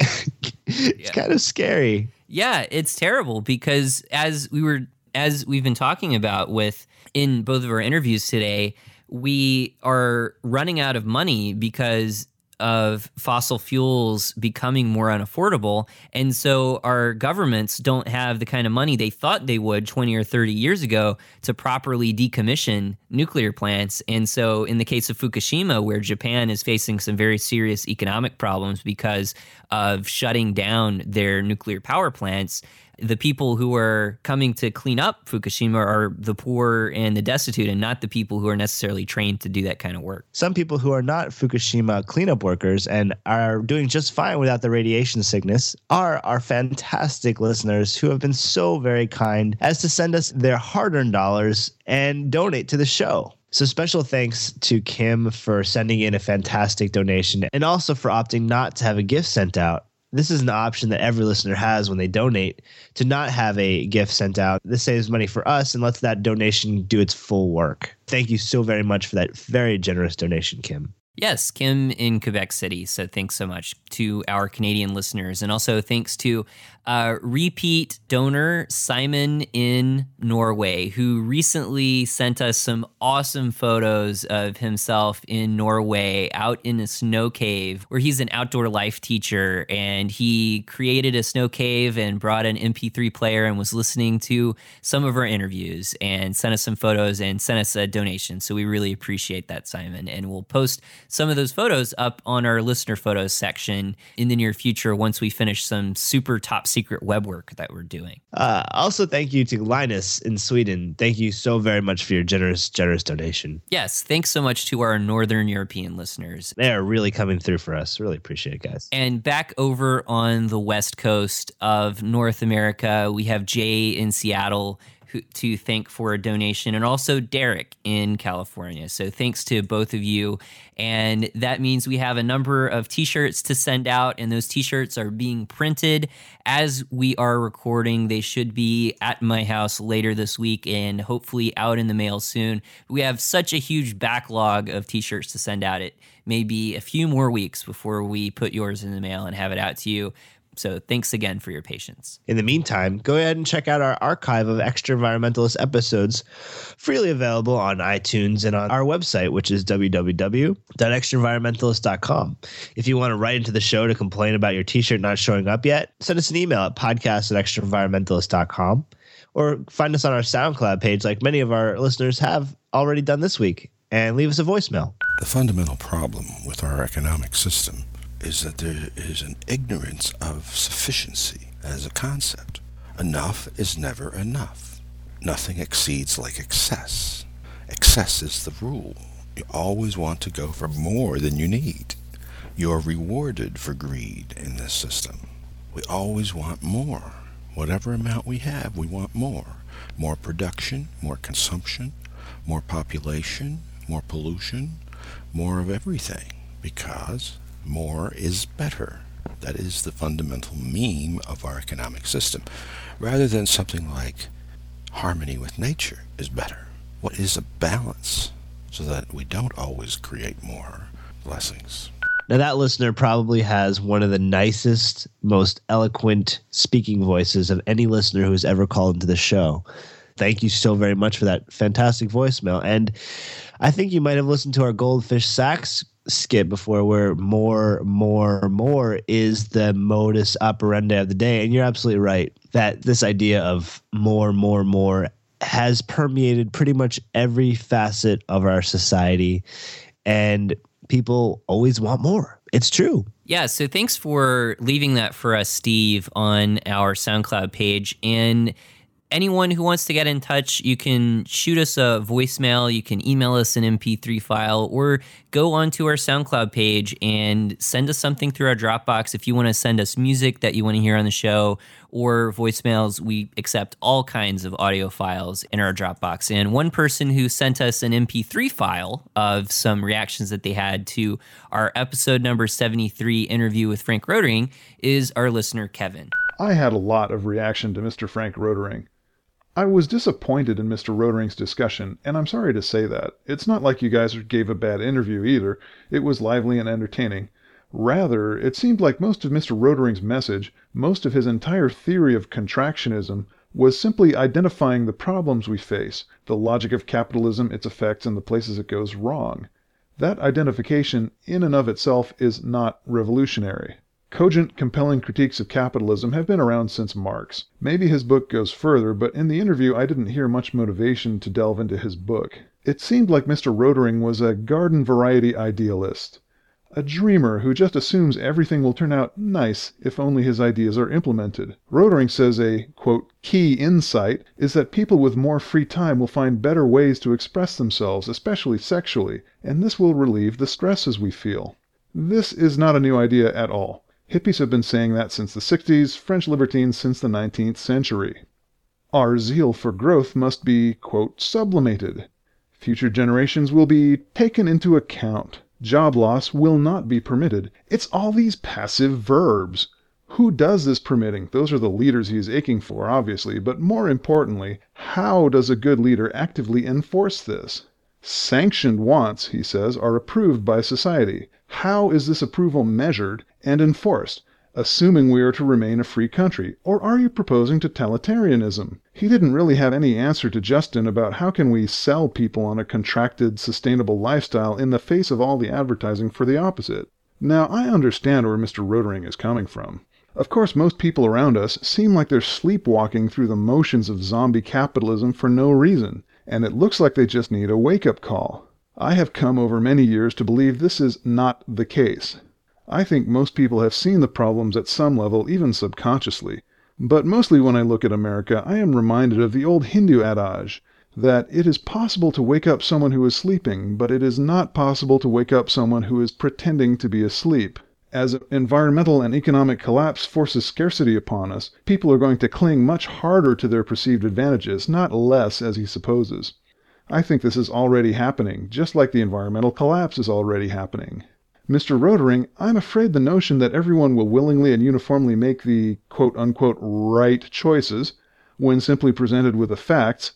it's Yeah. kind of scary. Yeah, it's terrible because as we were as we've been talking about with in both of our interviews today, we are running out of money because of fossil fuels becoming more unaffordable. And so our governments don't have the kind of money they thought they would 20 or 30 years ago to properly decommission nuclear plants. And so in the case of Fukushima, where Japan is facing some very serious economic problems because of shutting down their nuclear power plants, the people who are coming to clean up Fukushima are the poor and the destitute, and not the people who are necessarily trained to do that kind of work. Some people who are not Fukushima cleanup workers and are doing just fine without the radiation sickness are our fantastic listeners who have been so very kind as to send us their hard earned dollars and donate to the show. So, special thanks to Kim for sending in a fantastic donation and also for opting not to have a gift sent out. This is an option that every listener has when they donate to not have a gift sent out. This saves money for us and lets that donation do its full work. Thank you so very much for that very generous donation, Kim. Yes, Kim in Quebec City. So thanks so much to our Canadian listeners. And also thanks to uh, repeat donor Simon in Norway, who recently sent us some awesome photos of himself in Norway out in a snow cave where he's an outdoor life teacher. And he created a snow cave and brought an MP3 player and was listening to some of our interviews and sent us some photos and sent us a donation. So we really appreciate that, Simon. And we'll post some of those photos up on our listener photos section in the near future once we finish some super top secret web work that we're doing. Uh, also, thank you to Linus in Sweden. Thank you so very much for your generous, generous donation. Yes, thanks so much to our Northern European listeners. They are really coming through for us. Really appreciate it, guys. And back over on the west coast of North America, we have Jay in Seattle to thank for a donation, and also Derek in California. So thanks to both of you. And that means we have a number of t shirts to send out, and those t shirts are being printed as we are recording. They should be at my house later this week and hopefully out in the mail soon. We have such a huge backlog of t shirts to send out. It may be a few more weeks before we put yours in the mail and have it out to you. So thanks again for your patience. In the meantime, go ahead and check out our archive of Extra Environmentalist episodes freely available on iTunes and on our website, which is www.extraenvironmentalist.com. If you want to write into the show to complain about your t shirt not showing up yet, send us an email at podcast at extraenvironmentalist.com or find us on our SoundCloud page, like many of our listeners have already done this week, and leave us a voicemail. The fundamental problem with our economic system is that there is an ignorance of sufficiency as a concept. Enough is never enough. Nothing exceeds like excess. Excess is the rule. You always want to go for more than you need. You're rewarded for greed in this system. We always want more. Whatever amount we have, we want more. More production, more consumption, more population, more pollution, more of everything. Because more is better. That is the fundamental meme of our economic system. Rather than something like harmony with nature is better. What is a balance so that we don't always create more blessings? Now, that listener probably has one of the nicest, most eloquent speaking voices of any listener who has ever called into the show. Thank you so very much for that fantastic voicemail. And I think you might have listened to our Goldfish Sachs skit before, where more, more, more is the modus operandi of the day. And you're absolutely right that this idea of more, more, more has permeated pretty much every facet of our society. And people always want more. It's true. Yeah, so thanks for leaving that for us, Steve, on our SoundCloud page. And anyone who wants to get in touch, you can shoot us a voicemail, you can email us an MP3 file, or go onto our SoundCloud page and send us something through our Dropbox. If you want to send us music that you want to hear on the show or voicemails, we accept all kinds of audio files in our Dropbox. And one person who sent us an MP3 file of some reactions that they had to our episode number 73 interview with Frank Rotering is our listener, Kevin. I had a lot of reaction to Mr. Frank Rotering. I was disappointed in Mr. Rotering's discussion, and I'm sorry to say that. It's not like you guys gave a bad interview either. It was lively and entertaining. Rather, it seemed like most of Mr. Rotering's message, most of his entire theory of contractionism, was simply identifying the problems we face, the logic of capitalism, its effects, and the places it goes wrong. That identification, in and of itself, is not revolutionary. Cogent, compelling critiques of capitalism have been around since Marx. Maybe his book goes further, but in the interview I didn't hear much motivation to delve into his book. It seemed like Mr. Rotering was a garden variety idealist, a dreamer who just assumes everything will turn out nice if only his ideas are implemented. Rotering says a, quote, key insight is that people with more free time will find better ways to express themselves, especially sexually, and this will relieve the stresses we feel. This is not a new idea at all. Hippies have been saying that since the 60s, French libertines since the 19th century. Our zeal for growth must be, sublimated. Future generations will be taken into account. Job loss will not be permitted. It's all these passive verbs. Who does this permitting? Those are the leaders he is aching for, obviously, but more importantly, how does a good leader actively enforce this? Sanctioned wants, he says, are approved by society. How is this approval measured and enforced, assuming we are to remain a free country? Or are you proposing totalitarianism? He didn't really have any answer to Justin about how can we sell people on a contracted, sustainable lifestyle in the face of all the advertising for the opposite. Now, I understand where Mr. Rotering is coming from. Of course, most people around us seem like they're sleepwalking through the motions of zombie capitalism for no reason and it looks like they just need a wake up call. I have come over many years to believe this is not the case. I think most people have seen the problems at some level, even subconsciously. But mostly when I look at America, I am reminded of the old Hindu adage that it is possible to wake up someone who is sleeping, but it is not possible to wake up someone who is pretending to be asleep. As environmental and economic collapse forces scarcity upon us, people are going to cling much harder to their perceived advantages, not less as he supposes. I think this is already happening, just like the environmental collapse is already happening. Mr. Rotering, I'm afraid the notion that everyone will willingly and uniformly make the right choices when simply presented with the facts,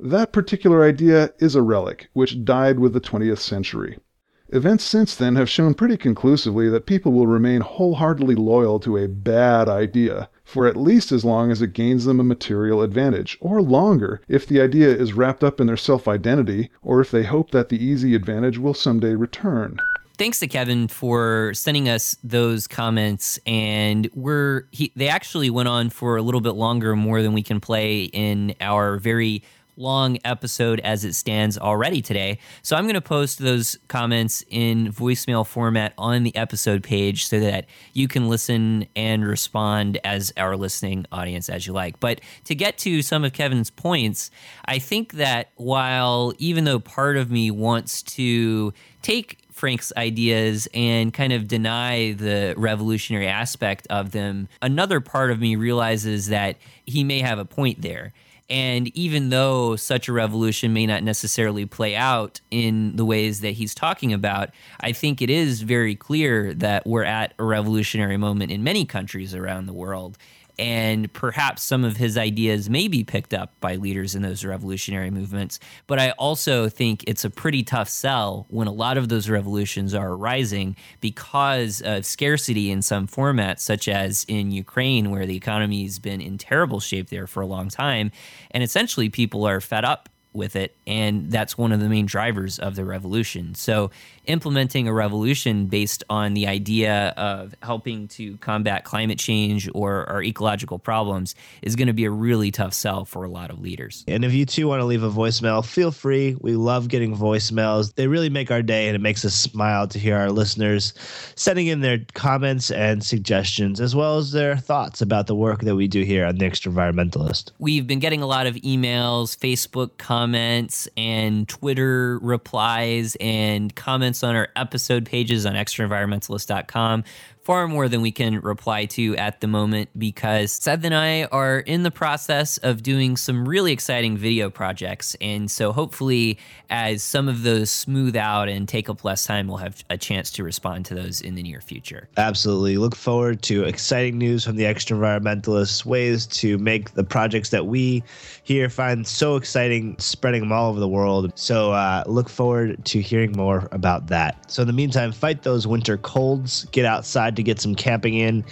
that particular idea is a relic which died with the 20th century. Events since then have shown pretty conclusively that people will remain wholeheartedly loyal to a bad idea for at least as long as it gains them a material advantage, or longer if the idea is wrapped up in their self identity, or if they hope that the easy advantage will someday return thanks to Kevin for sending us those comments. And we're he, they actually went on for a little bit longer, more than we can play in our very long episode as it stands already today. So I'm going to post those comments in voicemail format on the episode page so that you can listen and respond as our listening audience as you like. But to get to some of Kevin's points, I think that while even though part of me wants to take Frank's ideas and kind of deny the revolutionary aspect of them, another part of me realizes that he may have a point there. And even though such a revolution may not necessarily play out in the ways that he's talking about, I think it is very clear that we're at a revolutionary moment in many countries around the world and perhaps some of his ideas may be picked up by leaders in those revolutionary movements. But I also think it's a pretty tough sell when a lot of those revolutions are arising because of scarcity in some formats, such as in Ukraine, where the economy has been in terrible shape there for a long time. And essentially, people are fed up with it. And that's one of the main drivers of the revolution. So, implementing a revolution based on the idea of helping to combat climate change or our ecological problems is going to be a really tough sell for a lot of leaders. And if you too want to leave a voicemail, feel free. We love getting voicemails. They really make our day and it makes us smile to hear our listeners sending in their comments and suggestions, as well as their thoughts about the work that we do here on The Extra Environmentalist. We've been getting a lot of emails, Facebook comments, and Twitter replies and comments on our episode pages on extraenvironmentalist.com far more than we can reply to at the moment because Seth and I are in the process of doing some really exciting video projects. And so hopefully, as some of those smooth out and take up less time, we'll have a chance to respond to those in the near future. Absolutely. Look forward to exciting news from the extra environmentalists, ways to make the projects that we here find so exciting, spreading them all over the world. So uh, look forward to hearing more about that. So in the meantime, fight those winter colds, get outside to get some camping in,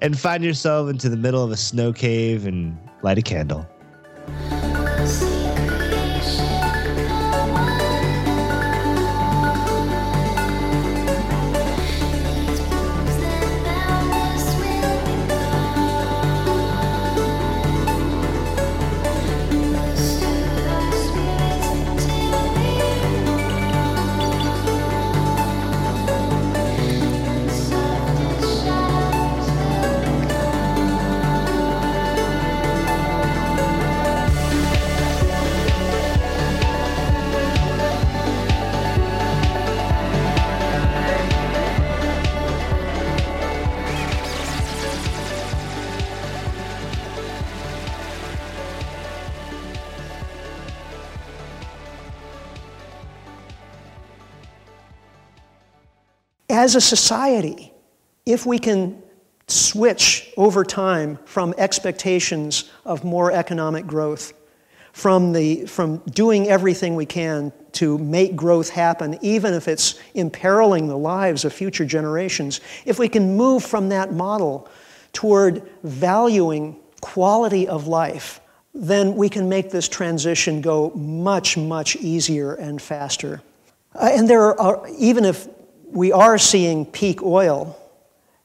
and find yourself into the middle of a snow cave and light a candle. As a society, if we can switch over time from expectations of more economic growth, from, the, from doing everything we can to make growth happen, even if it's imperiling the lives of future generations, if we can move from that model toward valuing quality of life, then we can make this transition go much, much easier and faster. Uh, and there are, even if we are seeing peak oil,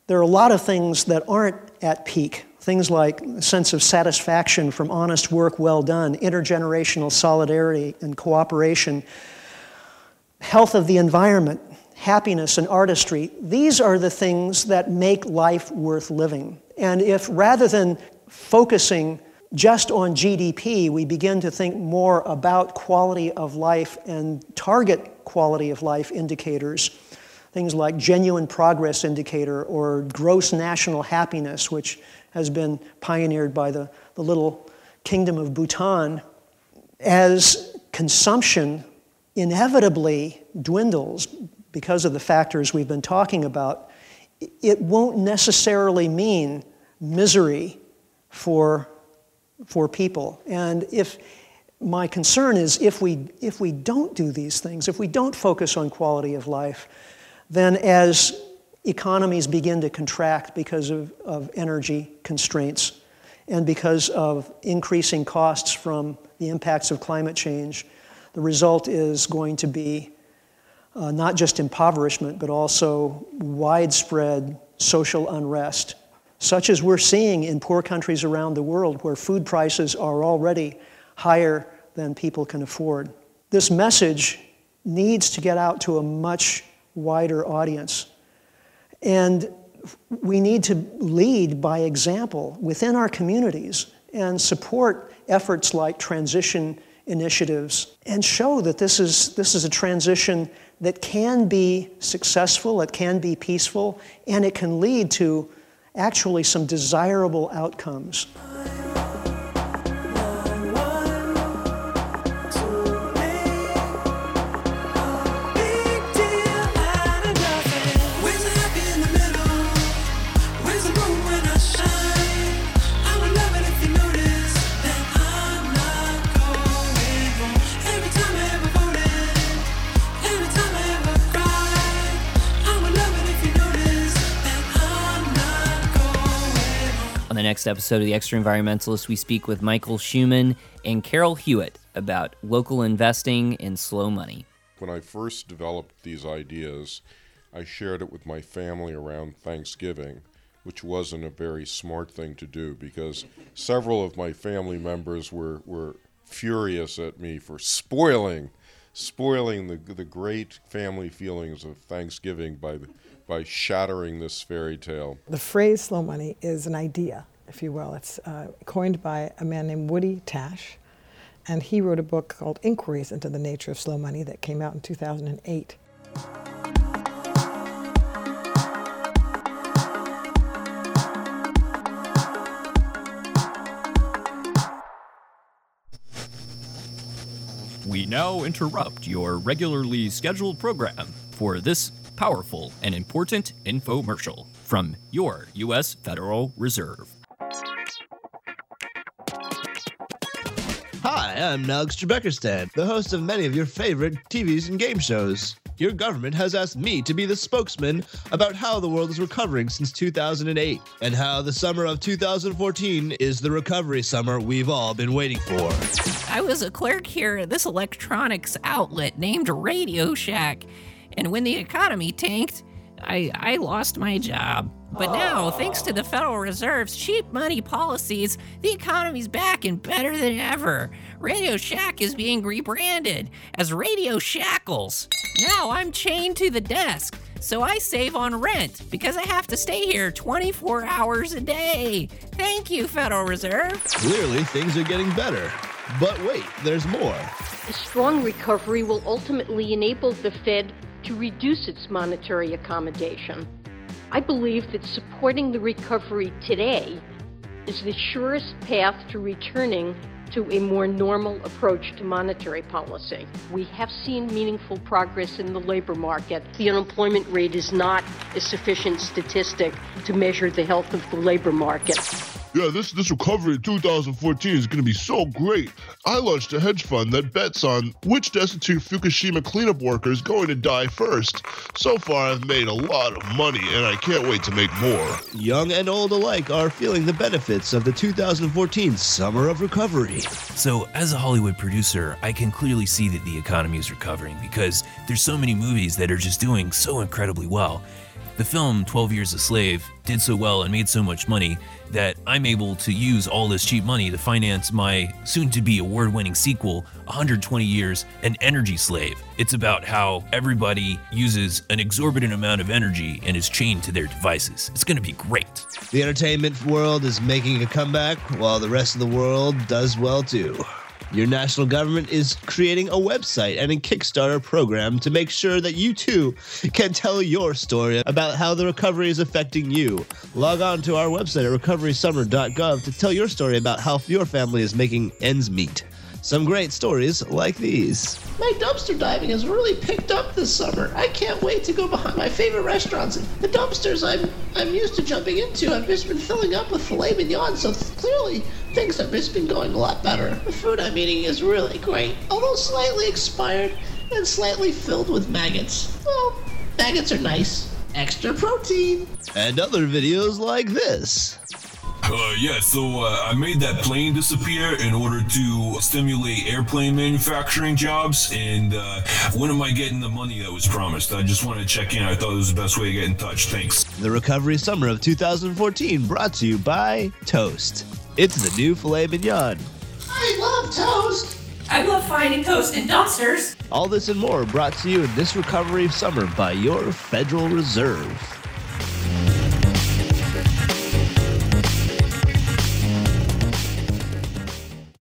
there are a lot of things that aren't at peak. Things like a sense of satisfaction from honest work well done, intergenerational solidarity and cooperation, health of the environment, happiness and artistry. These are the things that make life worth living. And if rather than focusing just on GDP, we begin to think more about quality of life and target quality of life indicators, things like genuine progress indicator or gross national happiness, which has been pioneered by the, the little kingdom of Bhutan, as consumption inevitably dwindles because of the factors we've been talking about, it won't necessarily mean misery for, for people. And if my concern is if we, if we don't do these things, if we don't focus on quality of life, then as economies begin to contract because of, of energy constraints and because of increasing costs from the impacts of climate change, the result is going to be uh, not just impoverishment, but also widespread social unrest, such as we're seeing in poor countries around the world where food prices are already higher than people can afford. This message needs to get out to a much wider audience. And we need to lead by example within our communities and support efforts like transition initiatives and show that this is, this is a transition that can be successful, it can be peaceful, and it can lead to actually some desirable outcomes. Next episode of The Extra Environmentalist, we speak with Michael Shuman and Carol Hewitt about local investing and slow money. When I first developed these ideas, I shared it with my family around Thanksgiving, which wasn't a very smart thing to do because several of my family members were, were furious at me for spoiling spoiling the the great family feelings of Thanksgiving by by shattering this fairy tale. The phrase slow money is an idea, if you will. It's uh, coined by a man named Woody Tasch, and he wrote a book called Inquiries into the Nature of Slow Money that came out in 2008. We now interrupt your regularly scheduled program for this powerful and important infomercial from your U.S. Federal Reserve. Hi, I'm Alex Trebekkerstad, the host of many of your favorite TVs and game shows. Your government has asked me to be the spokesman about how the world is recovering since 2008 and how the summer of 2014 is the recovery summer we've all been waiting for. I was a clerk here at this electronics outlet named Radio Shack, and when the economy tanked, I, I lost my job. But oh. now, thanks to the Federal Reserve's cheap money policies, the economy's back and better than ever. Radio Shack is being rebranded as Radio Shackles. Now I'm chained to the desk, so I save on rent because I have to stay here 24 hours a day. Thank you, Federal Reserve. Clearly, things are getting better. But wait, there's more. A strong recovery will ultimately enable the Fed to reduce its monetary accommodation. I believe that supporting the recovery today is the surest path to returning to a more normal approach to monetary policy. We have seen meaningful progress in the labor market. The unemployment rate is not a sufficient statistic to measure the health of the labor market. Yeah, this this recovery in 2014 is going to be so great. I launched a hedge fund that bets on which destitute Fukushima cleanup worker is going to die first. So far, I've made a lot of money, and I can't wait to make more. Young and old alike are feeling the benefits of the 2014 Summer of Recovery. So, as a Hollywood producer, I can clearly see that the economy is recovering because there's so many movies that are just doing so incredibly well. The film 12 Years a Slave did so well and made so much money that I'm able to use all this cheap money to finance my soon to be award winning sequel, 120 Years An Energy Slave. It's about how everybody uses an exorbitant amount of energy and is chained to their devices. It's going to be great. The entertainment world is making a comeback while the rest of the world does well too. Your national government is creating a website and a Kickstarter program to make sure that you too can tell your story about how the recovery is affecting you. Log on to our website at recoverysummer.gov to tell your story about how your family is making ends meet. Some great stories like these. My dumpster diving has really picked up this summer. I can't wait to go behind my favorite restaurants. The dumpsters I'm I'm used to jumping into have just been filling up with filet mignon, so clearly things have just been going a lot better. The food I'm eating is really great, although slightly expired and slightly filled with maggots. Well, maggots are nice. Extra protein. And other videos like this. Uh, yeah, so uh, I made that plane disappear in order to stimulate airplane manufacturing jobs. And uh, when am I getting the money that was promised? I just wanted to check in. I thought it was the best way to get in touch. Thanks. The Recovery Summer of 2014 brought to you by Toast. It's the new filet mignon. I love toast. I love finding toast in dumpsters. All this and more brought to you in this Recovery Summer by your Federal Reserve.